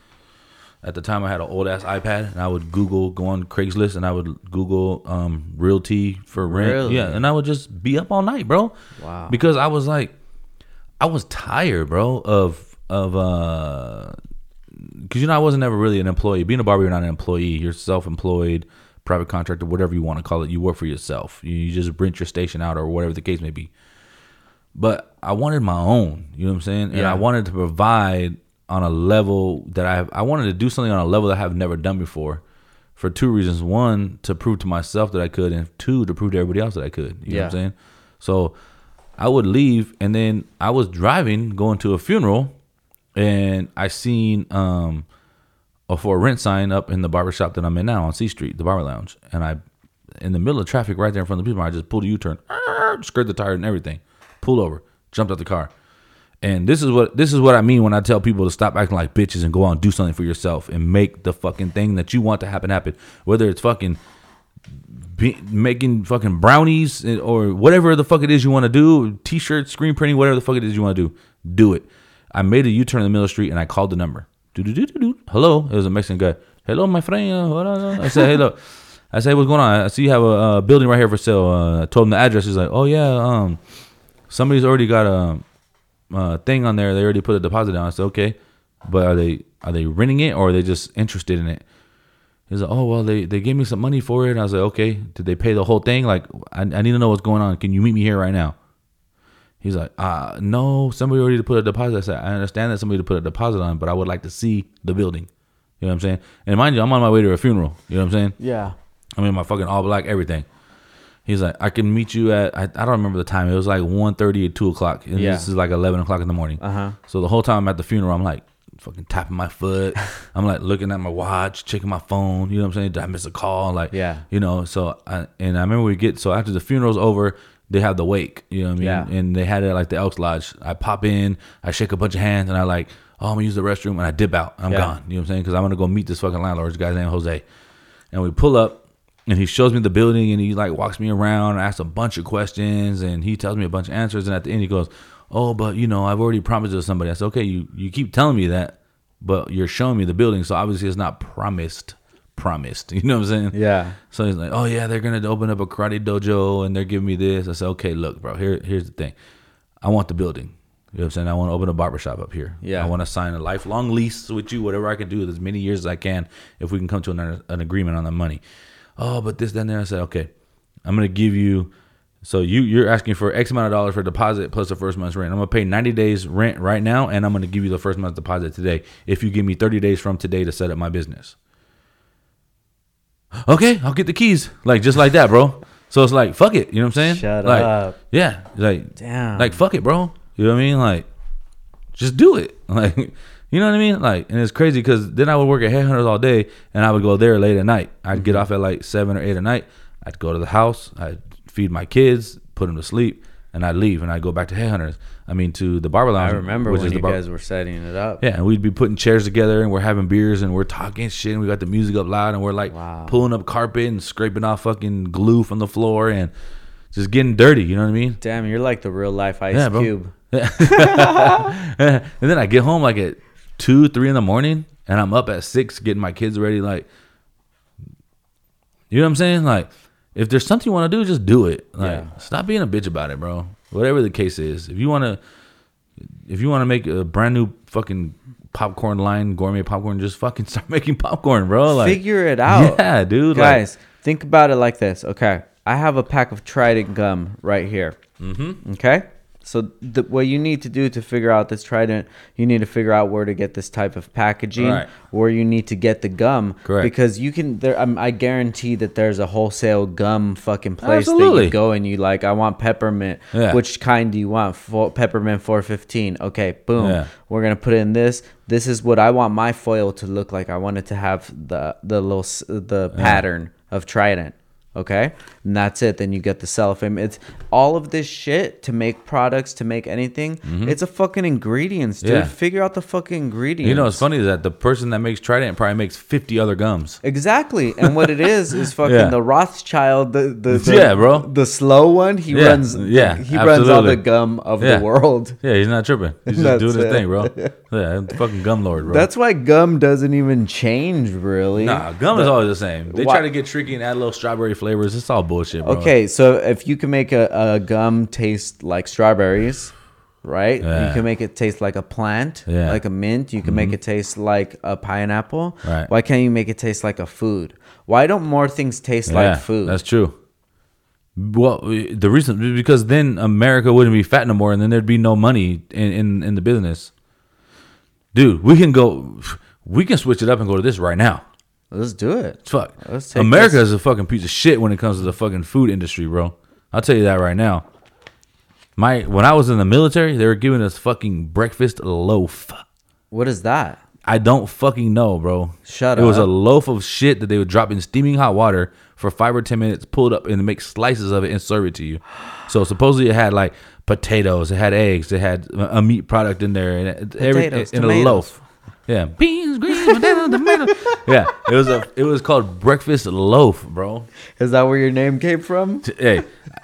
At the time, I had an old ass iPad, and I would Google, go on Craigslist, and I would Google um, realty for rent. Really? Yeah, and I would just be up all night, bro. Wow. Because I was like, I was tired, bro, of of uh, because you know I wasn't ever really an employee. Being a barber, you're not an employee. You're self-employed, private contractor, whatever you want to call it. You work for yourself. You, just rent your station out or whatever the case may be. But I wanted my own. You know what I'm saying? And Yeah. I wanted to provide on a level that I have. I wanted to do something on a level that I have never done before. For two reasons: one, to prove to myself that I could, and two, to prove to everybody else that I could. You know what I'm saying? So I would leave, and then I was driving, going to a funeral, and I seen um a for rent sign up in the barbershop that I'm in now on C Street, the barber lounge, and I, in the middle of traffic, right there in front of the people, I just pulled a U-turn, skirt the tire and everything, pulled over, jumped out the car, and this is what this is what I mean when I tell people to stop acting like bitches and go out and do something for yourself and make the fucking thing that you want to happen happen, whether it's fucking be, making fucking brownies or whatever the fuck it is you want to do, t-shirts, screen printing, whatever the fuck it is you want to do, do it. I made a U-turn in the middle of the street and I called the number. Hello, it was a Mexican guy. Hello, my friend. I said, hello. I said, what's going on? I see you have a, uh building right here for sale. Uh, I told him the address. He's like, oh yeah, um, somebody's already got a, uh thing on there. They already put a deposit down. I said, okay, but are they are they renting it or are they just interested in it? He's like, oh well, they they gave me some money for it. And I was like, okay, did they pay the whole thing? Like, I, I need to know what's going on. Can you meet me here right now? He's like, uh, no, somebody already put a deposit. I said, I understand that somebody to put a deposit on, but I would like to see the building. You know what I'm saying? And mind you, I'm on my way to a funeral. You know what I'm saying? Yeah. I'm in my fucking all black everything. He's like, I can meet you at I, I don't remember the time. It was like 1.30 or two o'clock. And Yeah. this is like eleven o'clock in the morning. Uh-huh. So the whole time I'm at the funeral, I'm like fucking tapping my foot. *laughs* I'm like looking at my watch, checking my phone. You know what I'm saying? Did I miss a call? Like, Yeah. You know. So I, and I remember we get so after the funeral's over, they have the wake. You know what I mean? Yeah. And they had it like the Elks Lodge. I pop in, I shake a bunch of hands, and I like, oh, I'm gonna use the restroom, and I dip out. I'm Yeah. gone. You know what I'm saying? Because I'm gonna go meet this fucking landlord. This guy's name Jose. And we pull up, and he shows me the building, and he like walks me around, and asks a bunch of questions, and he tells me a bunch of answers, and at the end he goes, "Oh, but you know, I've already promised it to somebody." I said, "Okay, you you keep telling me that, but you're showing me the building, so obviously it's not promised." Promised, *laughs* you know what I'm saying? Yeah. So he's like, "Oh yeah, they're gonna open up a karate dojo, and they're giving me this." I said, "Okay, look, bro. Here, here's the thing. I want the building. You know what I'm saying? I want to open a barbershop up here. Yeah. I want to sign a lifelong lease with you, whatever I can do, with as many years as I can, if we can come to an, an agreement on the money. Oh, but this, then, there. I said, okay, I'm gonna give you. So you you're asking for X amount of dollars for deposit plus the first month's rent. I'm gonna pay 90 days rent right now, and I'm gonna give you the first month's deposit today. If you give me 30 days from today to set up my business. Okay, I'll get the keys. Like just like that, bro. So it's like fuck it. You know what I'm saying? Shut like, up. Yeah. Like Damn. like fuck it, bro. You know what I mean? Like, just do it. *laughs* Like, you know what I mean? Like, and it's crazy because then I would work at Headhunters all day, and I would go there late at night. I'd get mm-hmm. off at like seven or eight at night. I'd go to the house. I'd feed my kids, put them to sleep. and I'd leave and I'd go back to Headhunters. I mean, to the Barber lounge. I remember which when is you the bar- guys were setting it up. Yeah, and we'd be putting chairs together and we're having beers and we're talking shit and we got the music up loud and we're like Wow. pulling up carpet and scraping off fucking glue from the floor and just getting dirty. You know what I mean? Damn, you're like the real life Ice Yeah. Cube. *laughs* *laughs* and then I get home like at two, three in the morning, and I'm up at six getting my kids ready. Like, you know what I'm saying? Like, if there's something you want to do, just do it. Like, Yeah. stop being a bitch about it, bro. Whatever the case is, if you want to, if you want to make a brand new fucking popcorn line, gourmet popcorn, just fucking *laughs* start making popcorn, bro. Like, Figure it out. yeah, dude. like- Guys, think about it like this. Okay. I have a pack of Trident gum right here. Mm-hmm. Okay. So the, what you need to do to figure out this Trident, you need to figure out where to get this type of packaging, Right. where you need to get the gum. Correct. Because you can. There, um, I guarantee that there's a wholesale gum fucking place that Absolutely. you go and you like. I want peppermint. Yeah. Which kind do you want? For, peppermint 415. Okay. Boom. Yeah. We're gonna put in this. This is what I want my foil to look like. I want it to have the the little the pattern of Trident. Okay, and that's it. Then you get the cellophane. It's all of this shit to make products to make anything. It's a fucking ingredients, dude. Mm-hmm. Yeah. Figure out the fucking ingredients. You know, it's funny that the person that makes Trident probably makes 50 other gums. Exactly, and what it is is *laughs* fucking Yeah. the Rothschild, the, the, the Yeah, bro. the slow one. He Yeah, runs, yeah, he runs all the gum of the world. Yeah, he's not tripping. *laughs* He's just doing his thing, bro. *laughs* Yeah, fucking gum lord, bro. That's why gum doesn't even change, really. Nah, gum is always the same. They Why- try to get tricky and add a little strawberry flavors. It's all bullshit, bro. Okay, so if you can make a, a gum taste like strawberries, right? Yeah. You can make it taste like a plant, Yeah. Mm-hmm. like a mint. You can make it taste like a pineapple. Right. Why can't you make it taste like a food? Why don't more things taste Yeah, like food? That's true. Well, the reason because then America wouldn't be fat no more, and then there'd be no money in, in, in the business. Dude, we can go. We can switch it up and go to this right now. Let's do it. Fuck. Let's take America this- is a fucking piece of shit when it comes to the fucking food industry, bro. I'll tell you that right now. My when I was in the military, they were giving us fucking breakfast loaf. What is that? I don't fucking know, bro. Shut up. it was a loaf of shit that they would drop in steaming hot water for five or ten minutes, pull it up and make slices of it and serve it to you. So supposedly it had like potatoes, it had eggs, it had a meat product in there, and it- every Potatoes, in a loaf. Yeah, beans, greens, potatoes, tomatoes. *laughs* Yeah, it was a it was called breakfast loaf, bro. Is that where your name came from? T- Hey,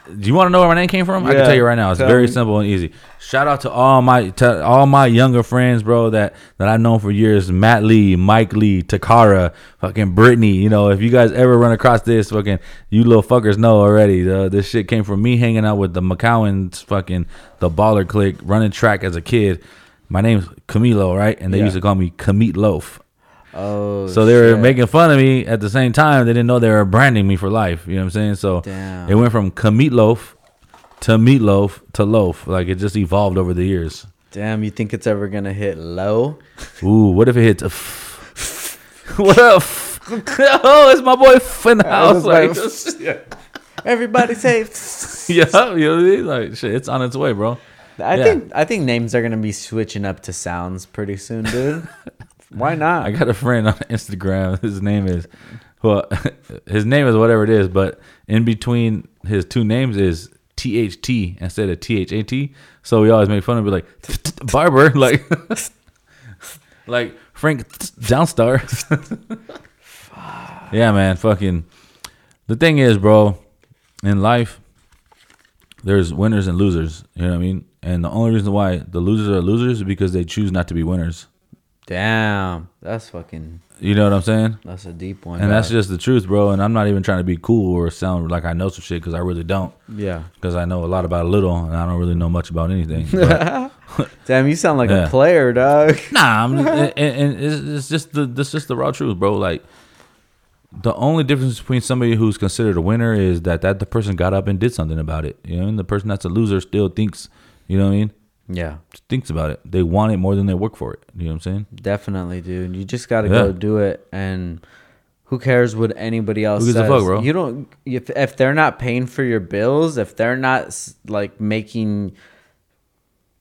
do you want to know where my name came from? I can tell you right now. It's tell very me. simple and easy. Shout out to all my to all my younger friends, bro. That that I've known for years. Matt Lee, Mike Lee, Takara, fucking Brittany. You know, if you guys ever run across this, fucking you little fuckers know already. Uh, this shit came from me hanging out with the McCowans, fucking the baller clique, running track as a kid. My name's Camilo, right? And they Yeah. used to call me Kamit Loaf. Oh, So they were making fun of me at the same time. They didn't know they were branding me for life. You know what I'm saying? So Damn. it went from meatloaf to meatloaf to loaf. Like it just evolved over the years. Damn, you think it's ever gonna hit low? *laughs* Ooh, what if it hits a f- *laughs* what up? *laughs* oh, it's my boy F in the house. Like, like, Everybody say. yeah, you know what I mean? Like shit, it's on its way, bro. I Yeah. think I think names are gonna be switching up to sounds pretty soon, dude. *laughs* Why not? I got a friend on Instagram. *laughs* His name is well, *laughs* his name is whatever it is, but in between his two names is THT instead of THAT. So we always make fun of it like barber, like like Frank Downstar. yeah, man, fucking. The thing is, bro, in life, there's winners and losers. You know what I mean? And the only reason why the losers are losers is because they choose not to be winners. Damn, that's fucking. You know what I'm saying? That's a deep one. And that's just the truth, bro. And I'm not even trying to be cool or sound like I know some shit because I really don't. yeah. Because I know a lot about a little and I don't really know much about anything. But, *laughs* Damn, you sound like Yeah. a player, dog. nah, I'm, *laughs* and, and it's, it's just the this just the raw truth, bro. Like the only difference between somebody who's considered a winner is that that the person got up and did something about it. You know, and the person that's a loser still thinks. You know what I mean? Yeah, Thinks about it. They want it more than they work for it. You know what I'm saying? definitely, dude. You just gotta Yeah. go do it, and who cares what anybody else Who gives a says? fuck, bro? You don't. If if they're not paying for your bills, if they're not like making,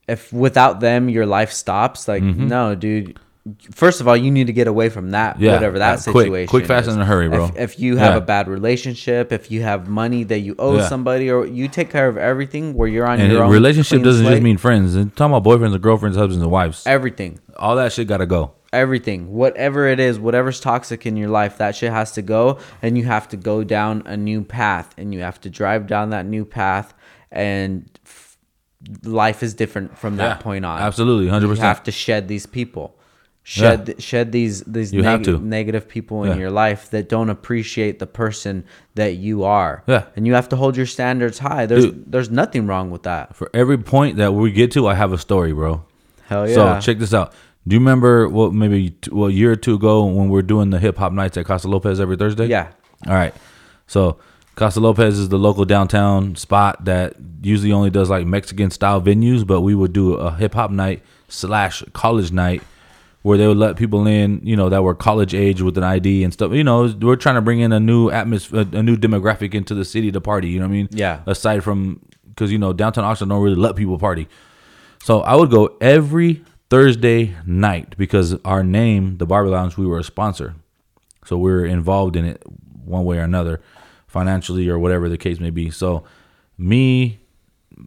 if without them your life stops, like Mm-hmm. no, dude. First of all, you need to get away from that, Yeah, whatever that quick- situation. quick, fast, is. and in a hurry, bro. If, if you have Yeah. a bad relationship, if you have money that you owe Yeah. somebody, or you take care of everything where you're on And your a own relationship doesn't just mean friends. And talking about boyfriends and girlfriends, husbands and wives. everything. All that shit gotta go. everything whatever it is whatever's toxic in your life that shit has to go and you have to go down a new path and you have to drive down that new path and f- life is different from that Yeah, point on absolutely, 100%. you have to shed these people shed shed these these to. negative people in Yeah. your life that don't appreciate the person that you are Yeah. and you have to hold your standards high there's Dude. there's nothing wrong with that For every point that we get to, I have a story, bro. hell yeah So check this out. Do you remember what maybe well, a year or two ago when we are doing the hip hop nights at Casa Lopez every Thursday? yeah All right. So Casa Lopez is the local downtown spot that usually only does like Mexican style venues, but we would do a hip hop night slash college night where they would let people in, you know, that were college age with an ID and stuff. You know, we're trying to bring in a new atmosphere, a, new demographic into the city to party. You know what I mean? Yeah. Aside from because you know downtown Austin don't really let people party, so I would go every Thursday night because our name, the Barber Lounge, we were a sponsor. So we're involved in it one way or another, financially or whatever the case may be. So me,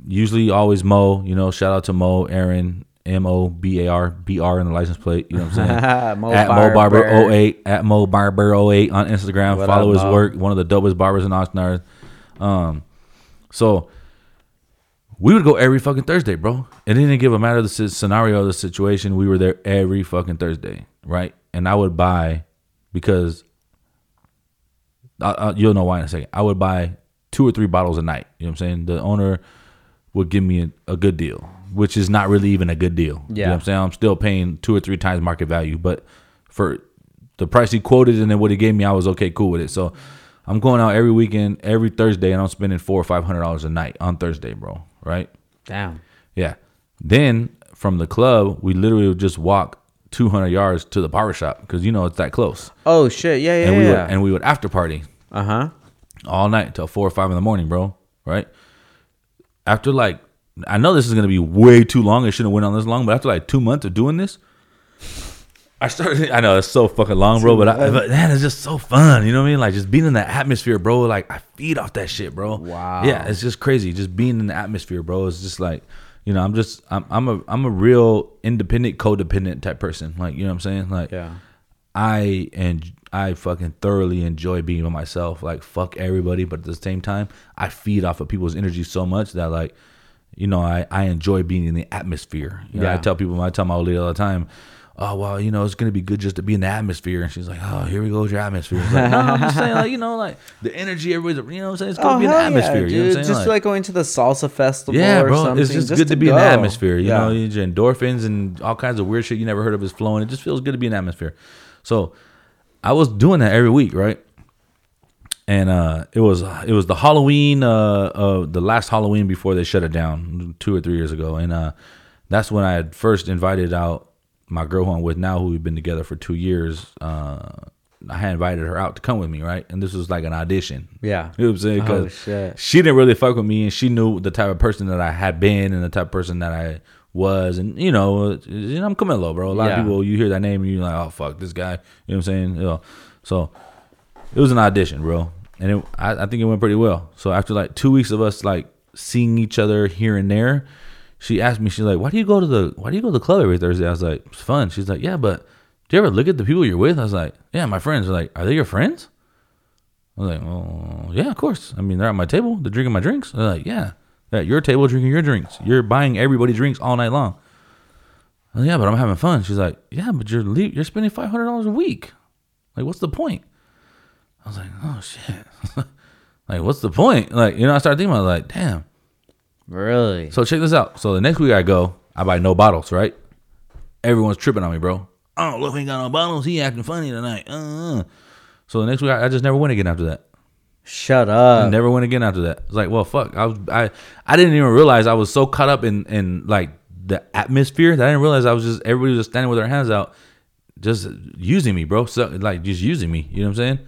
usually always Mo, you know, shout out to Mo, Aaron, M O B A R B R in the license plate. You know what I'm saying? *laughs* Mo at Mo Barber. Barber 08, at Mo Barber 08 on Instagram. What Follow up, his Mo? work. One of the dopest barbers in Austin. Um, so we would go every fucking Thursday, bro. It didn't give a matter of the scenario, the situation. We were there every fucking Thursday, right? And I would buy because I, I, you'll know why in a second. I would buy two or three bottles a night. You know what I'm saying? The owner would give me a, a good deal, which is not really even a good deal. You know Yeah. what I'm saying? I'm still paying two or three times market value, but for the price he quoted and then what he gave me, I was okay, cool with it. So I'm going out every weekend, every Thursday, and I'm spending four or five hundred dollars a night on Thursday, bro. Right? damn Yeah. Then from the club, we literally would just walk 200 yards to the barbershop because you know it's that close, oh shit yeah yeah and we yeah would and we would after party uh-huh all night till four or five in the morning, bro. Right? After like, I know this is gonna be way too long. It shouldn't have went on this long, but after like two months of doing this, I started. *laughs* I know it's so fucking long, bro, but, I, but man, it's just so fun. You know what I mean? Like just being in that atmosphere, bro. Like I feed off that shit, bro. Wow. Yeah, it's just crazy. Just being in the atmosphere, bro. It's just like. You know, I'm just I'm I'm a I'm a real independent, codependent type person. Like, you know what I'm saying? Like yeah I and I fucking thoroughly enjoy being by myself. Like fuck everybody, but at the same time, I feed off of people's energy so much that like, you know, I I enjoy being in the atmosphere. You know, I tell people, I tell my old lady all the time. Oh well, you know it's gonna be good just to be in the atmosphere, and she's like, "Oh, here we go with your atmosphere." It's like, no, I'm just saying, like you know, like the energy, everybody's, you know, what I'm saying it's gonna oh, be in the Oh, yeah, atmosphere. you know what I'm saying? Just like, going to the salsa festival yeah, or bro, something. it's just, good to, be in the atmosphere. You Yeah. know, your endorphins and all kinds of weird shit you never heard of is flowing. It just feels good to be in the atmosphere. So I was doing that every week, right? And uh, it was it was the Halloween, uh, the last Halloween before they shut it down two or three years ago, and uh, that's when I had first invited out my girl who I'm with now, who we've been together for two years. Uh, I had invited her out to come with me, right? And this was like an audition. Yeah. You know what I'm saying? Oh, 'Cause shit. she didn't really fuck with me, and she knew the type of person that I had been and the type of person that I was, and you know, you know I'm Camilo, bro. A lot Yeah. of people, you hear that name, and you're like, oh fuck, this guy. You know what I'm saying? You know, so it was an audition, bro, and it, I, I think it went pretty well. So after like two weeks of us like seeing each other here and there, she asked me, she's like, why do you go to the why do you go to the club every Thursday? I was like, it's fun. She's like, yeah, but do you ever look at the people you're with? I was like, yeah, my friends. They're like, are they your friends? I was like, well, yeah, of course. I mean, they're at my table. They're drinking my drinks. They're like, yeah, they're at your table drinking your drinks. You're buying everybody drinks all night long. Yeah, but I'm having fun. She's like, yeah, but you're le- you're spending five hundred dollars a week. Like, what's the point? I was like, oh shit. *laughs* like, what's the point? Like, you know, I started thinking about it, like, damn. Really? So check this out. So the next week I go, I buy no bottles, right? Everyone's tripping on me, bro. Oh, look, we ain't got no bottles. He acting funny tonight. Uh, uh. So the next week I, I just never went again after that. Shut up. Never went again after that. It's like, well, fuck. I was, I, I didn't even realize I was so caught up in, in like the atmosphere that I didn't realize I was just everybody was just standing with their hands out, just using me, bro. So like just using me. You know what I'm saying?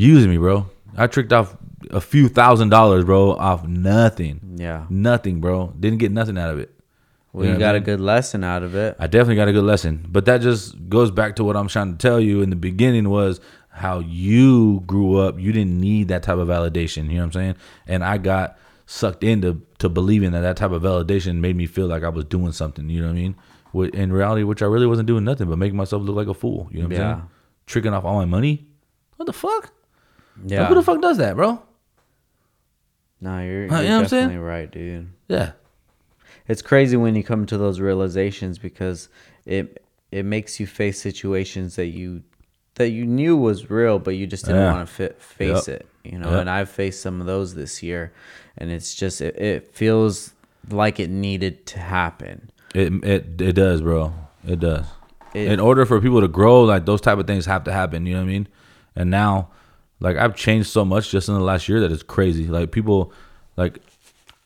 Using me, bro. I tricked off a few thousand dollars, bro, off nothing. Yeah. Nothing, bro. Didn't get nothing out of it. Well, You you know what I got a good lesson out of it. I definitely got a good lesson. But that just goes back to what I'm trying to tell you in the beginning was how you grew up. You didn't need that type of validation. You know what I'm saying? And I got sucked into to believing that that type of validation made me feel like I was doing something. You know what I mean? In reality, which I really wasn't doing nothing but making myself look like a fool. You know what I'm saying? Tricking off all my money. What the fuck? Like, Yeah. who the fuck does that, bro? No, you're, you're you know what I'm saying? definitely right, dude. Yeah. It's crazy when you come to those realizations because it it makes you face situations that you that you knew was real, but you just didn't Yeah. want to fit, face Yep. it. You know, Yep. and I've faced some of those this year, and it's just it, it feels like it needed to happen. It it it does, bro. It does. It- in order for people to grow, like those type of things have to happen. You know what I mean? And now, like I've changed so much just in the last year that it's crazy. Like people, like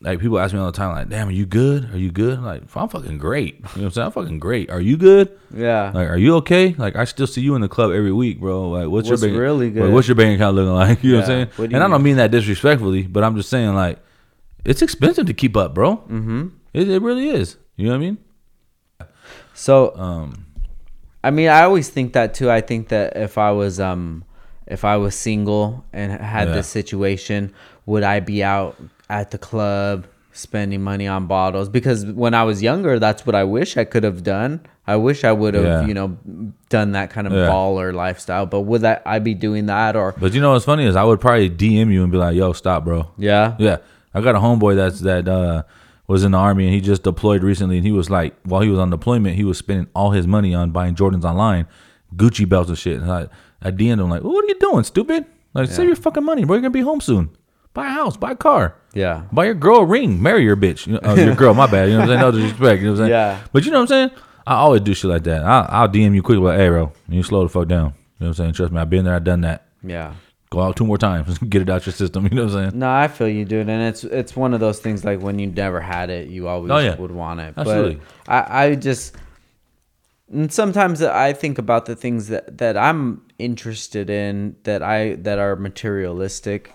like people ask me all the time, like, "Damn, are you good? Are you good?" I'm like, I'm fucking great. *laughs* You know what I'm saying? I'm fucking great. Are you good? Yeah. Like, are you okay? Like, I still see you in the club every week, bro. Like, what's, What's your bank, really like, good? what's your bank account looking like? *laughs* You know what I'm saying? What do and I don't mean that disrespectfully, but I'm just saying like, it's expensive to keep up, bro. Mm-hmm. It, it really is. You know what I mean? So Um, I mean, I always think that too. I think that if I was um if I was single and had Yeah. this situation, would I be out at the club spending money on bottles? Because when I was younger, that's what I wish I could have done. I wish I would have, Yeah. you know, done that kind of Yeah. baller lifestyle. But would that I be doing that or But you know what's funny is I would probably DM you and be like, "Yo, stop, bro." yeah? Yeah, I got a homeboy that's that uh, was in the army and he just deployed recently, and he was like, while he was on deployment, he was spending all his money on buying Jordans online, Gucci belts and shit. And I, I DM'd him like, "What are you doing, stupid? Like, save your fucking money, bro. You're gonna be home soon. Buy a house, buy a car." Yeah. Buy your girl a ring, marry your bitch. You know, uh, your girl, my bad. You know what I'm saying? No disrespect. You know what I'm saying? Yeah. But you know what I'm saying? I always do shit like that. I'll, I'll DM you quick, like, hey, bro, you slow the fuck down. You know what I'm saying? Trust me, I've been there, I've done that. Yeah. Go out two more times, *laughs* get it out your system. You know what I'm saying? No, I feel you, dude, and it's it's one of those things like when you never had it, you always Oh, yeah. would want it. Absolutely. But I, I just and sometimes I think about the things that that I'm interested in that I that are materialistic.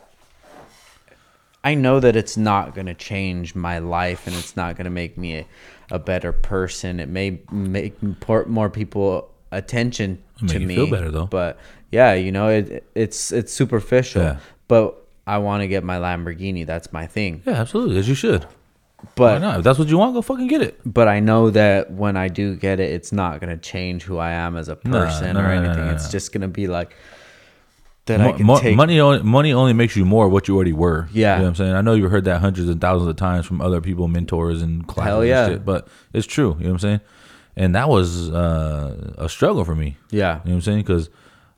I know that it's not going to change my life and it's not going to make me a, a better person. It may make more, people attention Make to me. feel better, though. But yeah, you know, it it's it's superficial. Yeah. But I want to get my Lamborghini. That's my thing. Yeah, absolutely, as you should. Why But not? If that's what you want, go fucking get it. but I know that when I do get it, it's not gonna change who I am as a person no, or no, no, anything. no, it's no. just gonna be like that. I Mo- can mo- take. money, only, money only makes you more what you already were. Yeah. you know what I'm saying. I know you've heard that hundreds and thousands of times from other people, mentors and classes. Hell and yeah. shit, but it's true. You know what I'm saying. And that was uh, a struggle for me. Yeah. You know what I'm saying? Because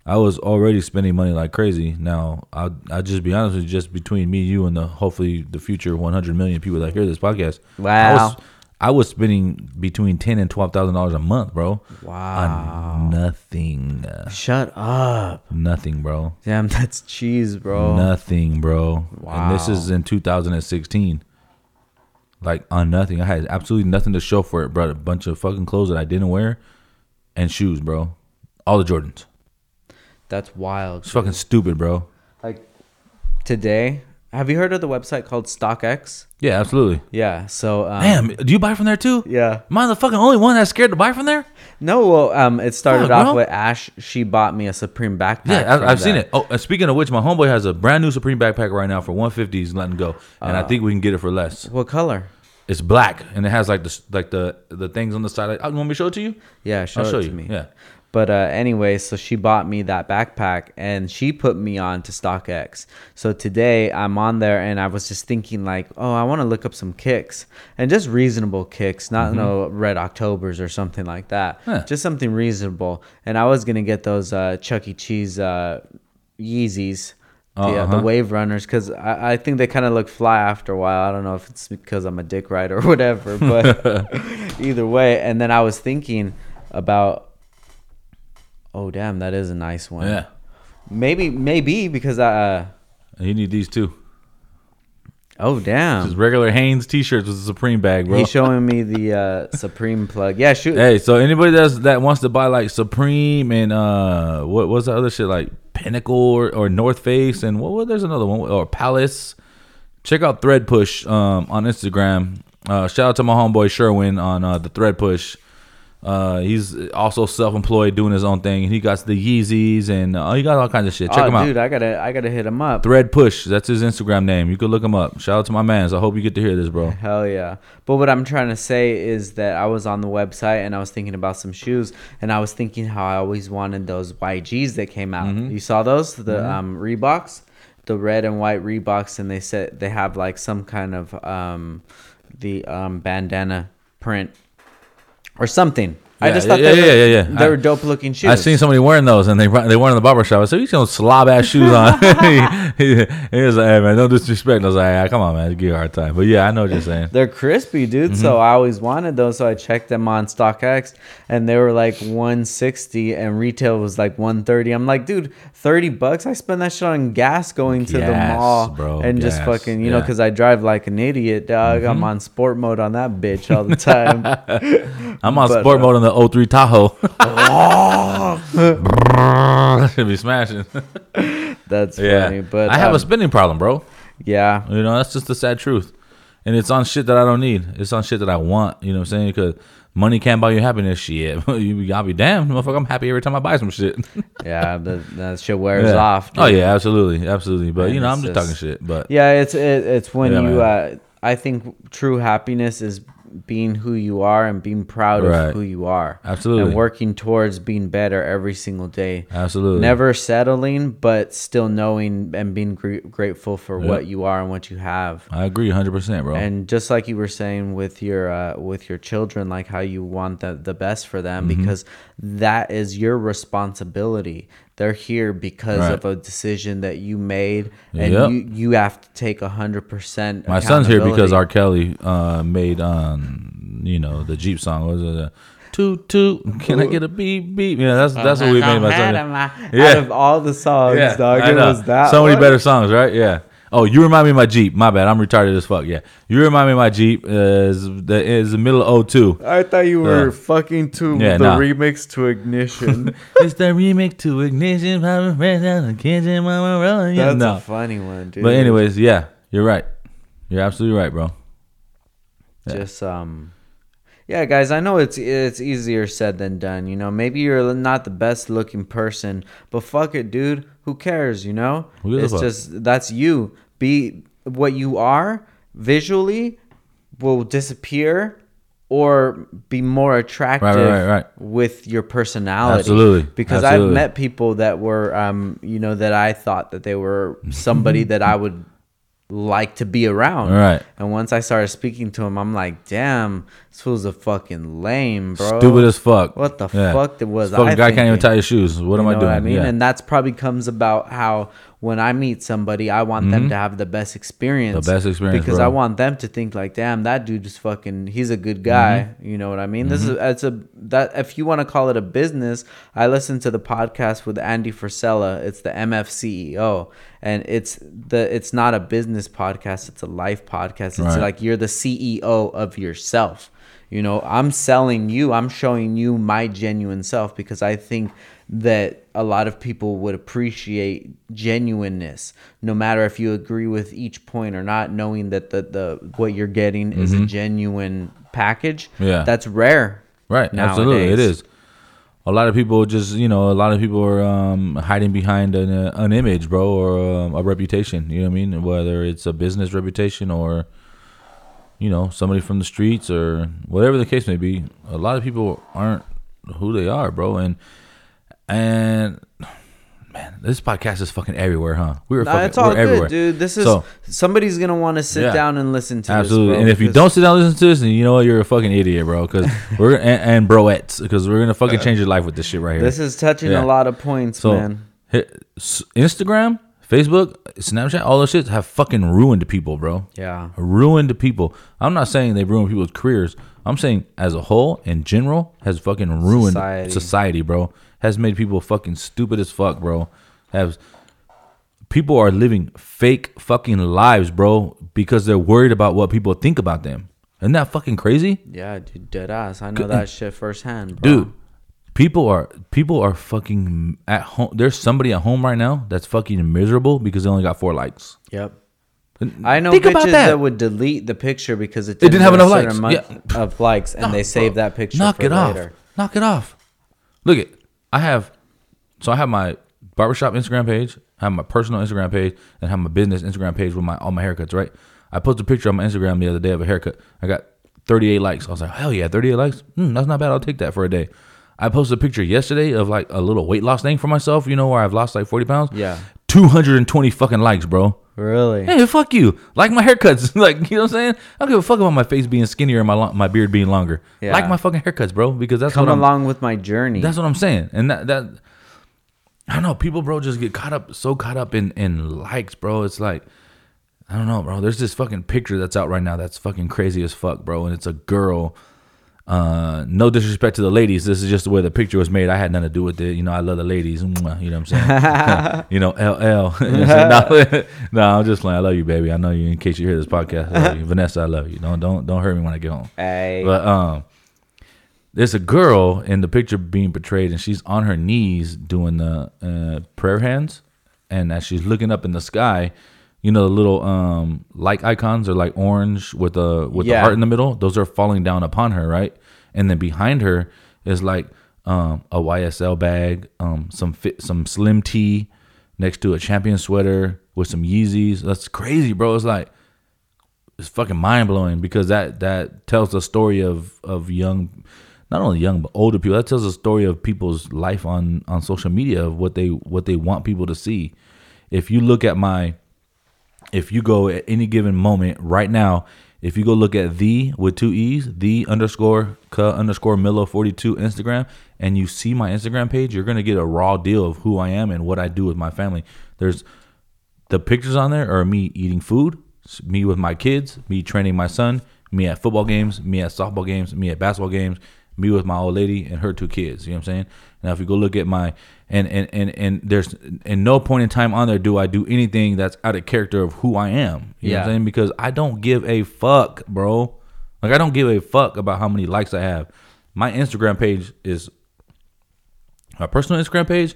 I was already spending money like crazy. Now, I'll, I'll just be honest with you, just between me, you, and the hopefully the future 100 million people that hear this podcast. I Wow. was, I was spending between ten and twelve thousand dollars a month, bro. Wow. On nothing, Shut up. nothing, bro. Damn, that's cheese, bro. Nothing, bro. Wow. And this is in 2016. Like on nothing. I had absolutely nothing to show for it, bro. A bunch of fucking clothes that I didn't wear and shoes, bro. All the Jordans. That's wild. It's fucking stupid, bro. Like today, have you heard of the website called StockX? Yeah, absolutely. Yeah. So um, Damn, do you buy from there too? Yeah. Am I the fucking only one that's scared to buy from there? No, well, um, it started Fuck, off bro. with Ash. She bought me a Supreme backpack. Yeah, I, I've seen it. Oh, and speaking of which, my homeboy has a brand new Supreme backpack right now for 150. He's letting go, and I think we can get it for less. What color? It's black, and it has like the like the the things on the side. Like, oh, you want me to show it to you? Yeah, show I'll it show to you. me. Yeah. But uh, anyway, so she bought me that backpack and she put me on to StockX. So today I'm on there and I was just thinking like, oh, I want to look up some kicks and just reasonable kicks, not no Red Octobers or something like that. Mm-hmm. Huh. Just something reasonable. And I was gonna get those uh, Chuck E. Cheese uh, Yeezys. The, uh, the Uh-huh. wave runners because I, I think they kind of look fly after a while i don't know if it's because i'm a dick rider or whatever but *laughs* *laughs* either way and then i was thinking about oh damn that is a nice one Yeah. maybe maybe because i uh, you need these too. oh damn Just regular Hanes t-shirts with a Supreme bag, bro. he's showing me the uh, *laughs* supreme plug yeah shoot Hey, so anybody that's that wants to buy like Supreme and uh what was the other shit like Pinnacle or, or North Face and what, what there's another one or Palace. Check out Thread Push um on Instagram Uh, shout out to my homeboy Sherwin on uh, the Thread Push. Uh, he's also self-employed, doing his own thing. He got the Yeezys and uh, he got all kinds of shit. Check oh, him out. dude, I gotta, I gotta hit him up. Thread Push. That's his Instagram name. You could look him up. Shout out to my mans. I hope you get to hear this, bro. *laughs* Hell yeah. But what I'm trying to say is that I was on the website and I was thinking about some shoes and I was thinking how I always wanted those YGs that came out. Mm-hmm. You saw those? The um, Reeboks? The red and white Reeboks and they said they have like some kind of um, the um, bandana print or something. I just thought yeah, they, were, yeah, yeah, yeah. they were dope looking shoes. I seen somebody wearing those, and they they weren't in the barber shop. I said, "You got slob ass shoes on." *laughs* *laughs* he, he, was like, "Hey man, don't disrespect." I was like, ah, "Come on, man, give you a hard time." But yeah, I know what you're saying. They're crispy, dude. Mm-hmm. So I always wanted those. So I checked them on StockX, and they were like 160, and retail was like 130. I'm like, dude, 30 bucks. I spend that shit on gas going to the mall, bro, and just fucking, you know, yeah. Mm-hmm. because I drive like an idiot, dog. I'm on sport mode on that bitch all the time. *laughs* I'm on But, sport uh, mode on the 03 Tahoe. *laughs* Should be smashing. That's yeah, funny, but I have um, a spending problem, bro. yeah, You know, that's just the sad truth. And it's on shit that I don't need. It's on shit that I want. You know what I'm saying? Because money can't buy you happiness. Shit, *laughs* you gotta be damned, motherfucker. I'm happy every time I buy some shit. *laughs* yeah, the, that shit wears Yeah. off. Oh yeah, absolutely, absolutely. But And you know, I'm just, just- talking shit. But Yeah, it's it, it's when Yeah, you. Uh, I think true happiness is being who you are and being proud Right. of who you are. Absolutely. And working towards being better every single day. absolutely, Never settling, but still knowing and being gr- grateful for Yep. what you are and what you have. I agree, 100, percent bro. And just like you were saying with your uh, with your children, like how you want the, the best for them, Mm-hmm. because that is your responsibility. They're here because Right. of a decision that you made, and Yep. you you have to take a hundred percent. My son's here because R. Kelly uh, made, um, you know, the Jeep song. What was it? Uh, toot toot. Can I get a beep beep? Yeah, that's that's what we made my son. Yeah. Out of all the songs, Yeah, dog, it was that. so many one. better songs, right? Yeah. Oh, you remind me of my Jeep. My bad. I'm retarded as fuck. Yeah. You remind me of my Jeep. Uh, is the is the middle of 02. I thought you were Yeah. fucking to Yeah, the nah. remix to Ignition. *laughs* it's the remix to Ignition. Papa Fresh out the kitchen, mama rolling. That's no. a funny one, dude. But anyways, yeah, you're right. You're absolutely right, bro. Yeah. just um yeah guys i know it's it's easier said than done you know? Maybe you're not the best looking person but fuck it dude. Who cares you know? It's just that's you. Be what you are visually will disappear or be more attractive right, right. with your personality. Absolutely, because absolutely. i've met people that were um you know that i thought that they were somebody *laughs* that i would like to be around Right. and once I started speaking to him, I'm like, damn, this fool's a fucking lame, bro. Stupid as fuck. What the Yeah. fuck that was This fucking I guy can't even tie his shoes. What am You I doing? what I mean? Yeah. And that's probably comes about how when I meet somebody, I want them to have the best experience. Mm-hmm. The best experience, Because bro. I want them to think like, damn, that dude is fucking. He's a good guy. Mm-hmm. You know what I mean? This is it's a that if you want to call it a business. I listened to the podcast with Andy Frisella. It's the MF CEO, and it's the it's not a business podcast. It's a life podcast. It's Right. like you're the CEO of yourself. You know, I'm selling you, I'm showing you my genuine self because I think that a lot of people would appreciate genuineness, no matter if you agree with each point or not, knowing that the, the what you're getting is a genuine package. Mm-hmm. Yeah. That's rare. Right, absolutely, it is A lot of people just, you know, a lot of people are um, hiding behind an, uh, an image, bro, or um, a reputation. You know what I mean? Whether it's a business reputation or, you know, somebody from the streets or whatever the case may be. A lot of people aren't who they are, bro. And and man, this podcast is fucking everywhere, huh? We were Nah, fucking, it's all good, everywhere, dude. This is So- somebody's gonna want to sit Yeah. down and listen to Absolutely. this. bro, and if you don't sit down and listen to this, then you know what, you're a fucking idiot, bro. Because *laughs* we're and, and broettes, because we're gonna fucking change your life with this shit right here. this is touching Yeah. a lot of points, so man. Instagram, Facebook, Snapchat, all those shits have fucking ruined people, bro. Yeah. Ruined people. I'm not saying they've ruined people's careers. I'm saying as a whole, in general, has fucking ruined Society. society, bro. Has made people fucking stupid as fuck, bro. Has people are living fake fucking lives, bro, because they're worried about what people think about them. Isn't that fucking crazy? Yeah, dude, dead ass. I know that shit firsthand, bro. dude people are people are fucking at home there's somebody at home right now that's fucking miserable because they only got four likes Yep. I know Think bitches that. that. would delete the picture because it didn't have get a enough likes. amount of likes, and No, they save that picture. Knock it later. off. Knock it off. Look it. I have so I have my barbershop Instagram page, I have my personal Instagram page, and I have my business Instagram page with my all my haircuts, right? I posted a picture on my Instagram the other day of a haircut. I got 38 likes. I was like, hell yeah, 38 likes? Hmm, that's not bad. I'll take that for a day. I posted a picture yesterday of like a little weight loss thing for myself, you know, where I've lost like 40 pounds. Yeah. 220 fucking likes, bro. Really? Hey, fuck you. Like my haircuts. *laughs* like, you know what I'm saying? I don't give a fuck about my face being skinnier and my lo- my beard being longer. Yeah. Like my fucking haircuts, bro, because that's Come what I'm along with my journey. that's what I'm saying. And that that I don't know, people bro just get caught up so caught up in in likes, bro. It's like I don't know, bro. There's this fucking picture that's out right now that's fucking crazy as fuck, bro, and it's a girl uh, no disrespect to the ladies. This is just the way the picture was made. I had nothing to do with it. You know, I love the ladies. You know what I'm saying? *laughs* *laughs* you know, LL. *laughs* You know I'm no, no, I'm just playing. I love you, baby. I know you. In case you hear this podcast, I. Vanessa, I love you. Don't don't don't hurt me when I get home. Hey. But um, there's a girl in the picture being portrayed, and she's on her knees doing the uh, prayer hands, and as she's looking up in the sky, you know the little um like icons are like orange with the with the heart in the middle. Those are falling down upon her, right? And then behind her is like um a YSL bag, um some fit some slim tee next to a champion sweater with some Yeezys. That's crazy, bro. It's like it's fucking mind blowing because that that tells the story of of young, not only young but older people. That tells the story of people's life on on social media of what they what they want people to see. If you look at my, if you go at any given moment right now, if you go look at the with two e's, the underscore ka underscore Milo forty two Instagram, and you see my Instagram page, you're gonna get a raw deal of who I am and what I do with my family. There's the pictures on there are me eating food, me with my kids, me training my son, me at football games, me at softball games, me at basketball games, me with my old lady and her two kids. You know what I'm saying? Now, if you go look at my and and and and there's in no point in time on there do I do anything that's out of character of who I am. You know what Yeah. I'm saying? Because I don't give a fuck, bro. Like I don't give a fuck about how many likes I have. My Instagram page is my personal Instagram page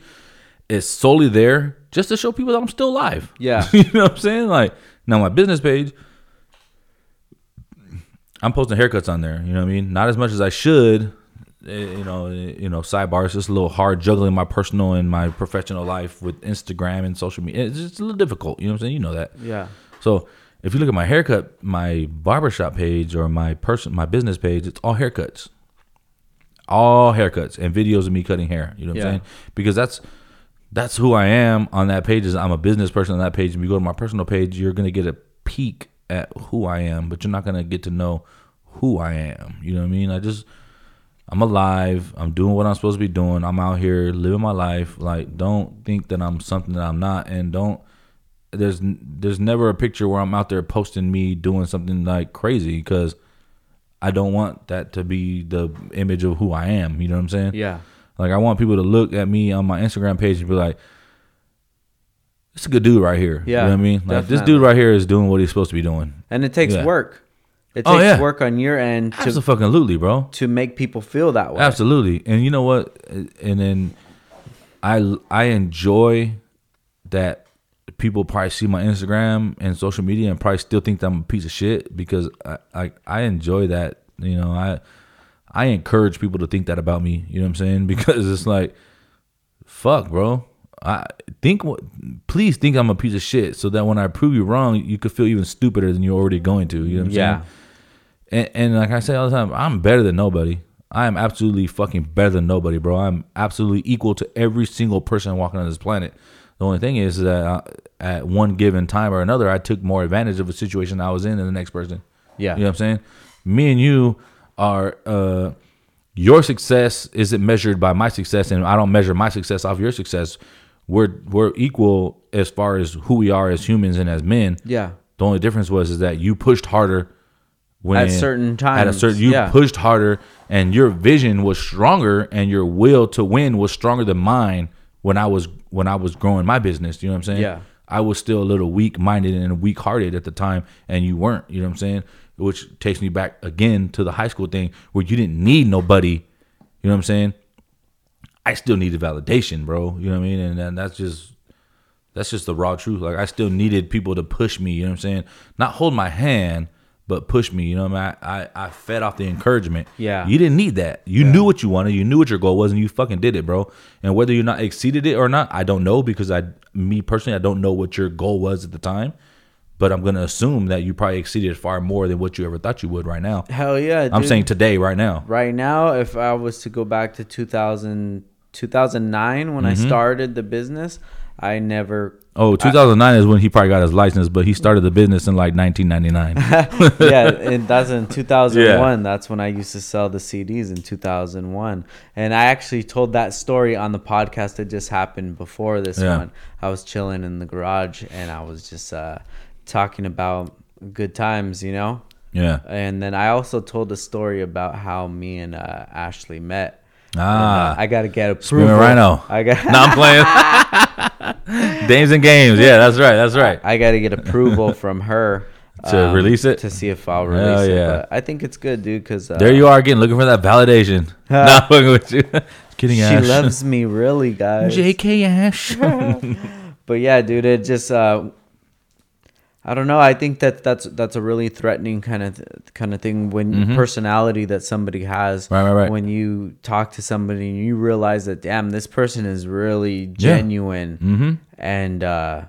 is solely there just to show people that I'm still alive. *laughs* Yeah. you know what I'm saying? Like now my business page, I'm posting haircuts on there. You know what I mean? Not as much as I should. Eh, You know, eh, you know. Sidebar. It's just a little hard juggling my personal and my professional life with Instagram and social media. It's just a little difficult. You know what I'm saying? You know that. yeah. So if you look at my haircut, my barbershop page or my person, my business page, it's all haircuts, all haircuts and videos of me cutting hair. You know what Yeah. I'm saying? Because that's that's who I am on that page. Is I'm a business person on that page. And if you go to my personal page, you're gonna get a peek at who I am, but you're not gonna get to know who I am. You know what I mean? I just I'm alive. I'm doing what I'm supposed to be doing. I'm out here living my life. Like, don't think that I'm something that I'm not, and don't. There's there's never a picture where I'm out there posting me doing something like crazy because I don't want that to be the image of who I am. You know what I'm saying? Yeah. Like I want people to look at me on my Instagram page and be like, "It's a good dude right here." Yeah, you know what I mean? Like this dude right here is doing what he's supposed to be doing. And it takes Yeah. work. It Oh, takes yeah. work on your end to Absolutely, bro. to make people feel that way. Absolutely. And you know what? And then I I enjoy that people probably see my Instagram and social media and probably still think that I'm a piece of shit because I I, I enjoy that. You know, I I encourage people to think that about me. You know what I'm saying? *laughs* Because it's like, fuck, bro. I think what. Please think I'm a piece of shit, so that when I prove you wrong, you could feel even stupider than you're already going to. You know what I'm Yeah. saying? And, and like I say all the time, I'm better than nobody. I am absolutely fucking better than nobody, bro. I'm absolutely equal to every single person walking on this planet. The only thing is that uh, at one given time or another, I took more advantage of a situation I was in than the next person. Yeah. You know what I'm saying? Me and you are, uh, your success isn't measured by my success, and I don't measure my success off your success. We're we're equal as far as who we are as humans and as men. Yeah. The only difference was is that you pushed harder when At certain times At a certain, you yeah. pushed harder, and your vision was stronger, and your will to win was stronger than mine when I was when I was growing my business. You know what I'm saying? Yeah. I was still a little weak minded and weak hearted at the time, and you weren't. You know what I'm saying? Which takes me back again to the high school thing where you didn't need nobody. You know what I'm saying? I still needed validation, bro. You know what I mean? And, and that's just That's just the raw truth. Like I still needed people to push me. You know what I'm saying? Not hold my hand, but push me. You know what I mean? I, I, I fed off the encouragement. Yeah. You didn't need that. You knew what you wanted. You knew what your goal was, and you fucking did it, bro. And whether you not exceeded it or not, I don't know because I, me personally, I don't know what your goal was at the time. But I'm gonna assume that you probably exceeded far more than what you ever thought you would right now. Hell yeah. I'm saying today, right now. right now, if I was to go back to 2000, 2009 when I Mm-hmm. started the business, I never. Oh, 2009 is when he probably got his license, but he started the business in like 1999. *laughs* yeah, and that's in 2001. That's when I used to sell the CDs in 2001. And I actually told that story on the podcast that just happened before this Yeah. one. I was chilling in the garage and I was just uh, talking about good times, you know? yeah. And then I also told a story about how me and uh, Ashley met. And, uh, Ah, I got to get approval. Rhino. *laughs* I got. no, I'm playing. *laughs* Dames and games. Yeah, that's right. That's right. I got to get approval from her *laughs* To release it? to see if I'll Hell release it. yeah. But I think it's good, dude. Because uh, there you are again, looking for that validation. Not fucking with you. Kidding, She Ash. loves me, really, guys. JK Ash. But yeah, dude, it just uh, I don't know. I think that that's that's a really threatening kind of kind of thing when personality that somebody has. Mm-hmm. Right, right, right. When you talk to somebody and you realize that damn, this person is really genuine, Mm-hmm. and uh,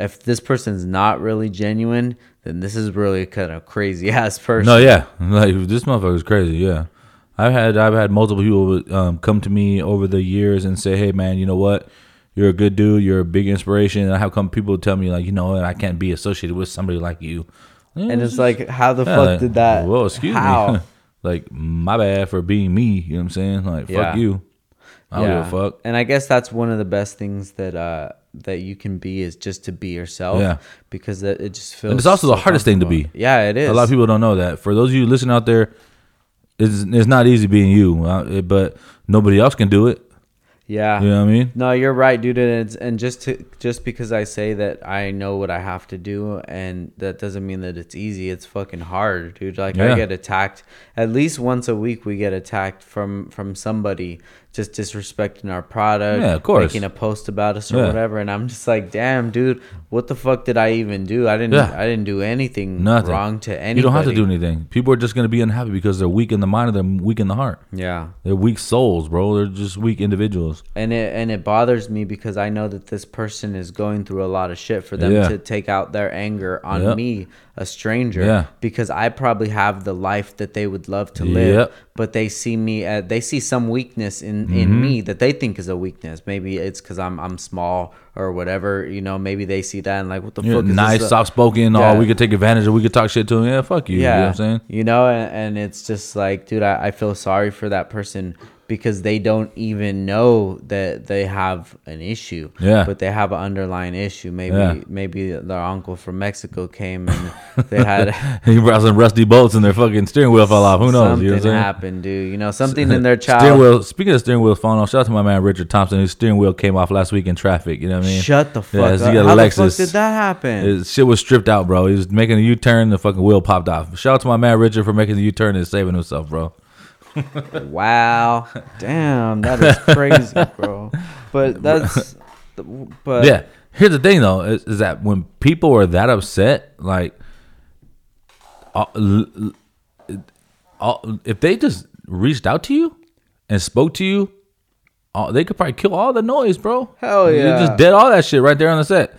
if this person's not really genuine, then this is really kind of crazy *laughs* ass person. No, yeah, like this motherfucker's crazy. Yeah, I've had I've had multiple people um, come to me over the years and say, "Hey, man, you know what? You're a good dude. You're a big inspiration." And I have come people tell me like, "You know what? I can't be associated with somebody like you." and it's like, how the Yeah, fuck like, did that? Well, excuse how? me. *laughs* like my bad for being me. You know what I'm saying? Like Yeah. fuck you. I don't give a fuck. And I guess that's one of the best things that uh that you can be is just to be yourself. Yeah. Because that it just feels. And it's also the hardest thing to be. Yeah, it is. A lot of people don't know that. For those of you listening out there, it's it's not easy being you, uh, but nobody else can do it. Yeah. You know what I mean? No, you're right, dude. And, it's, and just to just because I say that I know what I have to do, and that doesn't mean that it's easy. It's fucking hard, dude. Like I get attacked at least once a week. We get attacked from from somebody just disrespecting our product, Yeah, of course. making a post about us or Yeah. whatever. And I'm just like, damn, dude, what the fuck did I even do? I didn't. Yeah. I didn't do anything Nothing wrong to anybody. You don't have to do anything. People are just gonna be unhappy because they're weak in the mind or they're weak in the heart. Yeah. They're weak souls, bro. They're just weak individuals. and it and it bothers me because I know that this person is going through a lot of shit for them Yeah. to take out their anger on Yep. me, a stranger, Yeah. because I probably have the life that they would love to live, Yep. but they see me, uh, they see some weakness in Mm-hmm. in me that they think is a weakness. Maybe it's because I'm I'm small or whatever, you know. Maybe they see that and like, what the You're fuck? is nice, soft spoken. Yeah. Oh, we could take advantage of. We could talk shit to him. Yeah, fuck you. yeah, You know what I'm saying? you know, and, and it's just like, dude, I, I feel sorry for that person because they don't even know that they have an issue. Yeah. But they have an underlying issue. Maybe Yeah. maybe their uncle from Mexico came and they had *laughs* He brought some rusty bolts and their fucking steering wheel fell off. Who knows? something You know happened, dude. You know, something in their Steering child. wheel. Speaking of steering wheel falling off, shout out to my man Richard Thompson. His steering wheel came off last week in traffic. You know what I mean? Shut the fuck Yeah, up. so he got a How the fuck did that happen? Shit was stripped out, bro. He was making a U turn, the fucking wheel popped off. Shout out to my man Richard for making the U turn and saving himself, bro. Wow. Damn, that is *laughs* crazy, bro. But that's but yeah. Here's the thing though, is, is that when people are that upset, like, all, l- all, if they just reached out to you and spoke to you, all, they could probably kill all the noise, bro. Hell You yeah. just did all that shit right there on the set.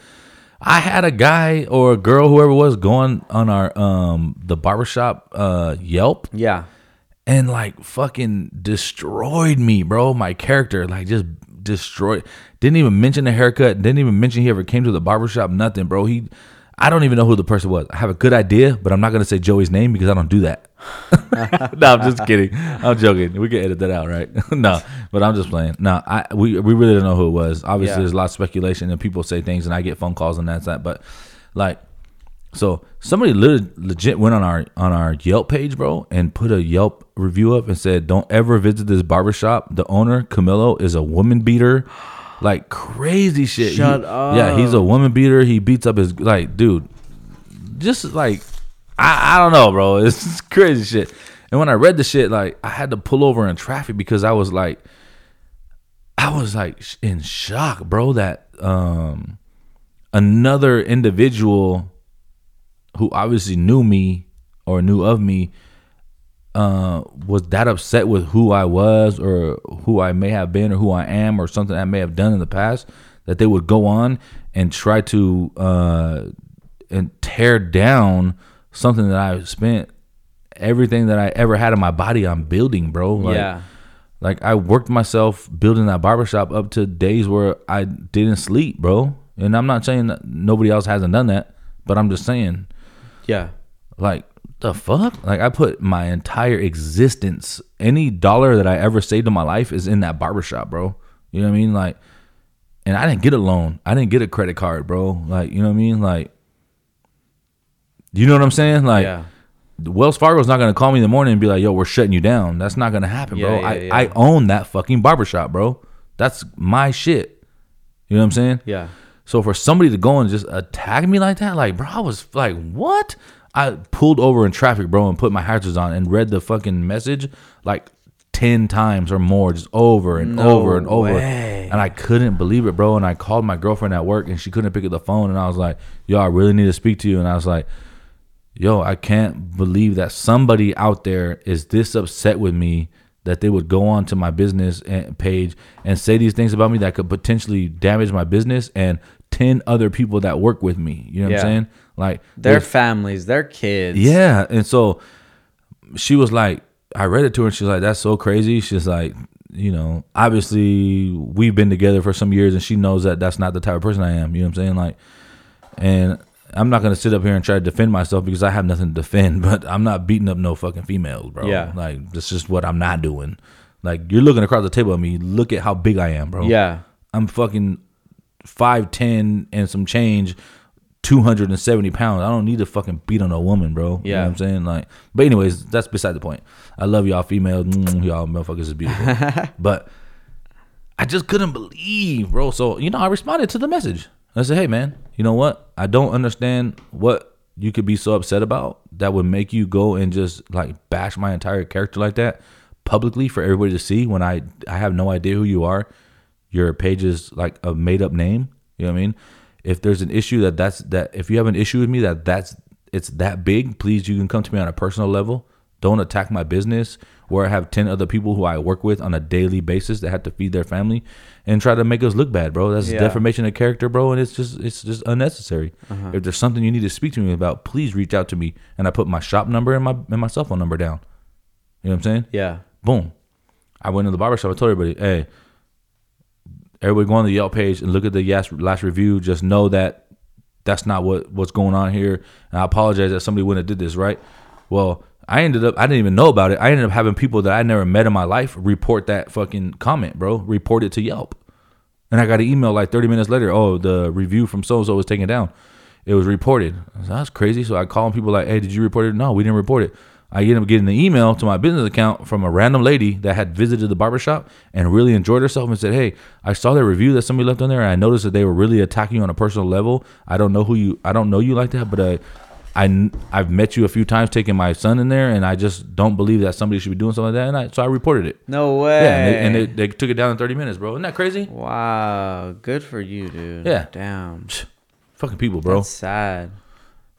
I had a guy or a girl, whoever it was, going on our um the barbershop uh Yelp Yeah. And like fucking destroyed me, bro. My character, like just destroyed. Didn't even mention the haircut. Didn't even mention he ever came to the barbershop. Nothing, bro. He, I don't even know who the person was. I have a good idea, but I'm not gonna say Joey's name because I don't do that. *laughs* no, I'm just kidding. I'm joking. We can edit that out, right? *laughs* no, but I'm just playing. No, I we we really don't know who it was. Obviously, Yeah. there's a lot of speculation and people say things, and I get phone calls and that's that. But like, so somebody legit went on our on our Yelp page, bro, and put a Yelp review up and said, "Don't ever visit this barbershop. The owner, Camilo, is a woman beater." Like crazy shit. He- Shut Yeah, he's a woman beater. He beats up his like, dude. Just like, I I don't know, bro. *laughs* It's crazy shit. And when I read the shit, like, I had to pull over in traffic because I was like, I was like in shock, bro. That um, another individual who obviously knew me or knew of me uh, was that upset with who I was or who I may have been or who I am or something I may have done in the past that they would go on and try to uh, and tear down something that I spent everything that I ever had in my body on building, bro. Like, yeah. like I worked myself building that barbershop up to days where I didn't sleep, bro. And I'm not saying that nobody else hasn't done that, but I'm just saying, Yeah. like, the fuck? Like, I put my entire existence, any dollar that I ever saved in my life is in that barbershop, bro. You know what I mean? Like, and I didn't get a loan. I didn't get a credit card, bro. Like, you know what I mean? Like, you know what I'm saying? Like, yeah. Wells Fargo's not gonna call me in the morning and be like, "Yo, we're shutting you down." That's not gonna happen, bro. Yeah, yeah, I, yeah. I own that fucking barbershop, bro. That's my shit. You know what I'm saying? Yeah. So for somebody to go and just attack me like that, like, bro, I was like, what? I pulled over in traffic, bro, and put my hazards on and read the fucking message like ten times or more, just over and No over and over. way. And I couldn't believe it, bro. And I called my girlfriend at work, and she couldn't pick up the phone. And I was like, "Yo, I really need to speak to you." And I was like, "Yo, I can't believe that somebody out there is this upset with me." That they would go on to my business page and say these things about me that could potentially damage my business and ten other people that work with me. You know what Yeah. I'm saying? Like Their families, their kids. yeah, and so she was like, I read it to her, and she's like, "That's so crazy." She's like, you know, obviously we've been together for some years, and she knows that that's not the type of person I am. You know what I'm saying? Like, and I'm not gonna sit up here and try to defend myself because I have nothing to defend. *laughs* But I'm not beating up no fucking females, bro. Yeah. like that's just what I'm not doing. Like you're looking across the table at me. Look at how big I am, bro. Yeah. I'm fucking five ten and some change, two hundred and seventy pounds. I don't need to fucking beat on a woman, bro. You know Yeah. what I'm saying? Like, but anyways, that's beside the point. I love y'all females. Mm, y'all motherfuckers is beautiful. *laughs* but I just couldn't believe, bro. So you know, I responded to the message. I said, "Hey, man, you know what? I don't understand what you could be so upset about that would make you go and just like bash my entire character like that publicly for everybody to see when I I have no idea who you are. Your page is like a made up name. You know what I mean? If there's an issue that that's that if you have an issue with me that that's it's that big, please you can come to me on a personal level. Don't attack my business where I have 10 other people who I work with on a daily basis that have to feed their family and try to make us look bad, bro. That's Yeah. defamation of character, bro, and it's just it's just unnecessary. Uh-huh. If there's something you need to speak to me about, please reach out to me and I put my shop number and my and my cell phone number down. You know what I'm saying? Yeah. Boom. I went to the barbershop. I told everybody, hey, everybody go on the Yelp page and look at the last, last review. Just know that that's not what what's going on here. And I apologize that somebody wouldn't have did this, right? Well, I ended up I didn't even know about it. I ended up having people that I never met in my life report that fucking comment, bro. Report it to Yelp. And I got an email like 30 minutes later. Oh, the review from so and so was taken down. It was reported. Was, That's crazy. So I call people like, "Hey, did you report it?" No, we didn't report it. I ended up getting an email to my business account from a random lady that had visited the barbershop and really enjoyed herself and said, "Hey, I saw that review that somebody left on there, and I noticed that they were really attacking you on a personal level. I don't know who you, I don't know you like that, but uh, I, I've met you a few times taking my son in there, and I just don't believe that somebody should be doing something like that. And I, so I reported it. No way. Yeah, and, they, and they, they took it down in 30 minutes, bro. Isn't that crazy? wow. Good for you, dude. Yeah. Damn. Fucking people, bro. That's sad.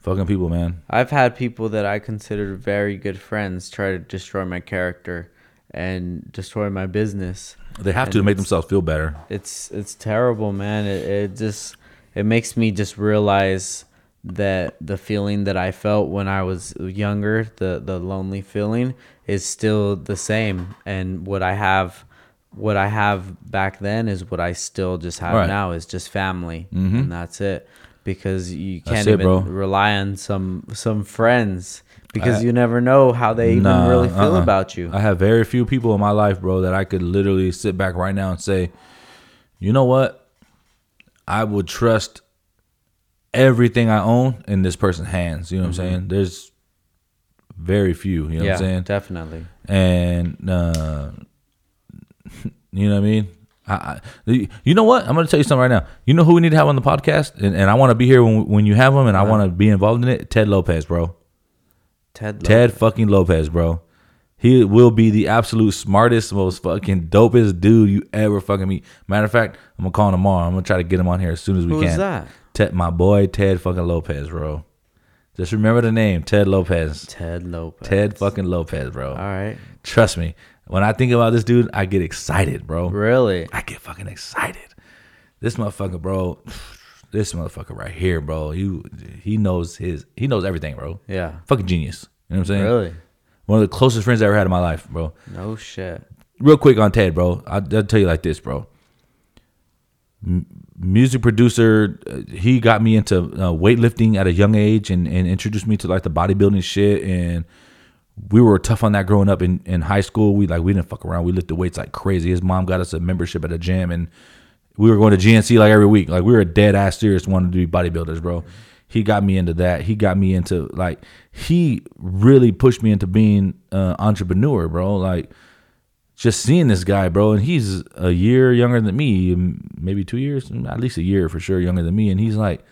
Fucking people, man. I've had people that I considered very good friends try to destroy my character and destroy my business. They have And to make themselves feel better. It's it's terrible, man. It, it just it makes me just realize that the feeling that I felt when I was younger, the the lonely feeling, is still the same. And what I have, what I have back then is what I still just have Right. now is just family, Mhm. and that's it. Because you can't it, even bro. rely on some some friends because I- you never know how they even Nah, really feel uh-uh. about you. I have very few people in my life, bro, that I could literally sit back right now and say, you know what? I would trust everything I own in this person's hands. You know what I'm saying? There's very few. You know Mm-hmm. yeah, what I'm saying? definitely. and uh, *laughs* you know what I mean. I, I, you know what? I'm going to tell you something right now. You know who we need to have on the podcast, and, and I want to be here when when you have him, and I uh-huh. want to be involved in it. Ted Lopez, bro. Ted. Ted fucking Lopez, bro. He will be the absolute smartest, most fucking dopest dude you ever fucking meet. Matter of fact, I'm gonna call him tomorrow. I'm gonna try to get him on here as soon as we can. Who's can. that? Ted, my boy Ted fucking Lopez, bro. Just remember the name, Ted Lopez. Ted Lopez. Ted fucking Lopez, bro. All right. Trust me. When I think about this dude, I get excited, bro. Really? I get fucking excited. This motherfucker, bro. *sighs* This motherfucker right here, bro. You he knows his he knows everything, bro. Yeah. Fucking genius. You know what I'm saying? Really? One of the closest friends I ever had in my life, bro. No shit. Real quick on Ted, bro. I'll, I'll tell you like this, bro. M- music producer, uh, he got me into uh, weightlifting at a young age and, and introduced me to like the bodybuilding shit. And we were tough on that growing up in, in high school. We like we didn't fuck around. We lifted weights like crazy. His mom got us a membership at a gym, and we were going to GNC like every week. Like we were dead ass serious wanting to be bodybuilders, bro. He got me into that. He got me into like he really pushed me into being uh, entrepreneur, bro. Like just seeing this guy, bro, and he's a year younger than me, maybe two years, at least a year for sure younger than me, and he's like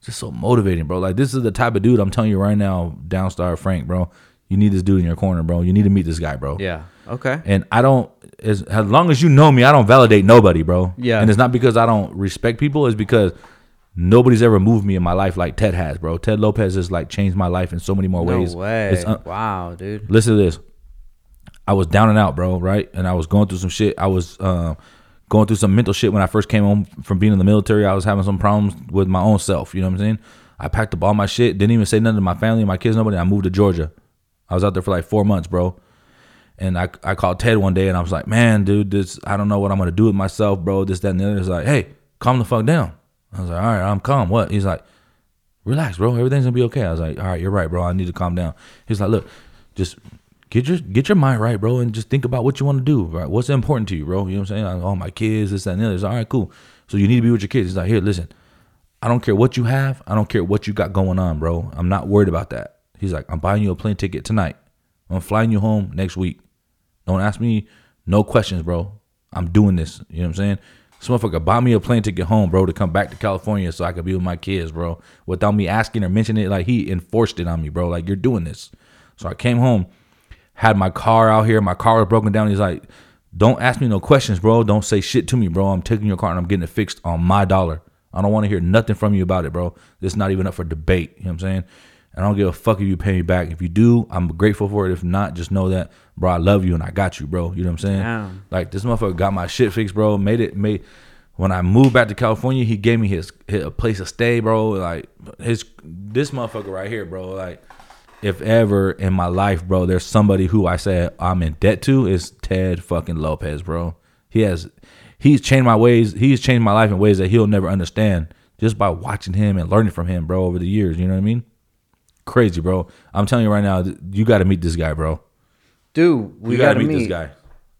just so motivating, bro. Like this is the type of dude I'm telling you right now, Downstar Frank, bro. You need this dude in your corner, bro. You need to meet this guy, bro. Yeah. Okay. And I don't as as long as you know me, I don't validate nobody, bro. Yeah. And it's not because I don't respect people, it's because nobody's ever moved me in my life like Ted has, bro. Ted Lopez has like changed my life in so many more No ways. way. It's un- wow, dude. listen to this. I was down and out, bro, right? And I was going through some shit. I was uh, going through some mental shit when I first came home from being in the military. I was having some problems with my own self. You know what I'm saying? I packed up all my shit, didn't even say nothing to my family, my kids, nobody. I moved to Georgia. I was out there for like four months, bro. And I, I called Ted one day and I was like, man, dude, this I don't know what I'm gonna do with myself, bro. This, that, and the other. He's like, hey, calm the fuck down. I was like, all right, I'm calm. What? He's like, relax, bro. Everything's gonna be okay. I was like, all right, you're right, bro. I need to calm down. He's like, look, just get your get your mind right, bro, and just think about what you want to do. Right? What's important to you, bro? You know what I'm saying? Like, oh, my kids, this, that, and the other. He's like, all right, cool. So you need to be with your kids. He's like, here, listen. I don't care what you have. I don't care what you got going on, bro. I'm not worried about that. He's like, I'm buying you a plane ticket tonight. I'm flying you home next week. Don't ask me no questions, bro. I'm doing this. You know what I'm saying? This motherfucker bought me a plane ticket home, bro, to come back to California so I could be with my kids, bro. Without me asking or mentioning it, like he enforced it on me, bro. Like you're doing this. So I came home, had my car out here. My car was broken down. He's like, don't ask me no questions, bro. Don't say shit to me, bro. I'm taking your car and I'm getting it fixed on my dollar. I don't want to hear nothing from you about it, bro. It's not even up for debate. You know what I'm saying? And I don't give a fuck if you pay me back. If you do, I'm grateful for it. If not, just know that, bro, I love you and I got you, bro. You know what I'm saying? Damn. Like this motherfucker got my shit fixed, bro. Made it made when I moved back to California, he gave me his, his a place to stay, bro. Like his this motherfucker right here, bro. Like if ever in my life, bro, there's somebody who I said I'm in debt to is Ted fucking Lopez, bro. He has he's changed my ways. He's changed my life in ways that he'll never understand just by watching him and learning from him, bro, over the years. You know what I mean? Crazy, bro. I'm telling you right now, you got to meet this guy, bro. Dude, we gotta, meet, meet. this guy,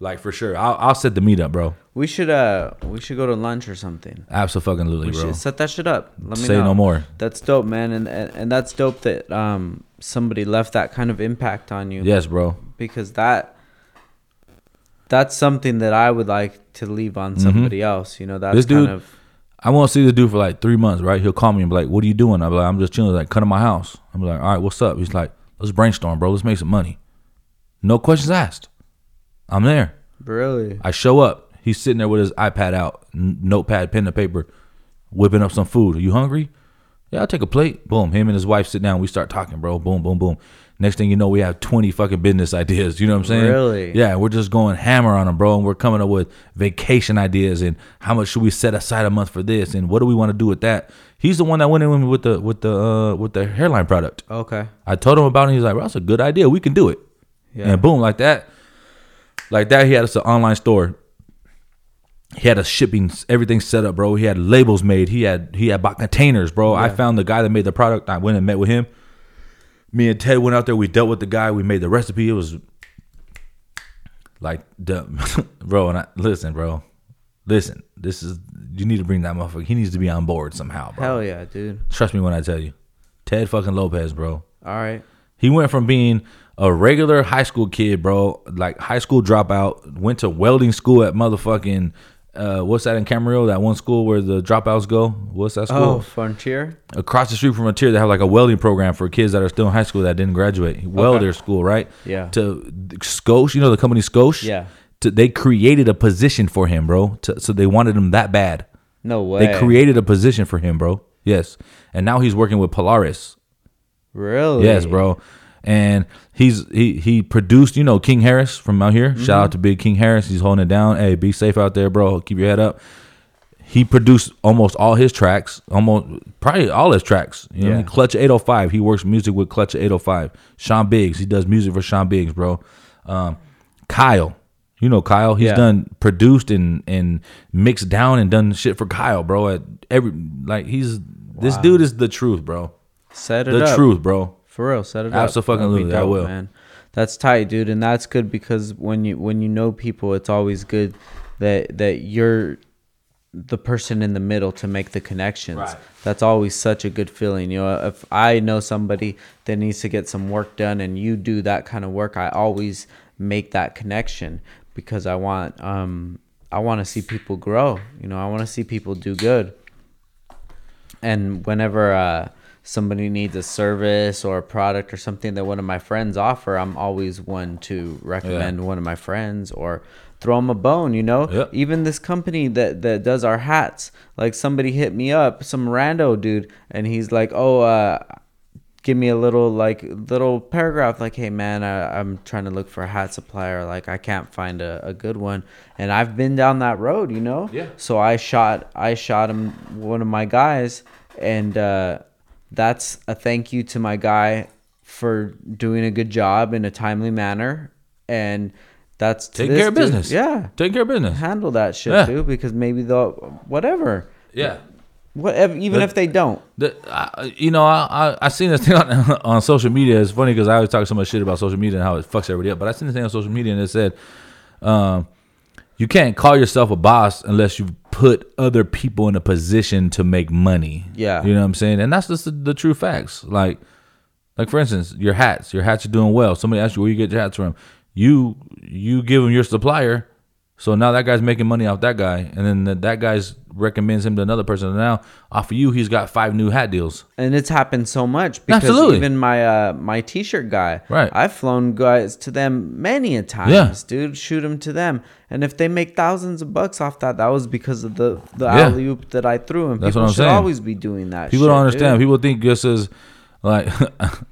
like for sure. I'll, I'll set the meet up, bro. We should uh we should go to lunch or something. Absolutely, We bro. should set that shit up. Let me Say know. no more. That's dope, man, and, and and that's dope that um somebody left that kind of impact on you. Yes, bro. because that that's something that I would like to leave on somebody else. You know, that's Mm-hmm. This dude- of I won't see this dude for like three months, right? He'll call me and be like, "What are you doing?" I'm like, "I'm just chilling." He's like, "Come to my house." I'm like, "All right, what's up?" He's like, "Let's brainstorm, bro. Let's make some money." No questions asked. I'm there. really I show up. He's sitting there with his iPad out, n- notepad, pen, and paper, whipping up some food. Are you hungry? Yeah, I'll take a plate. Boom. Him and his wife sit down. We start talking, bro. Boom, boom, boom. Next thing you know, we have 20 fucking business ideas. You know what I'm saying? Really? Yeah, we're just going hammer on them, bro. And we're coming up with vacation ideas and how much should we set aside a month for this and what do we want to do with that. He's the one that went in with me with the with the uh, with the hairline product. okay. I told him about it. He's like, bro, that's a good idea. We can do it. Yeah. And boom, like that, like that. He had us an online store. He had a shipping, everything set up, bro. He had labels made. He had he had bought containers, bro. I found the guy that made the product. I went and met with him. Me and Ted went out there. We dealt with the guy. We made the recipe. It was like the *laughs* bro. And I listen, bro. Listen, this is you need to bring that motherfucker. He needs to be on board somehow, bro. Hell yeah, dude. Trust me when I tell you, Ted fucking Lopez, bro. All right. He went from being a regular high school kid, bro, like high school dropout, went to welding school at motherfucking uh, what's that in Camarillo? That one school where the dropouts go. What's that school? Oh, Frontier. Across the street from Frontier, they have like a welding program for kids that are still in high school that didn't graduate. Welder school, right? Yeah. To Scosche, you know the company Scosche. Yeah. To, they created a position for him, bro. To, so they wanted him that bad. No way. They created a position for him, bro. Yes. And now he's working with Polaris. Really? Yes, bro. And he's he he produced, you know, King Harris from out here. Shout out to Big King Harris. He's holding it down. Hey, be safe out there, bro. Keep your head up. He produced almost all his tracks, almost probably all his tracks. You know, Yeah. Clutch 805. He works music with Clutch 805. Sean Biggs. He does music for Sean Biggs, bro. Um, Kyle. You know Kyle. He's Yeah. done produced and and mixed down and done shit for Kyle, bro. At every like he's this dude is the truth, bro. Set it The up. truth, bro. For real, set it up. Abso-fucking-lutely, That'd be I will. Man, that's tight, dude, and that's good because when you when you know people, it's always good that that you're the person in the middle to make the connections. Right. That's always such a good feeling. You know, if I know somebody that needs to get some work done and you do that kind of work, I always make that connection because I want um I want to see people grow. You know, I want to see people do good and whenever uh, somebody needs a service or a product or something that one of my friends offer i'm always one to recommend one of my friends or throw them a bone you know Yep. even this company that that does our hats like somebody hit me up some rando dude and he's like oh uh give me a little like little paragraph like hey man I, i'm trying to look for a hat supplier like i can't find a, a good one and i've been down that road you know Yeah. so i shot i shot him one of my guys and uh that's a thank you to my guy for doing a good job in a timely manner and that's to Taking care of dude- business. yeah Taking care of business. handle that shit Yeah. dude because maybe they'll whatever Yeah. whatever even But- if they don't The, I, you know, I, I I seen this thing on, *laughs* on social media. It's funny because I always talk so much shit about social media and how it fucks everybody up. But I seen this thing on social media and it said, um, you can't call yourself a boss unless you put other people in a position to make money. Yeah. you know what I'm saying, and that's just the, the true facts. Like, like for instance, your hats. Your hats are doing well. Somebody asks you where you get your hats from. You you give them your supplier. So now that guy's making money off that guy, and then that, that guy's recommends him to another person. And now off of you, he's got five new hat deals. and it's happened so much because Absolutely. even my uh my t-shirt guy Right. i've flown guys to them many a times Yeah. dude shoot them to them and if they make thousands of bucks off that that was because of the the Yeah. alley oop that i threw and That's people what I'm should saying. always be doing that People shit, don't understand. dude. People think this is like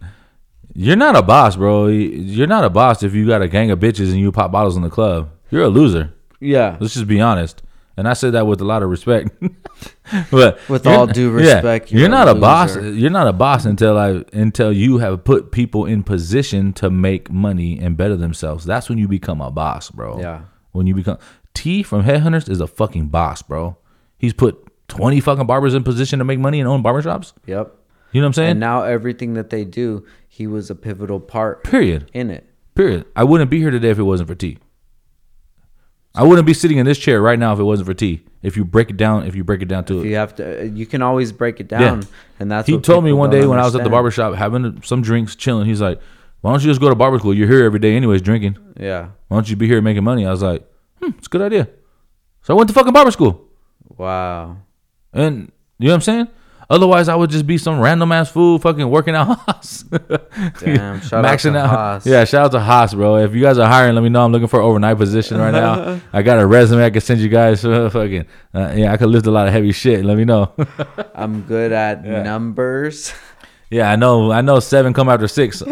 *laughs* you're not a boss, bro. You're not a boss if you got a gang of bitches and you pop bottles in the club. You're a loser. yeah Let's just be honest. And I say that with a lot of respect. *laughs* but With all due respect, you're, you're not a boss. You're not a boss until I until you have put people in position to make money and better themselves. That's when you become a boss, bro. Yeah. When you become T from Headhunters is a fucking boss, bro. He's put twenty fucking barbers in position to make money and own barbershops. yep You know what I'm saying? and now everything that they do he was a pivotal part Period. in it Period. I wouldn't be here today if it wasn't for T. I wouldn't be sitting in this chair right now if it wasn't for T. If you break it down, if you break it down to it. you have to you can always break it down yeah. and that's he told me one day when I was at the understand. barber shop having some drinks, chilling. He's like, "Why don't you just go to barber school? You're here every day, anyways, drinking. yeah Why don't you be here making money?" I was like, "Hmm, it's a good idea." So I went to fucking barber school, wow and you know what I'm saying. Otherwise, I would just be some random ass fool fucking working out *laughs* Haas. Damn, shout out to Haas. Yeah, shout out to Haas, bro. If you guys are hiring, let me know. I'm looking for an overnight position right now. *laughs* I got a resume I can send you guys. *laughs* fucking, uh, yeah, I could lift a lot of heavy shit. Let me know. I'm good at Yeah. numbers. Yeah, I know. I know. Seven come after six.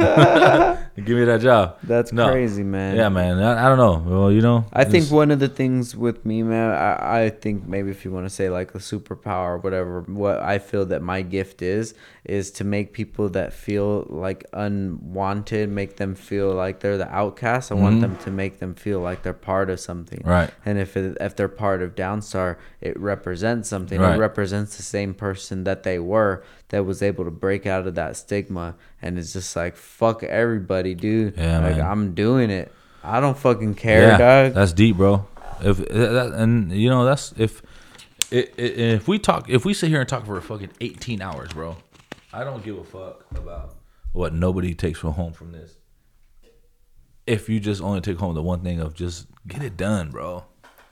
*laughs* Give me that job. That's No. crazy, man. Yeah, man. I, I don't know. Well, you know. I think one of the things with me, man, I, I think maybe if you want to say like a superpower or whatever, what I feel that my gift is, is to make people that feel like unwanted, make them feel like they're the outcast. I want them to make them feel like they're part of something. Mm-hmm. Right. And if it, if they're part of Downstar, it represents something. Right. It represents the same person that they were that was able to break out of that stigma. And it's just like fuck everybody, dude. Yeah, like man. I'm doing it. I don't fucking care, yeah, dog. that's deep, bro. If that, and you know that's if if we talk if we sit here and talk for fucking 18 hours, bro. I don't give a fuck about what nobody takes from home from this. If you just only take home the one thing of just get it done, bro.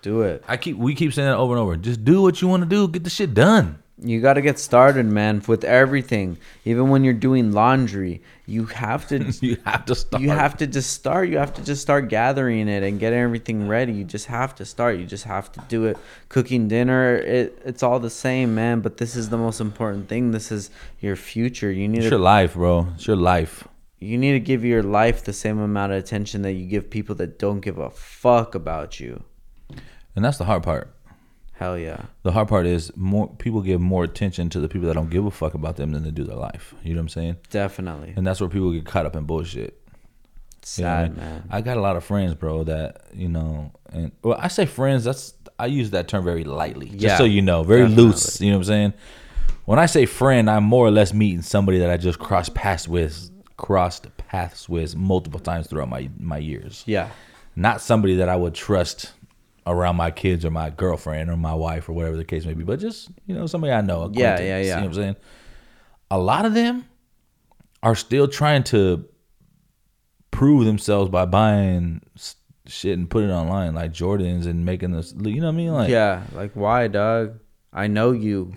Do it. I keep we keep saying that over and over. Just do what you want to do. Get the shit done. You got to get started, man, with everything. Even when you're doing laundry, you have to *laughs* you have to start. you have to just start. You have to just start gathering it and getting everything ready. You just have to start. You just have to do it. Cooking dinner, it it's all the same, man. But this is the most important thing. This is your future. You need It's to your life, bro. It's your life. you need to give your life the same amount of attention that you give people that don't give a fuck about you. And that's the hard part. Hell yeah. The hard part is more people give more attention to the people that don't give a fuck about them than they do their life. You know what I'm saying? Definitely. And that's where people get caught up in bullshit. You know I Sad, mean? man. I got a lot of friends, bro, that, you know, and well, I say friends, that's I use that term very lightly. Just Yeah, so you know, very definitely. loose. You know what I'm saying? When I say friend, I'm more or less meeting somebody that I just crossed paths with crossed paths with multiple times throughout my my years. Yeah. Not somebody that I would trust around my kids or my girlfriend or my wife or whatever the case may be, but just, you know, somebody I know. Yeah, yeah, yeah. You know what I'm saying? A lot of them are still trying to prove themselves by buying shit and putting it online, like Jordans and making this. You know what I mean? Like, yeah. Like why, dog? I know you.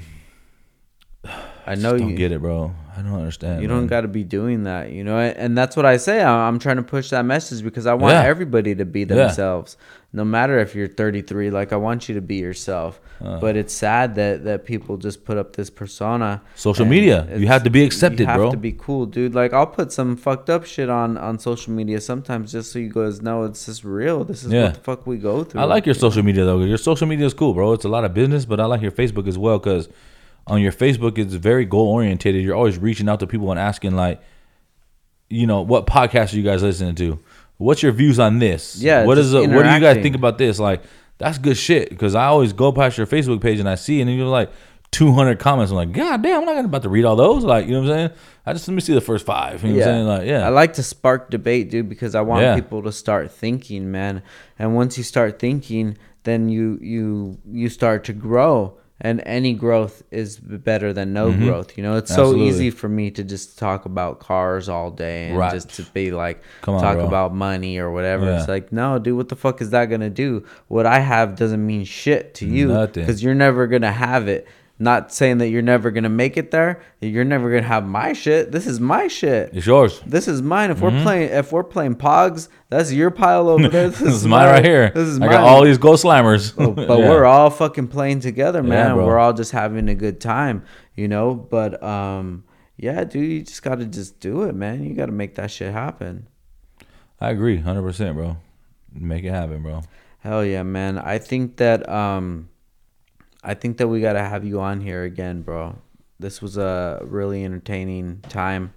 I *sighs* know just don't you. get it, bro. I don't understand. You man. don't got to be doing that, you know. And that's what I say. I'm trying to push that message because I want Yeah. everybody to be themselves, no matter if you're 33. Like I want you to be yourself. Uh. but it's sad that that people just put up this persona. Social media. You have to be accepted, you have bro. to be cool, dude. Like I'll put some fucked up shit on on social media sometimes just so you guys know it's just real. This is Yeah. what the fuck we go through. I like your social media though. Your social media is cool, bro. It's a lot of business, but I like your Facebook as well because on your Facebook it's very goal orientated. You're always reaching out to people and asking like, you know, what podcast are you guys listening to? What's your views on this? Yeah, What is it? What do you guys think about this? Like, that's good shit because I always go past your Facebook page and I see and you're like 200 comments. I'm like, God damn, I'm not gonna about to read all those. Like, you know what I'm saying? I just let me see the first five. You know what I'm saying? Like, yeah. I like to spark debate, dude, because I want Yeah. people to start thinking, man. And once you start thinking, then you you you start to grow. And any growth is better than no growth. You know, it's so Mm-hmm. Easy for me to just talk about cars all day and Right. just to be like Come on, talk bro. about money or whatever. Yeah. It's like, no, dude, what the fuck is that gonna do? What I have doesn't mean shit to you because you're never gonna have it. Not saying that you're never gonna make it there. You're never gonna have my shit. This is my shit. it's yours. This is mine. If we're playing, if we're playing Pogs, that's your pile over there. *laughs* This, Mm-hmm. This is mine right here. This is I mine. got all these ghost Slammers. Oh, *laughs* but Yeah. we're all fucking playing together, man. bro. we're all just having a good time, you know. But um, yeah, dude, you just gotta just do it, man. You gotta make that shit happen. I agree, hundred percent, bro. Make it happen, bro. Hell yeah, man. I think that um, I think that we gotta have you on here again, bro. This was a really entertaining time.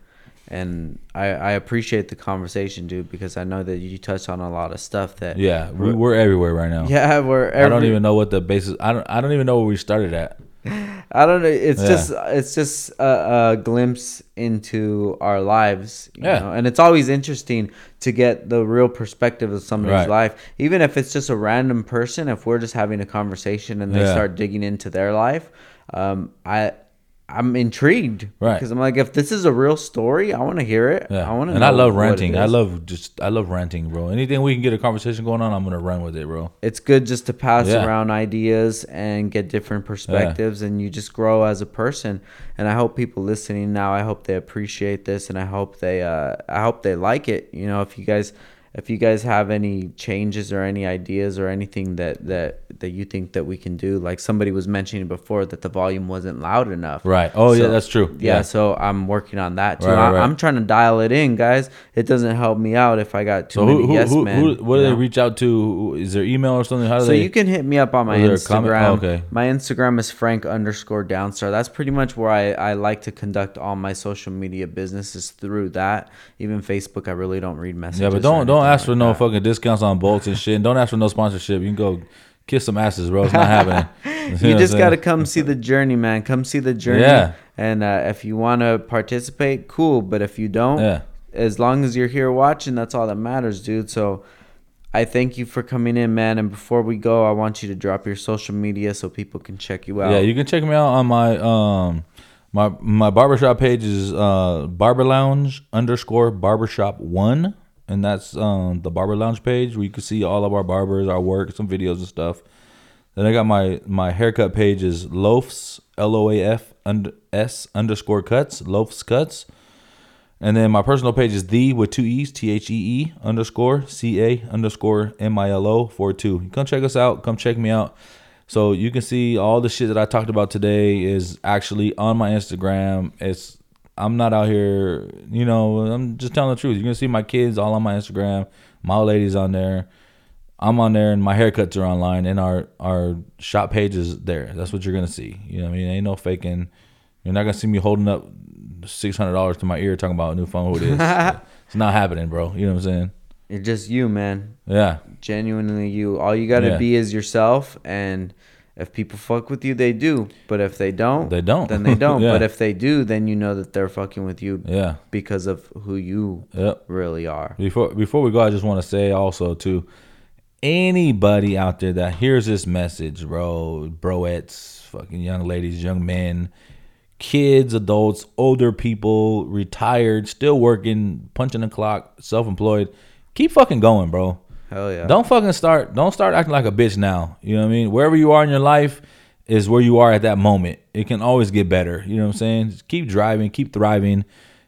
And I, I appreciate the conversation, dude, because I know that you touched on a lot of stuff that Yeah, we, we're everywhere right now. *laughs* Yeah, we're. I don't even know what the basis. I don't. I don't even know where we started at. I don't know. It's Yeah. just. It's just a, a glimpse into our lives. You Yeah. Know? And it's always interesting to get the real perspective of somebody's Right. life, even if it's just a random person. If we're just having a conversation and they Yeah. start digging into their life, um, I. I'm intrigued, Right. Because I'm like, if this is a real story, I want to hear it. Yeah, I want to. and I love ranting. I love just. I love ranting, bro. Anything we can get a conversation going on, I'm gonna run with it, bro. it's good just to pass Yeah. around ideas and get different perspectives and you just grow as a person and i hope people listening now i hope they appreciate this and i hope they uh i hope they like it you know if you guys if you guys have any changes or any ideas or anything that that that you think that we can do like somebody was mentioning before that the volume wasn't loud enough Right. Oh yeah, that's true. yeah, so i'm working on that too Right, right, I, right. i'm trying to dial it in guys it doesn't help me out if i got too So many who, who, yes who, men who, what do they know? reach out to? Is there email or something? How do So they? you can hit me up on my Was there a comment? Instagram. Oh, okay. My Instagram is Frank underscore Downstar. That's pretty much where I, I like to conduct all my social media businesses through that. Even Facebook, I really don't read messages. yeah, but or don't don't ask for no fucking discounts on bolts and shit. And don't ask for no sponsorship. You can go kiss some asses, bro. It's not happening. *laughs* You just got to come see the journey, man. Come see the journey. Yeah. And uh, if you want to participate, cool. But if you don't, Yeah. as long as you're here watching, that's all that matters, dude. So I thank you for coming in, man. And before we go, I want you to drop your social media so people can check you out. Yeah, you can check me out on my um my my barbershop page is uh barber lounge underscore barbershop one and that's um, the Barber Lounge page where you can see all of our barbers, our work, some videos and stuff. Then I got my my haircut page is Loafs L O A F S underscore cuts Loafs cuts, and then my personal page is the with two e's T H E E underscore C A underscore M I L O four two. Come check us out. Come check me out. So you can see all the shit that I talked about today is actually on my Instagram. It's I'm not out here, you know, I'm just telling the truth. You're gonna see my kids all on my Instagram, my old ladies on there. I'm on there and my haircuts are online and our our shop page is there. That's what you're gonna see. You know what I mean? Ain't no faking. You're not gonna see me holding up six hundred dollars to my ear talking about a new phone. Who it is? *laughs* it's not happening, bro. You know what I'm saying? You're just you, man. Yeah. Genuinely you. All you got to Yeah. be is yourself. And if people fuck with you, they do. But if they don't, They don't. Then they *laughs* don't. Yeah. But if they do, then you know that they're fucking with you Yeah. because of who you Yep. really are. Before before we go, I just want to say also to anybody out there that hears this message, bro, broettes, fucking young ladies, young men, kids, adults, older people, retired, still working, punching the clock, self-employed, keep fucking going, bro. Hell yeah. Don't fucking start. Don't start acting like a bitch now. You know what I mean? Wherever you are in your life is where you are at that moment. It can always get better. You know what I'm saying? Just keep driving, keep thriving,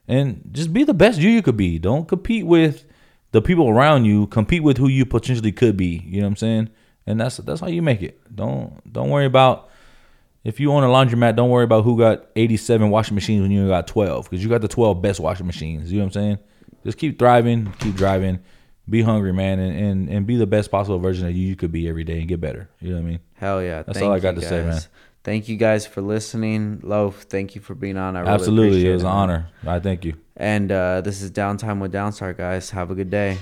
and just be the best you you could be. Don't compete with the people around you. Compete with who you potentially could be. You know what I'm saying? And that's that's how you make it. Don't don't worry about if you own a laundromat. Don't worry about who got 87 washing machines when you got 12 because you got the 12 best washing machines. You know what I'm saying? Just keep thriving, keep driving be hungry, man, and, and, and be the best possible version of you you could be every day and get better. You know what I mean? Hell yeah. That's Thank all I got to say, man. Thank you guys for listening. Loaf, thank you for being on. I really Absolutely. It was an honor. I thank you. And uh, this is Downtime with Downstar, guys. Have a good day.